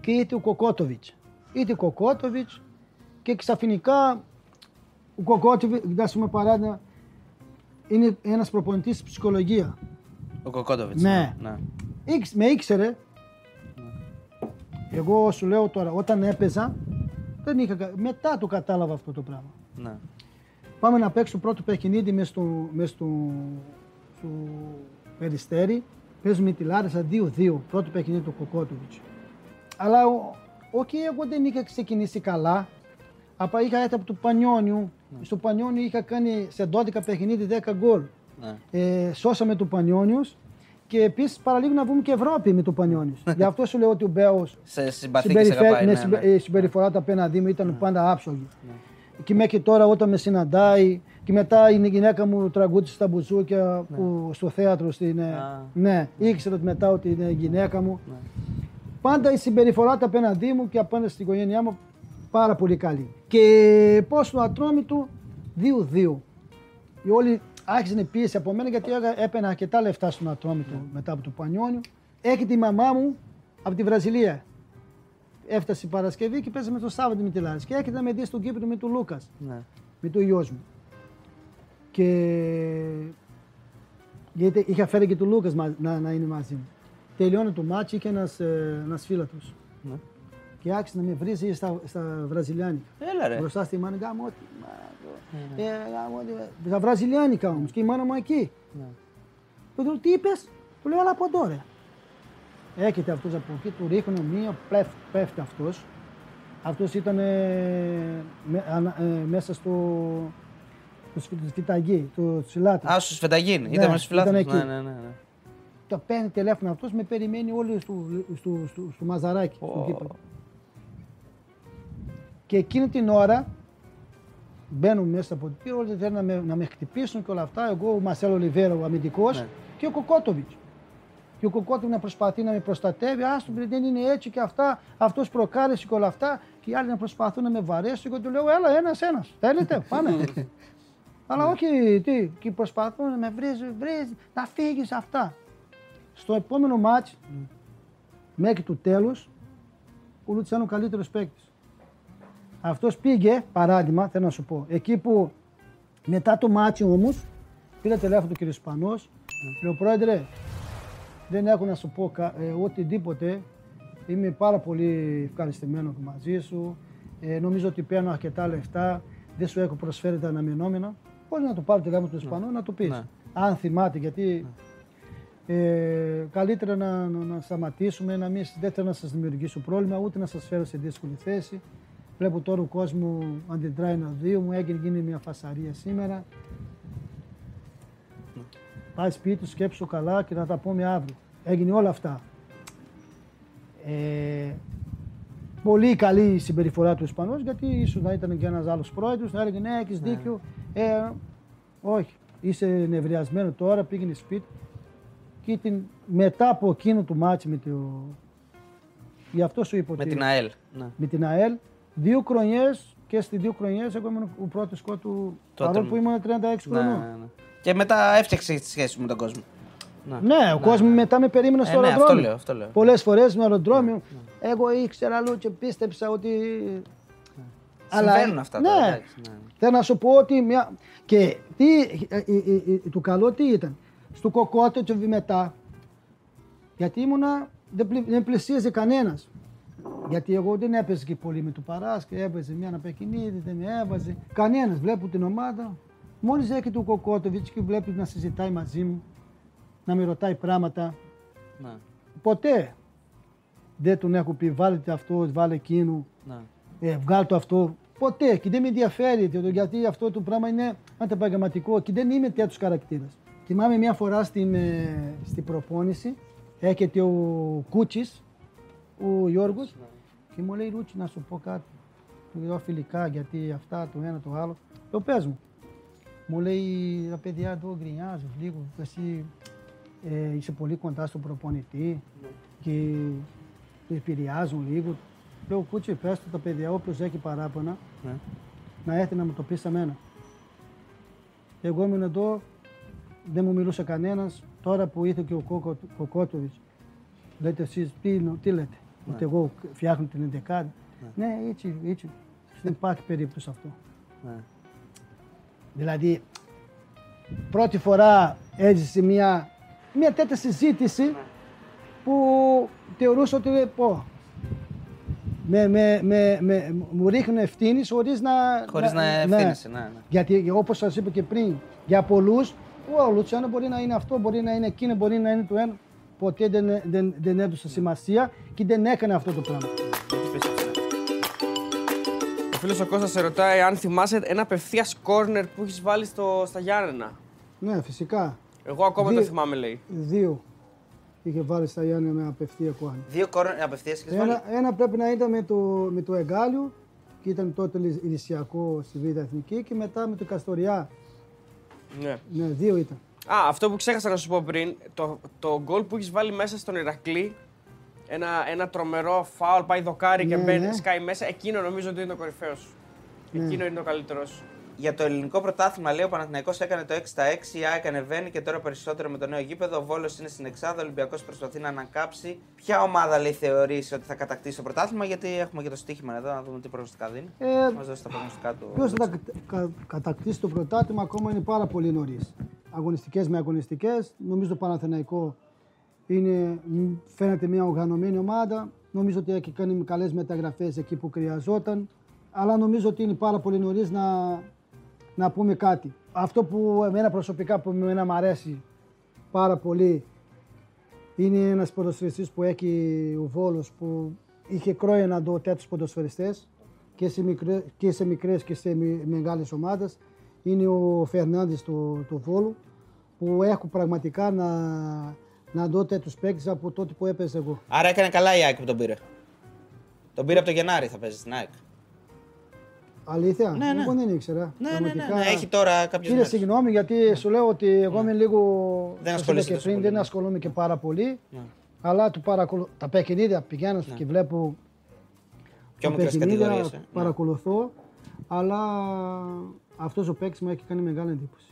S2: και ήρθε ο Κοκότοβιτς. Ήρθε ο Κοκότοβιτς και ξαφνικά ο Κοκότοβιτς, δώσουμε παράδειγμα, είναι ένας προπονητής στη ψυχολογίας.
S1: Ο Κοκότοβιτς.
S2: Ναι.
S1: ναι.
S2: Ήξ- με ήξερε. Εγώ σου λέω τώρα, όταν έπαιζα, δεν είχα, κα- μετά το κατάλαβα αυτό το πράγμα.
S1: ναι.
S2: Πάμε να παίξω πρώτο παιχνίδι μες στο, μες στο, στο Περιστέρι. Παίζουμε τη Λάρισα 2-2, πρώτο παιχνίδι του Κοκότοβιτς. Αλλά ο- όχι, εγώ δεν είχα ξεκινήσει καλά. Απα είχα έρθει από το Πανιόνιου. Στο Πανιόνιο είχα κάνει σε 12 παιχνίδι 10 γκολ.
S1: ναι.
S2: Ε, σώσαμε του Πανιόνιους και επίσης παραλίγο να βγούμε και Ευρώπη με το Πανιόνιους. Γι' αυτό σου λέω ότι ο Μπέος
S1: Σε συμπαθεί και σε
S2: συμπεριφέ-
S1: αγαπάει.
S2: με
S1: Ναι,
S2: συμπε-
S1: ναι.
S2: η συμπεριφορά του απέναντί μου ήταν πάντα άψογη. Και μέχρι τώρα όταν με συναντάει και μετά η γυναίκα μου τραγούδισε στα μπουζούκια που, στο θέατρο στην. ε,
S1: Α.
S2: Ναι, ήξερε ότι μετά ότι είναι η γυναίκα μου. Πάντα η συμπεριφορά του απέναντί μου και απέναντι στην οικογένειά μου πάρα πολύ καλή. Και πώς το ατρόμητο 2-2. Οι όλοι άρχισαν πίεση από μένα γιατί έγα- έπαιρνα αρκετά λεφτά στον ατρόμητο μετά από το Πανιόνιο. Έχει τη μαμά μου από τη Βραζιλία. Έφτασε η Παρασκευή και παίζαμε το Σάββατο με τη Λάρης. Και έρχεται να με δει στον Κύπρο με τον Λούκας,
S1: Ναι.
S2: με τον γιος μου. Και γιατί είχα φέρει και τον Λούκας να, να είναι μαζί μου. Τελειώνει το μάτσο, είχε ένας ένας φίλατος.
S1: Ναι.
S2: Και άρχισε να με βρίζει στα, στα βραζιλιάνικα.
S1: Έλα ρε.
S2: Μπροστά στη μάνα, γάμο ότι. Ε, γάμο ότι. Στα βραζιλιάνικα όμως και η μάνα μου εκεί.
S1: Ναι.
S2: Του λέω, τι είπες, του λέω, αλλά από εδώ ρε. Έρχεται αυτός από εκεί, του ρίχνω μία, πλεφ, πέφτει αυτός. Αυτός ήταν ε, με- ανα- ε, μέσα στο. στο σφι- στη φυταγή, το σιλάτι.
S1: Α, στου Φεταγίν.
S2: Ναι,
S1: Ήταν στου
S2: ήταν
S1: φιλάθλου.
S2: εκεί.
S1: Ναι, ναι, ναι. ναι.
S2: Το παίρνει τηλέφωνο αυτός, με περιμένει όλοι στο, στο, στο, στο μαζαράκι, στον
S1: Ω.
S2: Κύπρο. Και εκείνη την ώρα μπαίνουν μέσα από την πύρα, όλοι θέλουν να με, να με χτυπήσουν και όλα αυτά. Εγώ, ο Μασέλο Λιβέρα, ο αμυντικός
S1: Ναι.
S2: και ο Κοκότοβιτς. Και ο Κοκότοβιτς να προσπαθεί να με προστατεύει. Α, στον δεν είναι έτσι και αυτά. Αυτός προκάλεσε και όλα αυτά. Και οι άλλοι να προσπαθούν να με βαρέσουν. Και εγώ του λέω, Έλα, ένα-ένα. Θέλετε, πάμε. Αλλά όχι, τι, και προσπαθούν να με βρίζει, βρίζει, να φύγεις αυτά. Στο επόμενο μάτς, μέχρι του τέλους, ο Λουτσιάνο ο καλύτερος παίκτης. Αυτός πήγε, παράδειγμα, θέλω να σου πω, εκεί που μετά το μάτσο όμως, πήρε τηλέφωνο του κ. Σπανός, λέω πρόεδρε, δεν έχω να σου πω κα- ε, οτιδήποτε, είμαι πάρα πολύ ευχαριστημένο μαζί σου, ε, νομίζω ότι παίρνω αρκετά λεφτά, δεν σου έχω προσφέρει τα αναμενόμενα. Πώς να το πάρω τηλέφωνο του Ισπανού να του πεις.
S1: Ναι.
S2: Αν θυμάται, γιατί ε, καλύτερα να, να, να σταματήσουμε, να μην, δεν θέλω να σας δημιουργήσω πρόβλημα, ούτε να σας φέρω σε δύσκολη θέση. Βλέπω τώρα ο κόσμο αντιδράει ένα-δύο, μου έγινε γίνει μια φασαρία σήμερα. Πάει σπίτι, σκέψου καλά και θα τα πούμε αύριο. Έγινε όλα αυτά. Ε, πολύ καλή η συμπεριφορά του Ισπανός γιατί ίσως να ήταν και ένας άλλος πρόεδρος, να έλεγε ναι, έχεις δίκιο. Ε, όχι, είσαι νευριασμένο τώρα, πήγαινε σπίτι. Και την, μετά από εκείνο το μάτσι με το... Γι' αυτό σου είπα
S1: Με
S2: ότι-
S1: την ΑΕΛ. Ναι.
S2: με την ΑΕΛ. Δύο χρονιές και στις δύο χρονιές εγώ ήμουν ο πρώτος σκότ του
S1: Τότε
S2: παρόλο
S1: μου.
S2: που ήμουν 36
S1: Ναι,
S2: χρονών.
S1: ναι, ναι. Και μετά έφτιαξε τη σχέση με τον κόσμο.
S2: Ναι, ο κόσμος μετά με περίμενε στο
S1: Ε, ναι,
S2: αεροδρόμιο.
S1: αυτό λέω, αυτό λέω.
S2: Πολλές φορές στο αεροδρόμιο. Εγώ ήξερα αλλού και πίστεψα ότι.
S1: Συμβαίνουν αυτά
S2: ναι,
S1: τώρα, εντάξει, ναι.
S2: Θέλω να σου πω ότι. Μια... Και τι, ε, ε, ε, ε, το καλό τι ήταν. Στο κοκότο και μετά. Γιατί ήμουνα. Δεν, πλη, δεν πλησίαζε κανένας. Γιατί εγώ δεν έπαιζε και πολύ με το Παράσκε, έπαιζε μια ένα παιχνίδι, δεν με έβαζε. Κανένας. Βλέπω την ομάδα. Μόλις έχει του Κοκότοβιτς και βλέπει να συζητάει μαζί μου, να με ρωτάει πράγματα.
S1: Ναι,
S2: Ποτέ δεν τον έχω πει βάλτε αυτό, βάλε εκείνο,
S1: ναι.
S2: ε, βγάλ το αυτό. Ποτέ και δεν με ενδιαφέρει το- γιατί αυτό το πράγμα είναι αντεπαγγελματικό και δεν είμαι τέτοιος χαρακτήρας. Θυμάμαι μια φορά στην, ε, στην προπόνηση, έρχεται ο Κούτσι, ο Γιώργος, και μου λέει Ρούτσι να σου πω κάτι. Του λέω φιλικά γιατί αυτά το ένα το άλλο. Το πες μου. Μου λέει τα παιδιά εδώ γκρινιάζουν λίγο. Εσύ ε, είσαι πολύ κοντά στον προπονητή και του επηρεάζουν λίγο. Λέω κούτσι, πες του τα παιδιά, όποιος έχει παράπονα,
S1: Ναι.
S2: να έρθει να μου το πει σε μένα. Εγώ ήμουν εδώ, δεν μου μιλούσε κανένας. Τώρα που ήρθε και ο Κόκο- Κοκότοβιτς, λέτε εσείς τι, νο- τι λέτε, Ότι εγώ φτιάχνω την εντεκάδα. Ναι, έτσι, έτσι. Δεν υπάρχει περίπτωση αυτό.
S1: Ναι.
S2: Δηλαδή, πρώτη φορά έζησε μια, μια τέτοια συζήτηση που θεωρούσα ότι πω, με, με, με, με, μου ρίχνουν ευθύνης χωρίς να.
S1: Χωρίς να ευθύνεσαι, ναι, ναι.
S2: Γιατί όπως σας είπα και πριν, για πολλούς, ο Λουτσιάνο μπορεί να είναι αυτό, μπορεί να είναι εκείνο, μπορεί να είναι το ένα. Ποτέ δεν, δεν, δεν έδωσε σημασία και δεν έκανε αυτό το πράγμα.
S1: Γιατί πες έτσι, ναι.
S3: Ο φίλος ο Κώστας σε ρωτάει αν θυμάσαι ένα απευθείας κόρνερ που έχεις βάλει στο, στα Γιάννενα.
S2: Ναι, φυσικά.
S3: Εγώ ακόμα
S2: Δύο.
S3: το θυμάμαι, λέει.
S2: Δύο είχε βάλει στα Γιάννη με απευθεία κόρνη.
S1: Δύο κόρνερ απευθείας και βάλει;
S2: Ένα, ένα πρέπει να ήταν με το, με το Εγκάλιο και ήταν τότε ηλισιακό στη Β' Εθνική και μετά με το Καστοριά.
S3: Ναι.
S2: Ναι, δύο ήταν.
S3: Α, αυτό που ξέχασα να σου πω πριν, το, το γκολ που έχεις βάλει μέσα στον Ηρακλή, ένα, ένα τρομερό φάουλ, πάει δοκάρι και
S2: Ναι,
S3: μπαίνει,
S2: ναι.
S3: σκάει μέσα, εκείνο νομίζω ότι είναι το κορυφαίο σου.
S2: Ναι.
S3: Εκείνο είναι το καλύτερό σου.
S1: Για το ελληνικό πρωτάθλημα, λέει ο Παναθηναϊκός έκανε το 6 στα 6, η ΑΕΚ ανεβαίνει και τώρα περισσότερο με το νέο γήπεδο. Ο Βόλος είναι στην Εξάδα, ο Ολυμπιακός προσπαθεί να ανακάψει. Ποια ομάδα λέει θεωρείς ότι θα κατακτήσει το πρωτάθλημα, γιατί έχουμε και το στοίχημα εδώ, να δούμε τι προγνωστικά δίνει.
S2: Ε,
S1: Μας δώσει τα προγνωστικά του.
S2: Ποιος θα τα κα- κατακτήσει το πρωτάθλημα ακόμα είναι πάρα πολύ νωρίς. Αγωνιστικές με αγωνιστικές. Νομίζω το Παναθηναϊκό είναι, μ, φαίνεται μια οργανωμένη ομάδα. Νομίζω ότι έχει κάνει καλές μεταγραφές εκεί που χρειαζόταν. Αλλά νομίζω ότι είναι πάρα πολύ νωρίς να, να πούμε κάτι. Αυτό που εμένα προσωπικά που εμένα μου αρέσει πάρα πολύ είναι ένας ποδοσφαιριστής που έχει ο Βόλος που είχε χρόνια να δω τέτοιους ποδοσφαιριστές και σε, μικρές, και σε μικρές και σε με- μεγάλες ομάδες. Είναι ο Φερνάνδης του, του Βόλου που έχω πραγματικά να, να δω τέτοιους παίκτες από τότε που έπαιζε εγώ.
S1: Άρα έκανε καλά η ΑΕΚ που τον πήρε. Τον πήρε από το Γενάρη, θα παίζεις στην ΑΕΚ.
S2: Αλήθεια,
S1: Ναι, ναι.
S2: εγώ δεν ήξερα.
S1: Ναι, ναι, ναι,
S2: Πραγματικά-
S1: ναι. Έχει τώρα κάποιε
S2: Κύριε, συγγνώμη γιατί σου λέω ότι εγώ είμαι λίγο.
S1: Δεν
S2: σας
S1: ασχολείσαι
S2: είπα και
S1: τόσο
S2: πριν,
S1: πολύ,
S2: δεν
S1: ναι.
S2: ασχολούμαι και πάρα πολύ.
S1: Ναι.
S2: Αλλά του παρακολου... τα παιχνίδια πηγαίνω και βλέπω.
S1: Πιο
S2: τα
S1: μικρές
S2: παιχνίδια,
S1: κατηγορίες.
S2: Παρακολουθώ. Αλλά αυτός ο παίκτης μου έχει κάνει μεγάλη εντύπωση.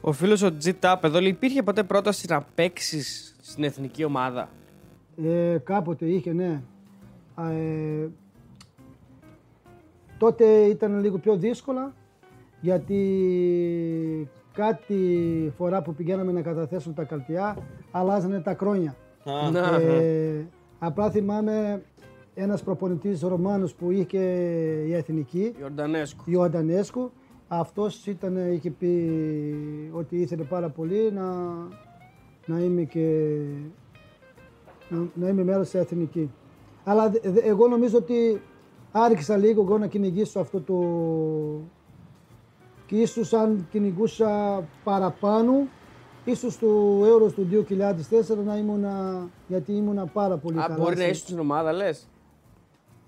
S3: Ο φίλος ο G-Tap εδώ λέει: Υπήρχε ποτέ πρόταση να παίξεις στην εθνική ομάδα;
S2: Ε, κάποτε είχε, ναι. Α, ε, τότε ήταν λίγο πιο δύσκολα γιατί κάτι φορά που πηγαίναμε να καταθέσουν τα καρτιά αλλάζανε τα χρόνια.
S3: Να.
S2: Ε, απλά θυμάμαι ένας προπονητής Ρωμάνος που είχε η Εθνική,
S3: Ιορντανέσκου.
S2: Ιωαντανέσκου, αυτός ήταν, είχε πει ότι ήθελε πάρα πολύ να, να είμαι και να, να είμαι μέρος της Εθνική. Αλλά δε- δε- εγώ νομίζω ότι άρχισα λίγο εγώ να κυνηγήσω αυτό το... και ίσως αν κυνηγούσα παραπάνω, ίσως το Euro του 2004 να ήμουνα, γιατί ήμουνα πάρα πολύ
S3: Α,
S2: καλά.
S3: μπορεί να
S2: σε-
S3: είσαι στην ομάδα, λες;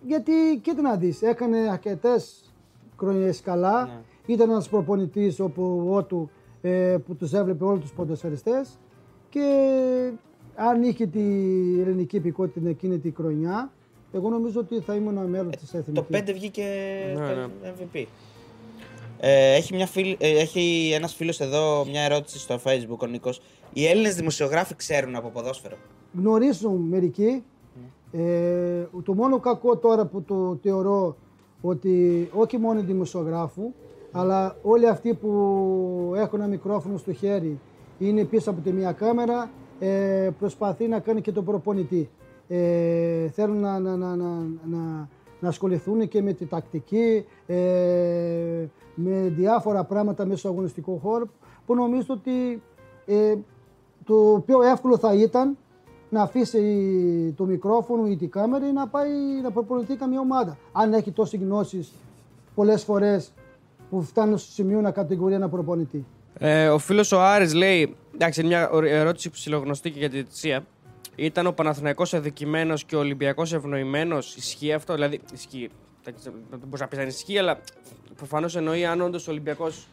S2: γιατί κοίτα να δεις, έκανε αρκετές χρονιές καλά. Ήταν ένας προπονητής όπου ότου, ε, που τους έβλεπε όλους τους ποδοσφαιριστές και αν είχε τη ελληνική υπηκότητα εκείνη τη χρονιά, εγώ νομίζω ότι θα ήμουν μέρος της
S1: Το
S2: εθνικής.
S1: 5 βγήκε
S3: Ναι, ναι.
S1: MVP. Ε, έχει, μια φίλ, ε, έχει ένας φίλος εδώ μια ερώτηση στο facebook ο Νίκος. Οι Έλληνες δημοσιογράφοι ξέρουν από ποδόσφαιρο.
S2: γνωρίζουν μερικοί. Ε, το μόνο κακό τώρα που το θεωρώ ότι όχι μόνο οι δημοσιογράφου, αλλά όλοι αυτοί που έχουν ένα μικρόφωνο στο χέρι είναι πίσω από τη μία κάμερα, ε, προσπαθεί να κάνει και τον προπονητή. Ε, θέλουν να, να, να, να, να, να ασχοληθούν και με τη τακτική, ε, με διάφορα πράγματα μέσα στο αγωνιστικό χώρο, που νομίζω ότι ε, το πιο εύκολο θα ήταν να αφήσει το μικρόφωνο ή την κάμερα ή να πάει να προπονηθεί καμία ομάδα. Αν έχει τόση γνώση πολλές φορές που φτάνουν στο σημείο να κατηγορεί ένα προπονητή.
S3: Ε, ο φίλος ο Άρης λέει, εντάξει, είναι μια ερώτηση που συλλογνωστεί και για τη διετησία. Ήταν ο Παναθηναϊκός αδικημένος και ο Ολυμπιακός ευνοημένος. Ισχύει αυτό, δηλαδή. Ισχύει. Δεν μπορεί να πεις αν ισχύει, αλλά προφανώς εννοεί αν όντως ο Ολυμπιακός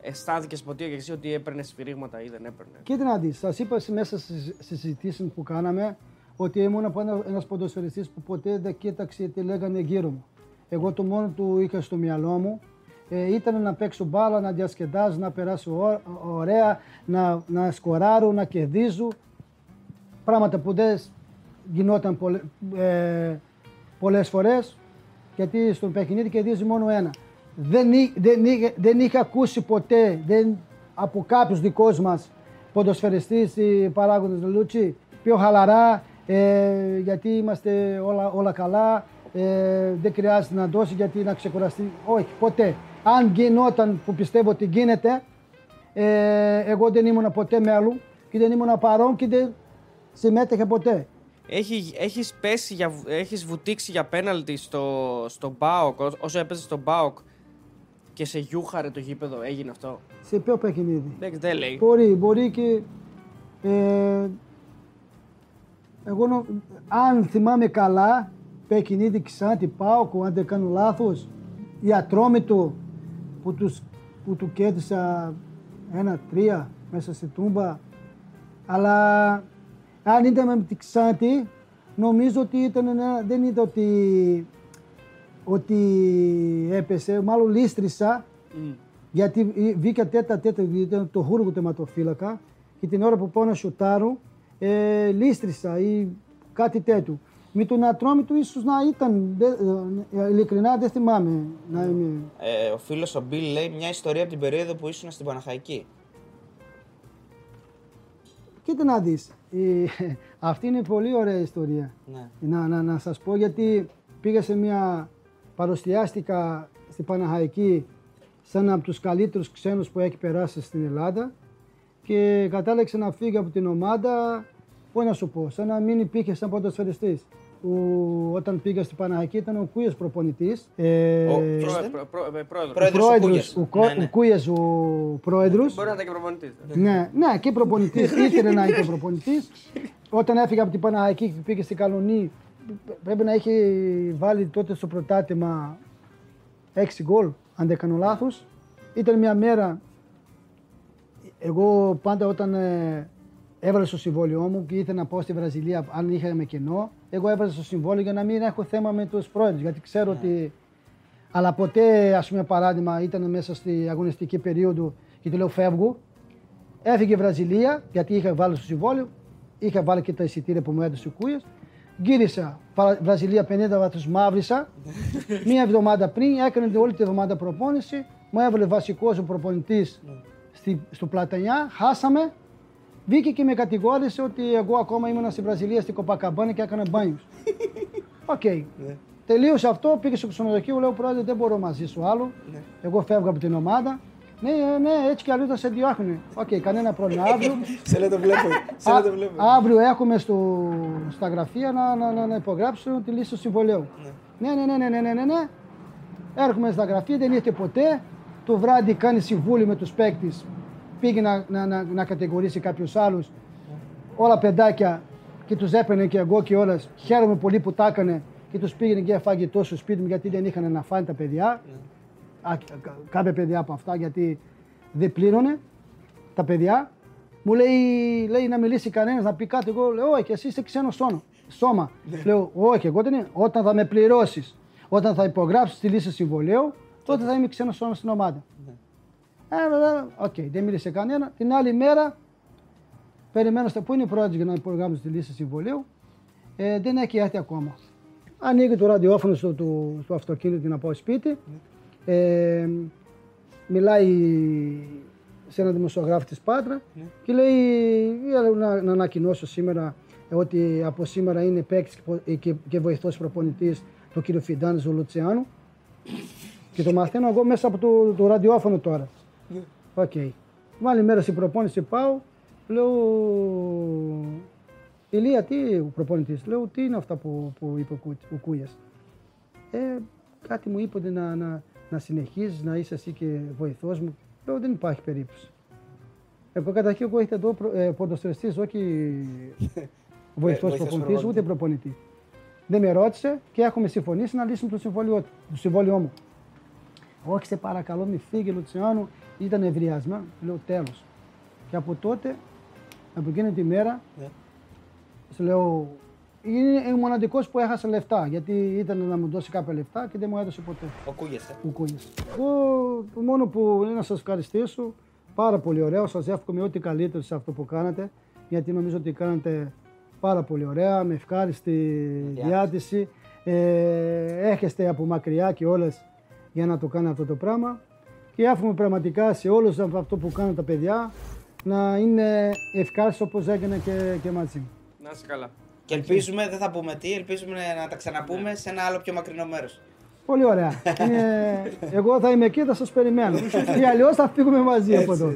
S3: αισθάνθηκε σποτία και εσύ ότι έπαιρνε σφυρίγματα ή δεν έπαιρνε.
S2: Κοίτα να δεις, σας είπα μέσα στις συζητήσεις που κάναμε ότι ήμουν από ένα ένας ποδοσφαιριστής που ποτέ δεν κοίταξε τι λέγανε γύρω μου. Εγώ το μόνο του είχα στο μυαλό μου ε, ήταν να παίξω μπάλα, να διασκεδάζω, να περάσω ω- ωραία, να, να σκοράρω, να κερδίζω. Πράγματα που δεν γινόταν πολλε, ε, πολλές φορές, γιατί στον παιχνίδι κερδίζει μόνο ένα. Δεν, εί- δεν, είχε- δεν είχα ακούσει ποτέ δεν, από κάποιους δικούς μας ποδοσφαιριστής ή παράγοντες Λούτσι πιο χαλαρά, ε, γιατί είμαστε όλα, όλα καλά, ε, δεν χρειάζεται να δώσει γιατί να ξεκουραστεί. Όχι, ποτέ. Αν γινόταν που πιστεύω ότι γίνεται, ε, εγώ δεν ήμουν ποτέ μέλου και δεν ήμουν παρόν και δεν συμμέτεχε ποτέ;
S3: Έχει, έχεις πέσει, για, βου- έχεις βουτήξει για πέναλτι στο, στο ΜΠΑΟΚ, ό- όσο έπαιζε στο ΜΠΑΟΚ και σε γιούχαρε το γήπεδο, έγινε αυτό;
S2: Σε ποιο παιχνίδι;
S3: Δεν, δεν λέει.
S2: Μπορεί, μπορεί και. Ε, εγώ νο- αν θυμάμαι καλά, παιχνίδι Ξάντη Πάοκο, αν δεν κάνω λάθος, η Ατρόμητο που, τους, που του κέρδισα ένα-τρία μέσα στη Τούμπα. Αλλά αν ήταν με τη Ξάντη, νομίζω ότι ήταν ένα, δεν ήταν ότι, ότι έπεσε, μάλλον λίστρισα
S3: Μμ.
S2: γιατί βγήκα τέτα τέτα, γιατί ήταν το χούργο τερματοφύλακα και την ώρα που πάω να σουτάρω, ε, λίστρισα ή κάτι τέτοιο. Με τον ατρόμητο ίσως να ήταν, δε- ε, ειλικρινά δεν θυμάμαι να είμαι.
S1: Ε, ο φίλος ο Μπιλ λέει μια ιστορία από την περίοδο που ήσουν στην Παναχαϊκή.
S2: Κοίτα να δεις, η- αυτή είναι πολύ ωραία ιστορία.
S1: Ναι.
S2: Να, να, να σας πω γιατί πήγα σε μια, παρουσιάστηκα στην Παναχαϊκή σαν από τους καλύτερους ξένους που έχει περάσει στην Ελλάδα και κατάλεξα να φύγω από την ομάδα, πώς να σου πω, σαν να μην υπήρχε σαν ποδοσφαιριστής. Ο, όταν πήγα στην Παναχαϊκή ήταν ο Κούιας προπονητής. Ε,
S1: Ο-
S2: ο,
S1: ποιος
S3: Πρό-
S1: ήταν;
S3: προ- προ- ε, πρόεδρος.
S1: Πρόεδρος ο
S2: πρόεδρος,
S1: Κούγιας.
S2: ο, Κο-
S1: Ναι, ναι.
S2: ο Κούιας ο πρόεδρος.
S3: Μπορεί να ήταν και προπονητής.
S2: Ναι, ναι, και προπονητής. ήθελε να είναι προπονητής. Όταν έφυγε από την Παναγιακή και πήγε στην Καλονή, πρέπει να είχε βάλει τότε στο πρωτάτημα 6 γκολ, αν δεν κάνω λάθος. Ήταν μια μέρα. Εγώ πάντα όταν ε, έβαλα στο συμβόλαιό μου και ήθελα να πάω στη Βραζιλία, αν είχαμε κενό, εγώ έβαζα στο συμβόλαιο για να μην έχω θέμα με τους πρόεδρου. Γιατί ξέρω ότι. Αλλά ποτέ, ας πούμε, παράδειγμα, ήταν μέσα στη αγωνιστική περίοδο και του λέω φεύγω. Έφυγε η Βραζιλία, γιατί είχα βάλει στο συμβόλαιο, είχα βάλει και τα εισιτήρια που μου έδωσε ο Κούιας. Γύρισα Βρα- Βραζιλία 50 βαθμούς μαύρισα. Μία εβδομάδα πριν έκανε όλη τη εβδομάδα προπόνηση. Μου έβαλε βασικός ο προπονητής στη, στο Πλατανιά. Χάσαμε. Βγήκε και με κατηγόρησε ότι εγώ ακόμα ήμουν στη Βραζιλία στην Κοπακαμπάνη και έκανα μπάνιους. Οκ. Τελείωσε αυτό, πήγε στο ξενοδοχείο, λέω πρόεδρε δεν μπορώ μαζί σου άλλο. Εγώ φεύγω από την ομάδα. Ναι, ναι, έτσι κι αλλιώς θα σε διώχνουν. Οκ, κανένα πρόβλημα. Αύριο,
S1: Σε λέω το βλέπω. Σε λέω το βλέπω.
S2: Α- αύριο έχουμε στο, στα γραφεία να, να, να, να υπογράψω τη λύση του συμβολαίου. Ναι, ναι, ναι, ναι, ναι, ναι, ναι, ναι. Έρχομαι στα γραφεία, δεν ήρθε ποτέ. Το βράδυ κάνει συμβούλιο με τους παίκτες. Πήγε να, να, να, να κατηγορήσει κάποιους άλλους. Όλα παιδάκια και τους έπαιρνε και εγώ και όλες. Χαίρομαι πολύ που τα έκανε και τους πήγαινε και φαγητό στο σπίτι μου γιατί δεν είχαν να φάνε τα παιδιά. Α, κα- κάποια παιδιά από αυτά γιατί δεν πλήρωνε τα παιδιά. Μου λέει, λέει να μιλήσει κανένας, να πει κάτι. Εγώ λέω, Όχι, εσύ είσαι ξένος σώμα. σώμα. Λέω, Όχι, εγώ δεν είναι. Όταν θα με πληρώσεις, όταν θα υπογράψεις τη λύση συμβολαίου, τότε θα είμαι ξένος σώμα στην ομάδα. Ε, βέβαια, οκ, δεν μίλησε κανένα. Την άλλη μέρα, περιμένω στο πού είναι η πρόεδρος για να υπογράψει τη λύση συμβολαίου. Ε, δεν έχει έρθει ακόμα. Ανοίγει το ραδιόφωνο στο, του, στο αυτοκίνητο να πάω σπίτι. Ε, μιλάει σε έναν δημοσιογράφο της Πάτρα και λέει «Ήθελα να, να ανακοινώσω σήμερα ότι από σήμερα είναι παίκτης και, πο- και, και βοηθός προπονητής το κύριο Φιντάνη Ζολουτσιάνου και το μαθαίνω εγώ μέσα από το, το ραδιόφωνο τώρα. Οκ. Βάλει μέρα στην προπόνηση πάω, λέω Ηλία, τι ο προπονητής, λέω τι είναι αυτά που, που είπε ο, Κου- ο Κούιας. Ε, κάτι μου είπε ότι να, να, να συνεχίζεις να είσαι εσύ και βοηθός μου. Λέω δεν υπάρχει περίπτωση. Εγώ καταρχήν εγώ ήρθα εδώ προ- ε, ποδοσφαιριστής, όχι βοηθός
S1: βοηθός
S2: προπονητής,
S1: προπονητής.
S2: ούτε προπονητή. Δεν με ρώτησε και έχουμε συμφωνήσει να λύσουμε το συμβόλαιό, το συμβόλαιό μου. Όχι, σε παρακαλώ, μη φύγει, Λουτσιάνου. Ήταν ευριασμένο. Λέω τέλος. Και από τότε, από εκείνη τη μέρα,
S1: Ναι.
S2: σου λέω, είναι ο μοναδικός που έχασε λεφτά. Γιατί ήταν να μου δώσει κάποια λεφτά και δεν μου έδωσε ποτέ.
S1: Ο Κούγεσαι.
S2: Ο Κούγιας. Εγώ το μόνο που είναι να σας ευχαριστήσω, πάρα πολύ ωραίο. Σας εύχομαι ό,τι καλύτερο σε αυτό που κάνατε. Γιατί νομίζω ότι κάνατε πάρα πολύ ωραία, με ευχάριστη διάθεση. Ε, έχεστε από μακριά και όλες για να το κάνετε αυτό το πράγμα. Και εύχομαι πραγματικά σε όλους αυτό που κάνουν τα παιδιά να είναι ευχάριστο όπως έγινε και, και μαζί μου.
S3: Να είσαι καλά.
S1: Και ελπίζουμε, δεν θα πούμε τι, ελπίζουμε να τα ξαναπούμε σε ένα άλλο πιο μακρινό μέρος.
S2: Πολύ ωραία. Είναι- εγώ θα είμαι εκεί, θα σας περιμένω. Ή αλλιώς θα φύγουμε μαζί από εδώ.